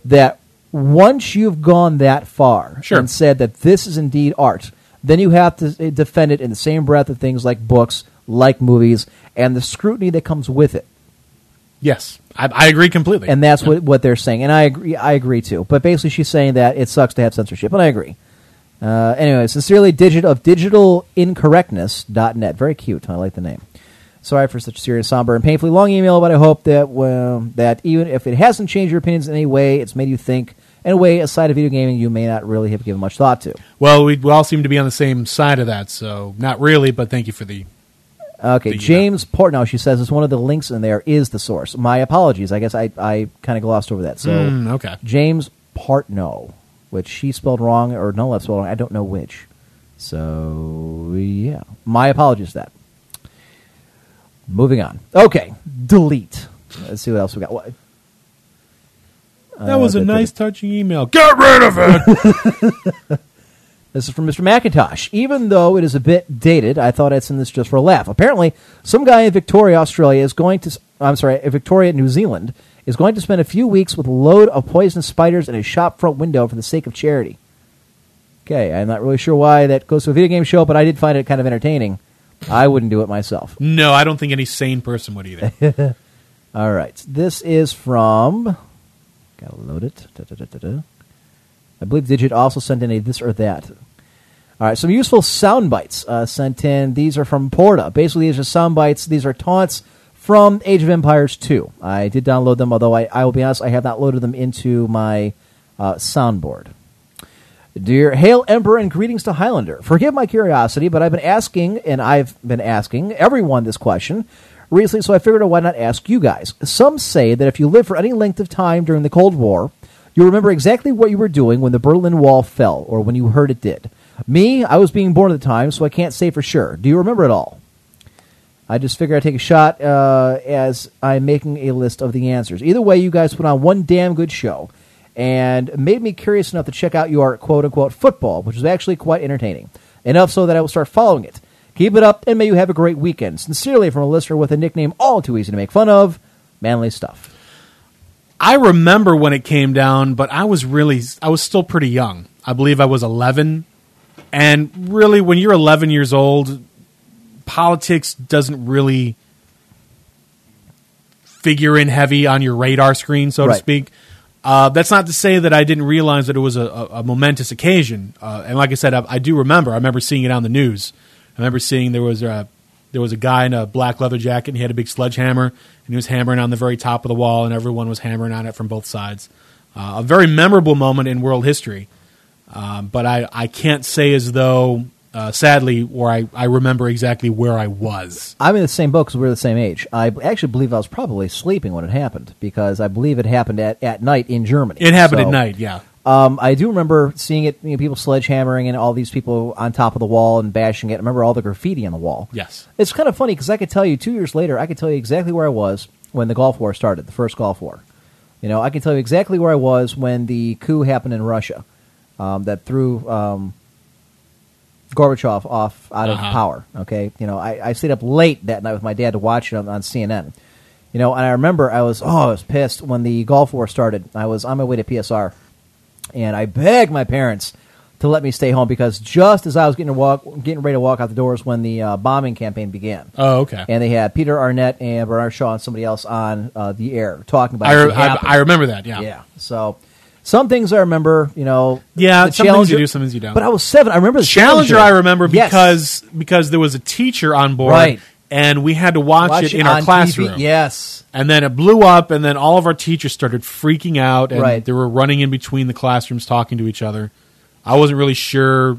That once you've gone that far Sure. and said that this is indeed art, then you have to eh, defend it in the same breath of things like books, like movies, and the scrutiny that comes with it Yes, I, I agree completely. and that's what what they're saying, and I agree. I agree too. But basically, she's saying that it sucks to have censorship, and I agree. Uh, anyway, sincerely, Digit of digitalincorrectness.net. Very cute. I like the name. Sorry for such a serious, somber, and painfully long email, but I hope that well, that even if it hasn't changed your opinions in any way, it's made you think in a way, a side of video gaming you may not really have given much thought to. Well, we, we all seem to be on the same side of that, so not really, but thank you for the. Okay, uh, James Portnow, she says, is one of the links in there is the source. My apologies. I guess I, I kind of glossed over that. So, Mm, okay. James Portnow, which she spelled wrong, or no left spelled wrong. I don't know which. So, yeah. My apologies for that. Moving on. Okay, delete. Let's see what else we got. What? That was Uh, a nice, touching email. Get rid of it! This is from Mr. McIntosh. Even though it is a bit dated, I thought I'd send this just for a laugh. Apparently, some guy in Victoria, Australia is going to, I'm sorry, Victoria, New Zealand, is going to spend a few weeks with a load of poisonous spiders in a shop front window for the sake of charity. Okay, I'm not really sure why that goes to a video game show, but I did find it kind of entertaining. I wouldn't do it myself. no, I don't think any sane person would either. All right, this is from. Gotta load it. Da, da, da, da, da. I believe Digit also sent in a this or that. All right, some useful sound bites uh, sent in. These are from Porta. Basically, these are sound bites. These are taunts from Age of Empires 2. I did download them, although I, I will be honest, I have not loaded them into my uh, soundboard. Dear Hail Emperor and greetings to Highlander. Forgive my curiosity, but I've been asking, and I've been asking everyone this question recently, so I figured why not ask you guys. Some say that if you live for any length of time during the Cold War, you remember exactly what you were doing when the Berlin Wall fell, or when you heard it did. Me, I was being born at the time, so I can't say for sure. Do you remember it all? I just figured I'd take a shot uh, as I'm making a list of the answers. Either way, you guys put on one damn good show and made me curious enough to check out your quote unquote football, which is actually quite entertaining. Enough so that I will start following it. Keep it up, and may you have a great weekend. Sincerely, from a listener with a nickname all too easy to make fun of, Manly Stuff. I remember when it came down, but I was really, I was still pretty young. I believe I was 11. And really, when you're 11 years old, politics doesn't really figure in heavy on your radar screen, so to speak. Uh, that's not to say that I didn't realize that it was a, a, a momentous occasion. Uh, and like I said, I, I do remember. I remember seeing it on the news. I remember seeing there was a there was a guy in a black leather jacket and he had a big sledgehammer and he was hammering on the very top of the wall and everyone was hammering on it from both sides. Uh, a very memorable moment in world history. Um, but I, I can't say as though, uh, sadly, where I, I remember exactly where I was. I'm in the same boat because we're the same age. I actually believe I was probably sleeping when it happened because I believe it happened at, at night in Germany. It happened So, at night, yeah. Um, I do remember seeing it, you know, people sledgehammering and all these people on top of the wall and bashing it. I remember all the graffiti on the wall. Yes. It's kind of funny because I could tell you two years later, I could tell you exactly where I was when the Gulf War started, the first Gulf War. You know, I can tell you exactly where I was when the coup happened in Russia um, that threw um, Gorbachev off out of Uh-huh. power. Okay, you know, I, I stayed up late that night with my dad to watch it on, on CNN. You know, and I remember I was oh I was pissed when the Gulf War started. I was on my way to PSR, and I begged my parents to let me stay home because just as I was getting to walk, getting ready to walk out the doors when the uh, bombing campaign began. Oh, okay. And they had Peter Arnett and Bernard Shaw and somebody else on uh, the air talking about I, re- I, I remember that, yeah. Yeah. So some things I remember, you know. Yeah, some things you do, some things you don't. But I was seven. I remember the Challenger, I remember Yes. because because there was a teacher on board, Right. And we had to watch, Watch it in our classroom. TV, yes. and then it blew up, and then all of our teachers started freaking out, and Right. they were running in between the classrooms talking to each other. I wasn't really sure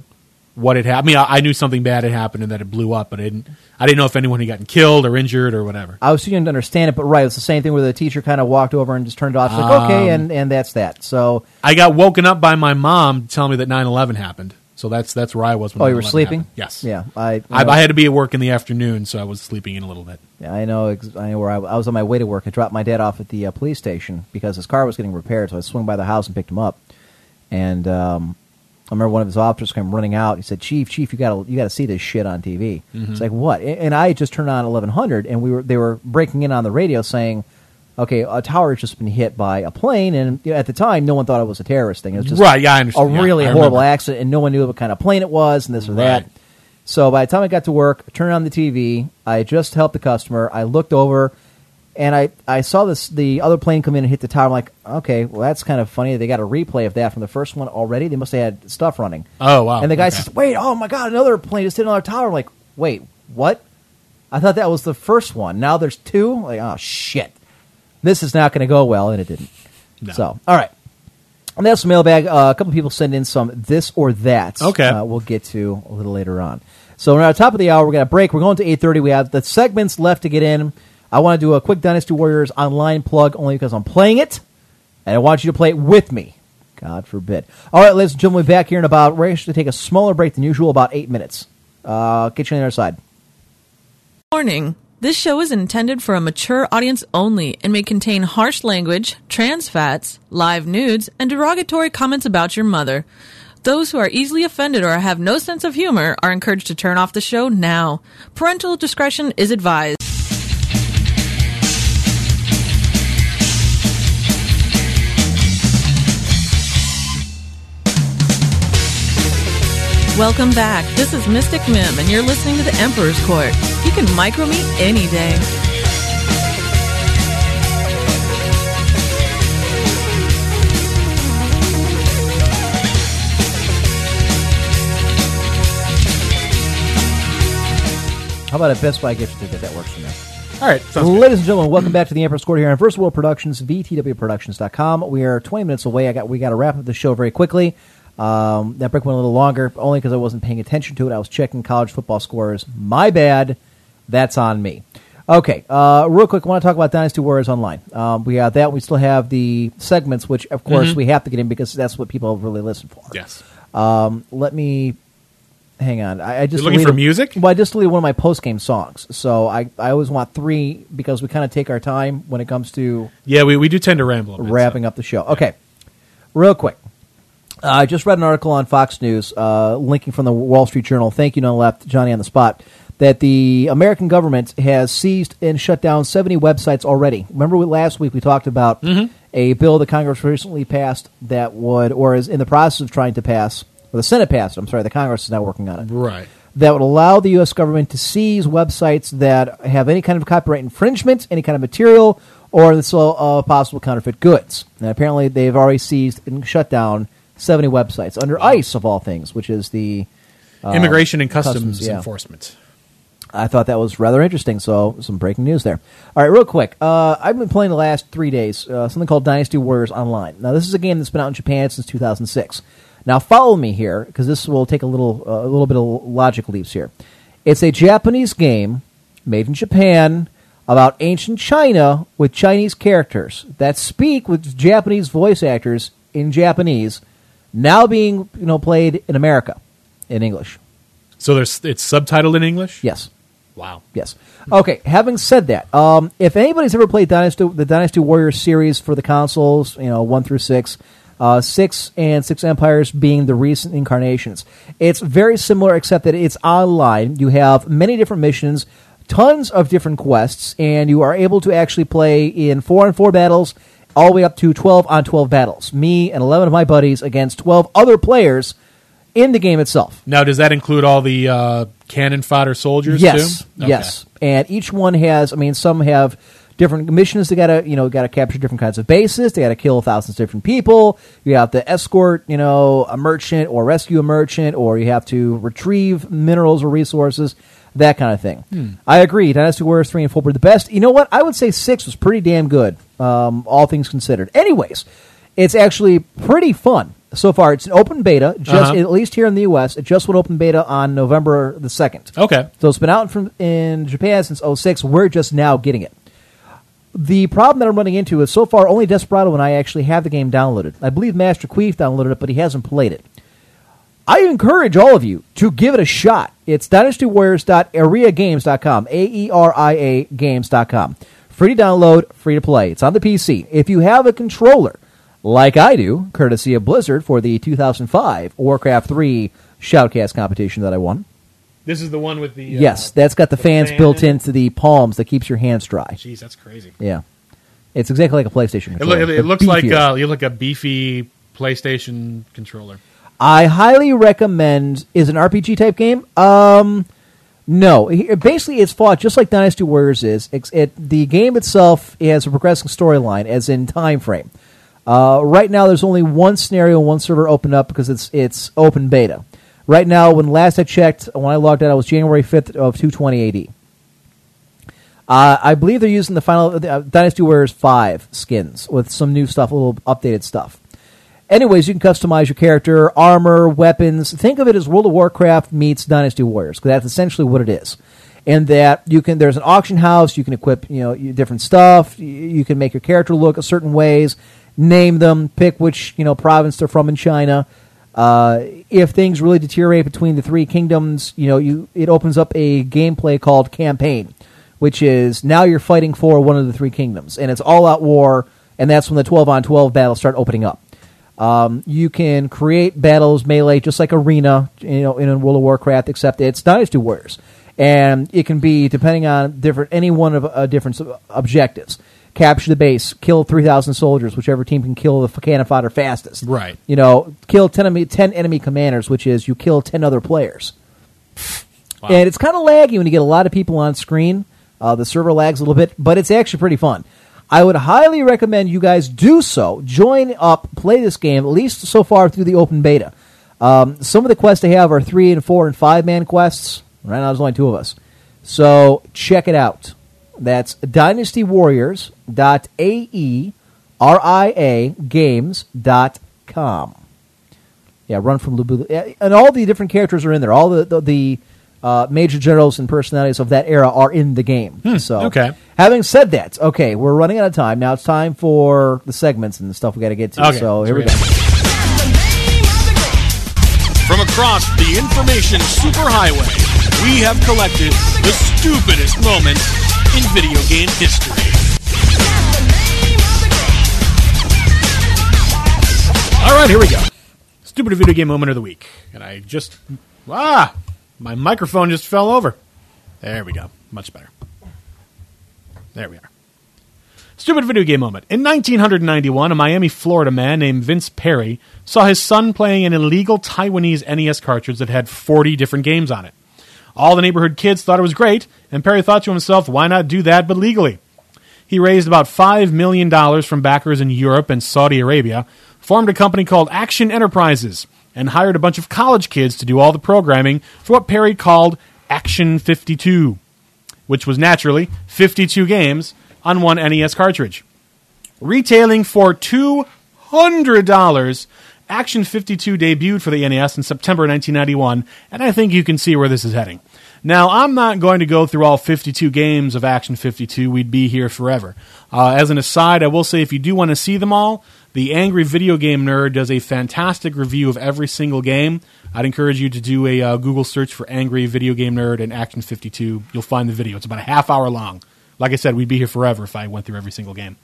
what had happened. I mean, I, I knew something bad had happened and that it blew up, but I didn't. I didn't know if anyone had gotten killed or injured or whatever. I was too young to understand it, but right, it's the same thing where the teacher kind of walked over and just turned it off. It's like, okay, Um, and, and that's that. So, I got woken up by my mom telling me that 9-11 happened. So that's that's where I was. When oh, you were 9/11 sleeping? happened. Yes. Yeah. I, you I, know, I had to be at work in the afternoon, so I was sleeping in a little bit. Yeah, I know. ex- I know where I, I was on my way to work. I dropped my dad off at the uh, police station because his car was getting repaired. So I swung by the house and picked him up. And um, I remember one of his officers came running out. He said, "Chief, Chief, you got to you got to see this shit on TV." Mhm. It's like what? A- And I had just turned on 1100, and we were they were breaking in on the radio saying. Okay, a tower has just been hit by a plane, and at the time, no one thought it was a terrorist thing. It was just Right, yeah, I understand. a Yeah, really I horrible remember. accident, and no one knew what kind of plane it was, and this or that. So by the time I got to work, I turned on the TV. I just helped the customer. I looked over, and I, I saw this the other plane come in and hit the tower. I'm like, okay, well that's kind of funny. They got a replay of that from the first one already. They must have had stuff running. Oh, wow. And the guy Okay. says, wait, oh my god, another plane just hit another tower. I'm like, wait, what? I thought that was the first one. Now there's two. Like, oh shit, this is not going to go well, and it didn't. So, all right. And that's the mailbag. Uh, a couple people send in some this or that. Okay. Uh, we'll get to a little later on. So we're at the top of the hour. We're going to break. We're going to 8.30. We have the segments left to get in. I want to do a quick Dynasty Warriors online plug only because I'm playing it. And I want you to play it with me. God forbid. All right, ladies and gentlemen, we'll be back here in about, we're actually take a smaller break than usual, about eight minutes. Uh, get you on the other side. Warning. This show is intended for a mature audience only and may contain harsh language, trans fats, live nudes, and derogatory comments about your mother. Those who are easily offended or have no sense of humor are encouraged to turn off the show now. Parental discretion is advised. Welcome back. This is Mystic Mim, and you're listening to the Emperor's Court. You can micro me any day. How about a Best Buy gift certificate? That works for me. All right. Sounds good. Ladies and gentlemen, welcome back to the Emperor's Court here on First World Productions, VTWProductions.com. We are 20 minutes away. I got We got to wrap up the show very quickly. Um, that break went a little longer, only because I wasn't paying attention to it. I was checking college football scores. My bad. That's on me. Okay, uh, real quick, I want to talk about Dynasty Warriors Online. Um, we have that. We still have the segments, which, of course, Mhm. we have to get in because that's what people really listen for. Yes. Um, let me hang on. I, I just You're looking for music? Well, I just deleted one of my post game songs, so I, I always want three because we kind of take our time when it comes to Yeah, we, we do tend to ramble a bit. wrapping up the show. Okay, real quick. Uh, I just read an article on Fox News, uh, linking from the Wall Street Journal. Thank you, no left, Johnny on the spot. That the American government has seized and shut down 70 websites already. Remember, we, last week we talked about a bill that Congress recently passed that would, or is in the process of trying to pass, or the Senate passed. I'm sorry, the Congress is now working on it Right. that would allow the U.S. government to seize websites that have any kind of copyright infringement, any kind of material, or the sale of possible counterfeit goods. And apparently, they've already seized and shut down 70 websites under ICE, of all things, which is the uh, Immigration and Customs, yeah. Enforcement. I thought that was rather interesting. So, some breaking news there. All right, real quick. Uh, I've been playing the last three days uh, something called Dynasty Warriors Online. Now, this is a game that's been out in Japan since 2006. Now, follow me here because this will take a little uh, a little bit of logic leaps here. It's a Japanese game made in Japan about ancient China with Chinese characters that speak with Japanese voice actors in Japanese, now being you know played in America in English. So there's it's subtitled in English? Yes. Wow. Yes. Okay. Having said that, um, if anybody's ever played Dynasty, the Dynasty Warriors series for the consoles, you know, one through six, uh, six and six Empires being the recent incarnations, it's very similar except that it's online. You have many different missions, tons of different quests, and you are able to actually play in four and four battles, all the way up to twelve on twelve battles. Me and eleven of my buddies against twelve other players in the game itself. Now, does that include all the uh, cannon fodder soldiers Yes, too? Okay. yes, and each one has. I mean, some have different missions. They gotta, you know, gotta capture different kinds of bases. They gotta kill thousands of different people. You have to escort, you know, a merchant or rescue a merchant, or you have to retrieve minerals or resources. That kind of thing. Hmm. I agree. Dynasty Warriors three and four were the best. You know what? I would say six was pretty damn good, um, all things considered. Anyways, it's actually pretty fun so far. It's an open beta, just Uh-huh. at least here in the U.S. It just went open beta on November the second. Okay. So it's been out from in Japan since 06. We're just now getting it. The problem that I'm running into is so far only Desperado and I actually have the game downloaded. I believe Master Queef downloaded it, but he hasn't played it. I encourage all of you to give it a shot. It's dynastywarriors.aeriagames.com, A E R I A games.com. Free to download, free to play. It's on the PC. If you have a controller, like I do, courtesy of Blizzard for the 2005 Warcraft 3 Shoutcast competition that I won. This is the one with the. Uh, yes, that's got the fans fan built into the palms that keeps your hands dry. Jeez, that's crazy. Yeah. It's exactly like a PlayStation It, controller. it but looks like beefier. uh, you look a beefy PlayStation controller. I highly recommend. Is an RPG type game? Um, no. Basically, it's fought just like Dynasty Warriors is. It the game itself has a progressing storyline, as in time frame. Uh, right now, there's only one scenario, one server opened up because it's it's open beta. Right now, when last I checked, when I logged out, it was January 5th of 220 AD. Uh, I believe they're using the final uh, Dynasty Warriors five skins with some new stuff, a little updated stuff. Anyways, you can customize your character, armor, weapons. Think of it as World of Warcraft meets Dynasty Warriors because that's essentially what it is. And that you can, there's an auction house. You can equip, you know, different stuff. You, can make your character look a certain ways, name them, pick which you know province they're from in China. Uh, if things really deteriorate between the three kingdoms, you know, you it opens up a gameplay called campaign, which is now you're fighting for one of the three kingdoms, and it's all out war, and that's when the twelve on twelve battles start opening up. Um, you can create battles melee just like Arena, you know, in World of Warcraft, except it's Dynasty Warriors, and it can be depending on different any one of uh, different objectives. Capture the base, kill three thousand soldiers, whichever team can kill the cannon fodder fastest. Right. You know, kill ten enemy, 10 enemy commanders, which is you kill ten other players. Wow. And it's kind of laggy when you get a lot of people on screen. Uh, the server lags a little bit, but it's actually pretty fun. I would highly recommend you guys do so. Join up, play this game, at least so far through the open beta. Um, some of the quests they have are three and four and five man quests. Right now, there's only two of us. So check it out. That's dynastywarriors.ae, R-I-A, games.com. Yeah, run from Lu Bu. And all the different characters are in there. All the, the, the uh, major generals and personalities of that era are in the game. so, okay. Having said that, okay, we're running out of time. Now it's time for the segments and the stuff we got to get to. Okay, so here we go. From across the information superhighway, we have collected the stupidest moments in video game history. All right, here we go. Stupid video game moment of the week. And I just. Ah! My microphone just fell over. There we go. Much better. There we are. Stupid video game moment. In 1991, a Miami, Florida man named Vince Perry saw his son playing an illegal Taiwanese NES cartridge that had 40 different games on it. All the neighborhood kids thought it was great, and Perry thought to himself, why not do that but legally? He raised about $5 million from backers in Europe and Saudi Arabia, formed a company called Action Enterprises, and hired a bunch of college kids to do all the programming for what Perry called Action 52, which was naturally 52 games on one NES cartridge. Retailing for $200, Action 52 debuted for the NES in September 1991, and I think you can see where this is heading. Now, I'm not going to go through all 52 games of Action 52. We'd be here forever. Uh, as an aside, I will say if you do want to see them all, the Angry Video Game Nerd does a fantastic review of every single game. I'd encourage you to do a uh, Google search for Angry Video Game Nerd and Action 52. You'll find the video. It's about a half hour long. Like I said, we'd be here forever if I went through every single game.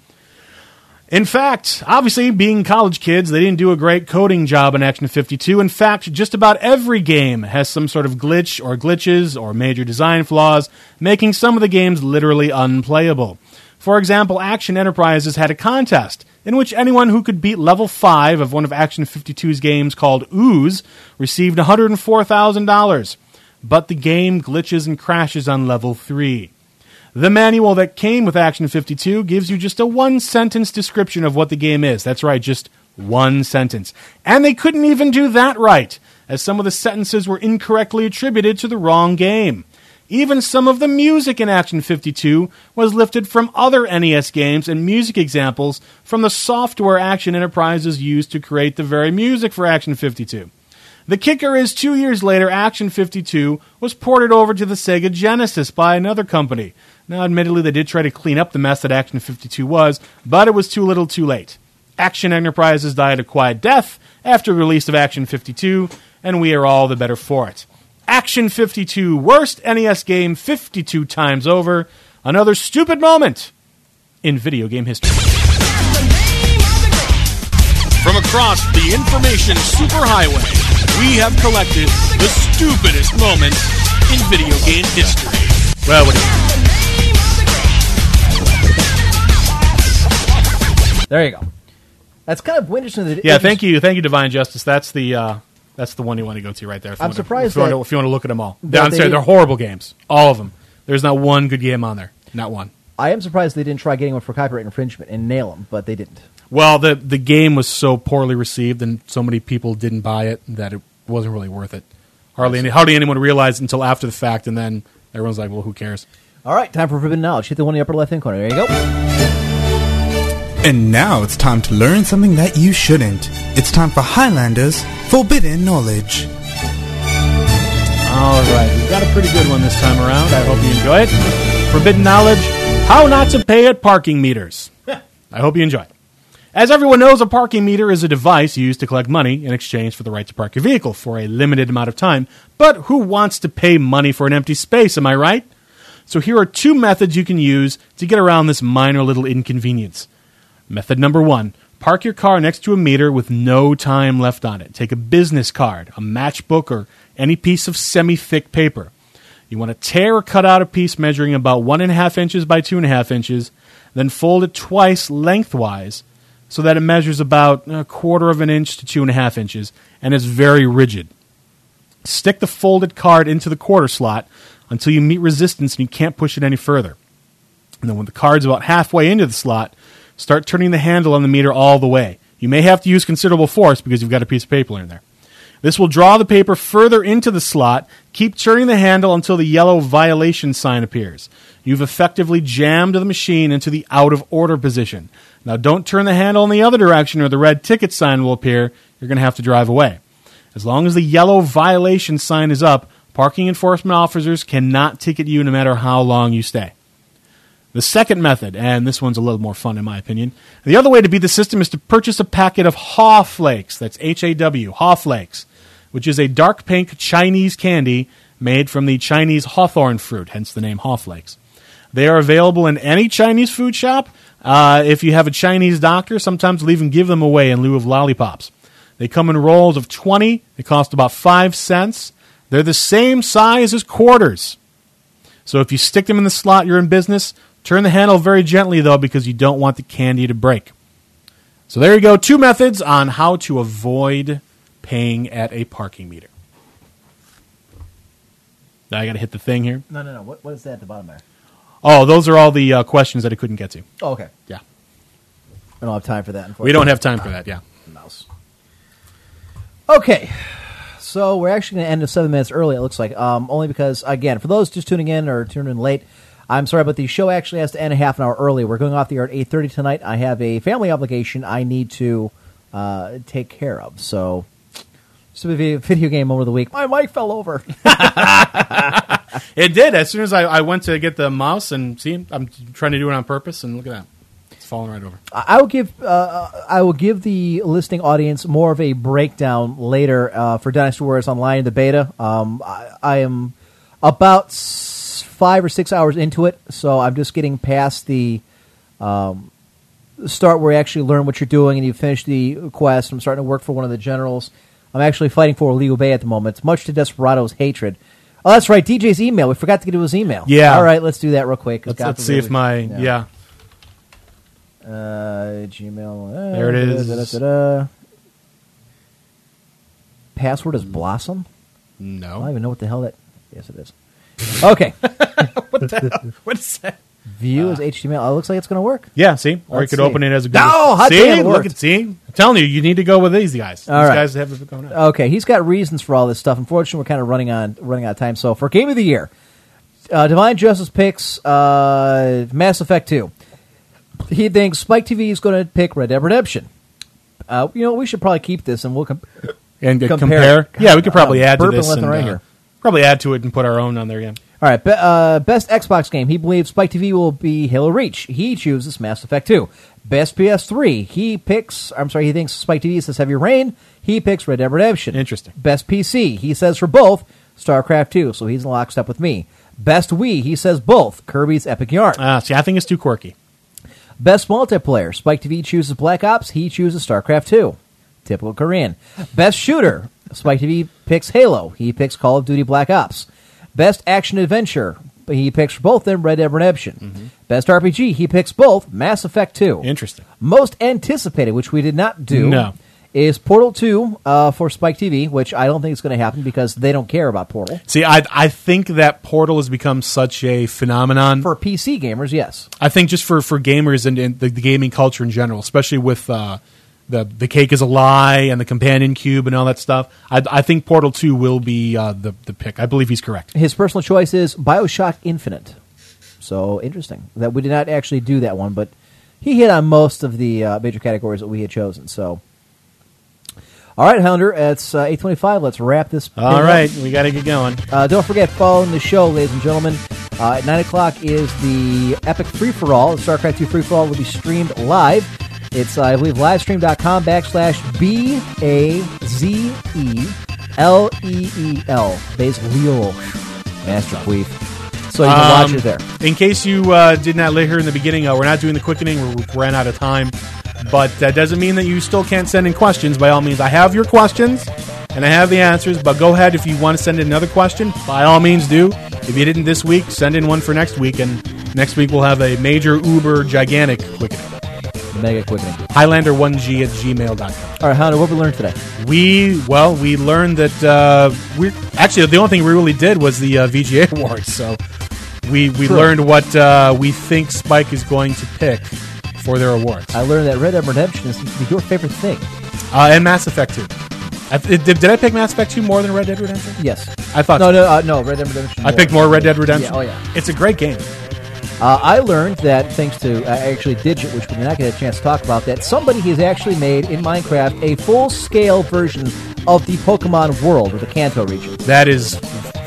In fact, obviously, being college kids, they didn't do a great coding job in Action 52. In fact, just about every game has some sort of glitch or glitches or major design flaws, making some of the games literally unplayable. For example, Action Enterprises had a contest in which anyone who could beat level 5 of one of Action 52's games called Ooze received $104,000. But the game glitches and crashes on level 3. The manual that came with Action 52 gives you just a one sentence description of what the game is. That's right, just one sentence. And they couldn't even do that right, as some of the sentences were incorrectly attributed to the wrong game. Even some of the music in Action 52 was lifted from other NES games and music examples from the software Action Enterprises used to create the very music for Action 52. The kicker is two years later, Action 52 was ported over to the Sega Genesis by another company. Now, admittedly, they did try to clean up the mess that Action 52 was, but it was too little too late. Action Enterprises died a quiet death after the release of Action 52, and we are all the better for it. Action 52, worst NES game 52 times over. Another stupid moment in video game history. From across the information superhighway, we have collected the stupidest moments in video game history. Well, what do you There you go. That's kind of interesting. That Yeah, thank you, thank you, Divine Justice. That's the uh, that's the one you want to go to right there. If I'm to- surprised if you, want that- to, if you want to look at them all. I'm they sorry, they're horrible games, all of them. There's not one good game on there, not one. I am surprised they didn't try getting one for copyright infringement and nail them, but they didn't. Well, the the game was so poorly received and so many people didn't buy it that it wasn't really worth it. Hardly any, hardly anyone realized until after the fact, and then everyone's like, "Well, who cares?" All right, time for Forbidden Knowledge. Hit the one in the upper left hand corner. There you go. And now it's time to learn something that you shouldn't. It's time for Highlanders Forbidden Knowledge. All right, we've got a pretty good one this time around. I hope you enjoy it. Forbidden knowledge: how not to pay at parking meters. I hope you enjoy it. As everyone knows, a parking meter is a device used to collect money in exchange for the right to park your vehicle for a limited amount of time. But who wants to pay money for an empty space? Am I right? So here are two methods you can use to get around this minor little inconvenience. Method number one park your car next to a meter with no time left on it. Take a business card, a matchbook, or any piece of semi thick paper. You want to tear or cut out a piece measuring about one and a half inches by two and a half inches, then fold it twice lengthwise so that it measures about a quarter of an inch to two and a half inches and is very rigid. Stick the folded card into the quarter slot until you meet resistance and you can't push it any further. And then when the card's about halfway into the slot, start turning the handle on the meter all the way. You may have to use considerable force because you've got a piece of paper in there. This will draw the paper further into the slot. Keep turning the handle until the yellow violation sign appears. You've effectively jammed the machine into the out of order position. Now, don't turn the handle in the other direction or the red ticket sign will appear. You're going to have to drive away. As long as the yellow violation sign is up, parking enforcement officers cannot ticket you no matter how long you stay. The second method, and this one's a little more fun in my opinion, the other way to beat the system is to purchase a packet of Haw Flakes. That's H A W, Haw Flakes, which is a dark pink Chinese candy made from the Chinese hawthorn fruit, hence the name Haw Flakes. They are available in any Chinese food shop. Uh, if you have a Chinese doctor, sometimes they'll even give them away in lieu of lollipops. They come in rolls of 20. They cost about 5 cents. They're the same size as quarters. So if you stick them in the slot, you're in business. Turn the handle very gently, though, because you don't want the candy to break. So there you go. Two methods on how to avoid paying at a parking meter. Now I got to hit the thing here. No, no, no. What, what is that at the bottom there? Oh, those are all the uh, questions that I couldn't get to. Oh, okay. Yeah. I don't have time for that. We don't have time for that, yeah. Mouse. Okay. So we're actually going to end in seven minutes early, it looks like. Um, only because, again, for those just tuning in or tuning in late, I'm sorry, but the show actually has to end a half an hour early. We're going off the air at 8.30 tonight. I have a family obligation I need to uh, take care of. So, be a video, game over the week. My mic fell over. It did. As soon as I, I went to get the mouse and see, I'm trying to do it on purpose, and look at that. It's falling right over. I will give uh, I will give the listening audience more of a breakdown later uh, for Dynasty Warriors Online, the beta. Um, I, I am about five or six hours into it, so I'm just getting past the um, start where you actually learn what you're doing and you finish the quest. I'm starting to work for one of the generals. I'm actually fighting for Liu Bei at the moment, much to Desperado's hatred. Oh, that's right. DJ's email. We forgot to get to his email. Yeah. All right, let's do that real quick. Let's, let's see if my yeah. uh, Gmail. uh, There it is. da-da-da-da. Password is Blossom. No, I don't even know what the hell that. Yes, it is. Okay. what the hell? What is that? View is HTML. Oh, it looks like it's going to work. Yeah, see, or you Let's could see. open it as a Google. No, hot see, damn, it look worked. at see. I'm telling you, you need to go with these guys. All these right. guys have it going on. Okay, he's got reasons for all this stuff. Unfortunately, we're kind of running on running out of time. So for game of the year, uh, Divine Justice picks uh, Mass Effect Two. He thinks Spike TV is going to pick Red Dead Redemption. Uh, you know, we should probably keep this and we'll com- and uh, compare. compare. Yeah, we could probably I'm add to burping this left and and right uh, here. Probably add to it and put our own on there again. All right, be, uh, best Xbox game. He believes Spike TV will be Halo Reach. He chooses Mass Effect 2. Best PS3. He picks. I'm sorry. He thinks Spike TV says Heavy Rain. He picks Red Dead Redemption. Interesting. Best PC. He says for both StarCraft 2. So he's in lockstep with me. Best Wii. He says both Kirby's Epic Yarn. Ah, see, I think it's too quirky. Best multiplayer. Spike TV chooses Black Ops. He chooses StarCraft 2. Typical Korean. Best shooter. Spike TV picks Halo. He picks Call of Duty Black Ops. Best action adventure. He picks both them Red Dead Redemption. Best RPG. He picks both Mass Effect 2. Interesting. Most anticipated, which we did not do, No. is Portal 2 uh, for Spike TV, which I don't think is going to happen because they don't care about Portal. See, I I think that Portal has become such a phenomenon. For PC gamers, yes. I think just for, for gamers and, and the, the gaming culture in general, especially with uh, the the cake is a lie and the companion cube and all that stuff. I, I think Portal Two will be uh, the the pick. I believe he's correct. His personal choice is Bioshock Infinite. So interesting that we did not actually do that one, but he hit on most of the uh, major categories that we had chosen. So, all right, Hounder, it's uh, eight twenty-five. Let's wrap this. All thing up. right, we got to get going. Uh, don't forget, following the show, ladies and gentlemen. Uh, at 9 o'clock is the Epic Free For All. The StarCraft 2 Free For All will be streamed live. It's, uh, I believe, livestream.com backslash B A Z E L E E L. Basil Master Queef. So you can watch Um, it there. In case you uh, did not hear in the beginning, uh, we're not doing the quickening. We ran out of time. But that doesn't mean that you still can't send in questions. By all means, I have your questions and I have the answers. But go ahead if you want to send in another question. By all means, do. If you didn't this week, send in one for next week. And next week we'll have a major, uber, gigantic quickening. Mega quickening. Highlander1g at gmail.com. All right, Hunter, what we learned today? We well, we learned that uh, we actually the only thing we really did was the uh, VGA awards. So we we True. learned what uh, we think Spike is going to pick for their awards, I learned that Red Dead Redemption is your favorite thing. uh, and Mass Effect Two. I, did, did I pick Mass Effect Two more than Red Dead Redemption? Yes. I thought No, so. no, uh, no, Red Dead Redemption. I picked more Red Dead Redemption. Yeah, oh, yeah. it's a great game. Uh, I learned that thanks to uh, actually Digit, which we did not get a chance to talk about, that somebody has actually made in Minecraft a full scale version of the Pokemon world or the Kanto region. That is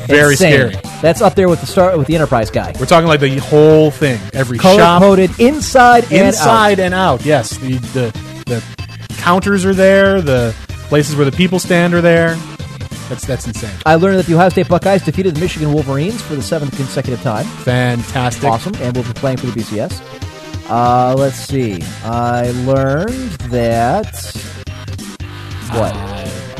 very Insane. scary. That's up there with the start with the Enterprise guy. We're talking like the whole thing, every Color shop, coded inside and inside out. and out. Yes, the, the the counters are there. The places where the people stand are there. That's that's insane. I learned that the Ohio State Buckeyes defeated the Michigan Wolverines for the seventh consecutive time. Fantastic. Awesome, and we'll be playing for the BCS. Uh, let's see. I learned that what?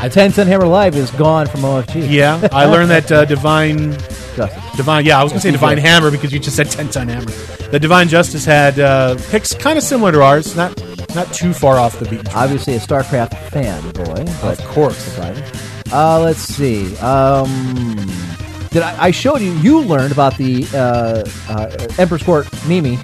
I Ten Ton Hammer Live is gone from OFG. Yeah, I learned that uh, Divine Justice. Divine. Yeah, I was going to say Divine. Hammer because you just said Ten Ton Hammer. The Divine Justice had uh, picks kind of similar to ours, not not too far off the track. Obviously, a StarCraft fan boy. Of course. surprising. Uh, let's see. Um, did I, I showed you? You learned about the uh, uh, Emperor's Court Mimi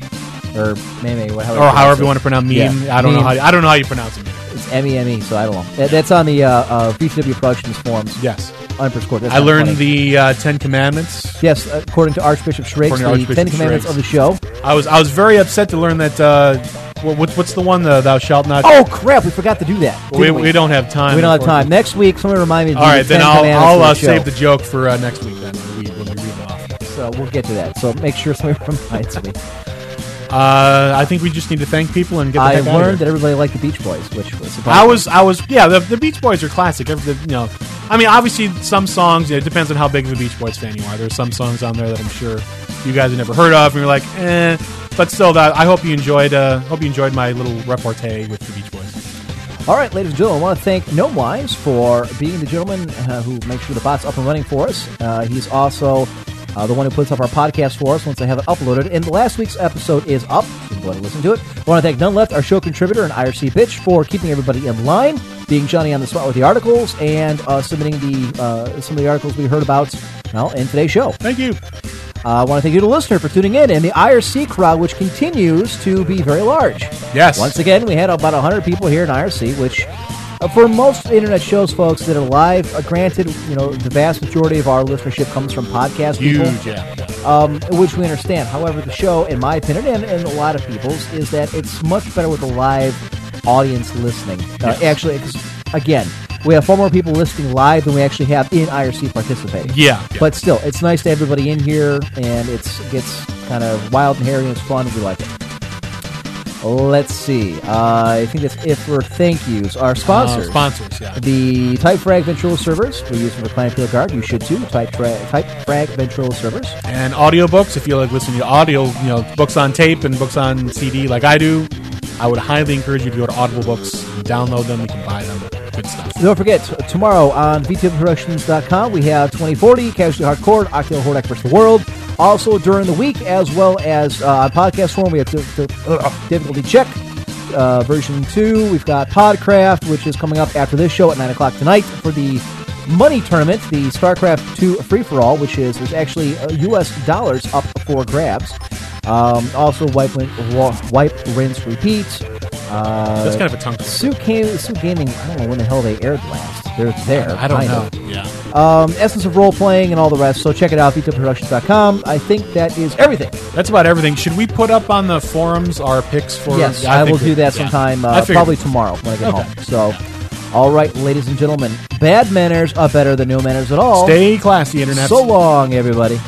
or Meme, whatever. or however you want to pronounce meme. Yeah, I don't know meme. how I don't know how you pronounce it. It's M E M E, so I don't know. That's on the uh, uh, BTW Productions forums. Yes, Emperor's Court. That's I learned funny. the uh, Ten Commandments. Yes, according to Archbishop Schriggs, the Archbishop Ten Commandments Schriggs. of the show. I was I was very upset to learn that. Uh, what, what's- what's the one? The Thou shalt not. Oh crap! We forgot to do that. we, didn't we don't have time. We don't have time. Next week, somebody remind me. To All right, the then 10 I'll I'll uh, the save the joke for uh, next week. Then when we, when we read off. So we'll get to that. So make sure somebody reminds me. Uh, I think we just need to thank people and get. I learned that everybody liked the Beach Boys, which was surprising. I was, I was, yeah. The, the Beach Boys are classic. Every, the, you know, I mean, obviously, some songs. It depends on how big of a Beach Boys fan you are. There's some songs on there that I'm sure you guys have never heard of, and you're like, eh. But still, that I hope you enjoyed. Uh, hope you enjoyed my little repartee with the Beach Boys. All right, ladies and gentlemen, I want to thank Gnome Wise for being the gentleman uh, who makes sure the bot's up and running for us. Uh, he's also uh, the one who puts up our podcast for us once I have it uploaded. And last week's episode is up. You can go ahead and listen to it. I want to thank None Left, our show contributor and IRC bitch, for keeping everybody in line, being Johnny on the spot with the articles, and uh, submitting the uh, some of the articles we heard about well, in today's show. Thank you. Uh, I want to thank you, the listener, for tuning in, and the IRC crowd, which continues to be very large. Yes. Once again, we had about 100 people here in IRC, which for most internet shows, folks that are live, uh, granted, you know, the vast majority of our listenership comes from podcast people, Huge, yeah. um, which we understand. However, the show, in my opinion, and, and a lot of people's, is that it's much better with a live audience listening. Uh, Yes. Actually, 'cause, again, we have far more people listening live than we actually have in IRC participating. Yeah. But still, it's nice to have everybody in here, and it's it gets kind of wild and hairy and it's fun. We like it. Let's see. Uh, I think that's it for thank yous. Our sponsors. Uh, sponsors, yeah. The Typefrag Ventrilo servers. We use them for Client Field Guard. You should too. Typefrag, Typefrag Ventrilo servers. And audiobooks, if you like listening to audio, you know, books on tape and books on CD like I do, I would highly encourage you to go to Audible Books download them. You can buy them. Don't forget, tomorrow on VTWProductions.com, we have 2040, Casualty Hardcore, Octale Hordak vs. the World. Also, during the week, as well as uh, on podcast form, we have the, the, uh, Difficulty Check uh, version 2. We've got Podcraft, which is coming up after this show at 9 o'clock tonight for the money tournament, the StarCraft 2 free for all, which is there's actually uh, U.S. dollars up for grabs. Um, also, wipe, Win- wipe, rinse, repeat. Uh, That's kind of a tongue twister. Sue, Ga- Sue Gaming. I don't know when the hell they aired last. They're there. I don't kind know. of. Yeah. um, essence of role playing, and all the rest. So check it out, vitoproductions.com. I think that is everything. That's about everything. Should we put up on the forums our picks for? yes, Yeah, I, think will we- do that yeah. sometime, I uh, figured. probably tomorrow when I get Okay. home. So, all right, ladies and gentlemen, bad manners are better than no manners at all. Stay classy, internet. So long, everybody.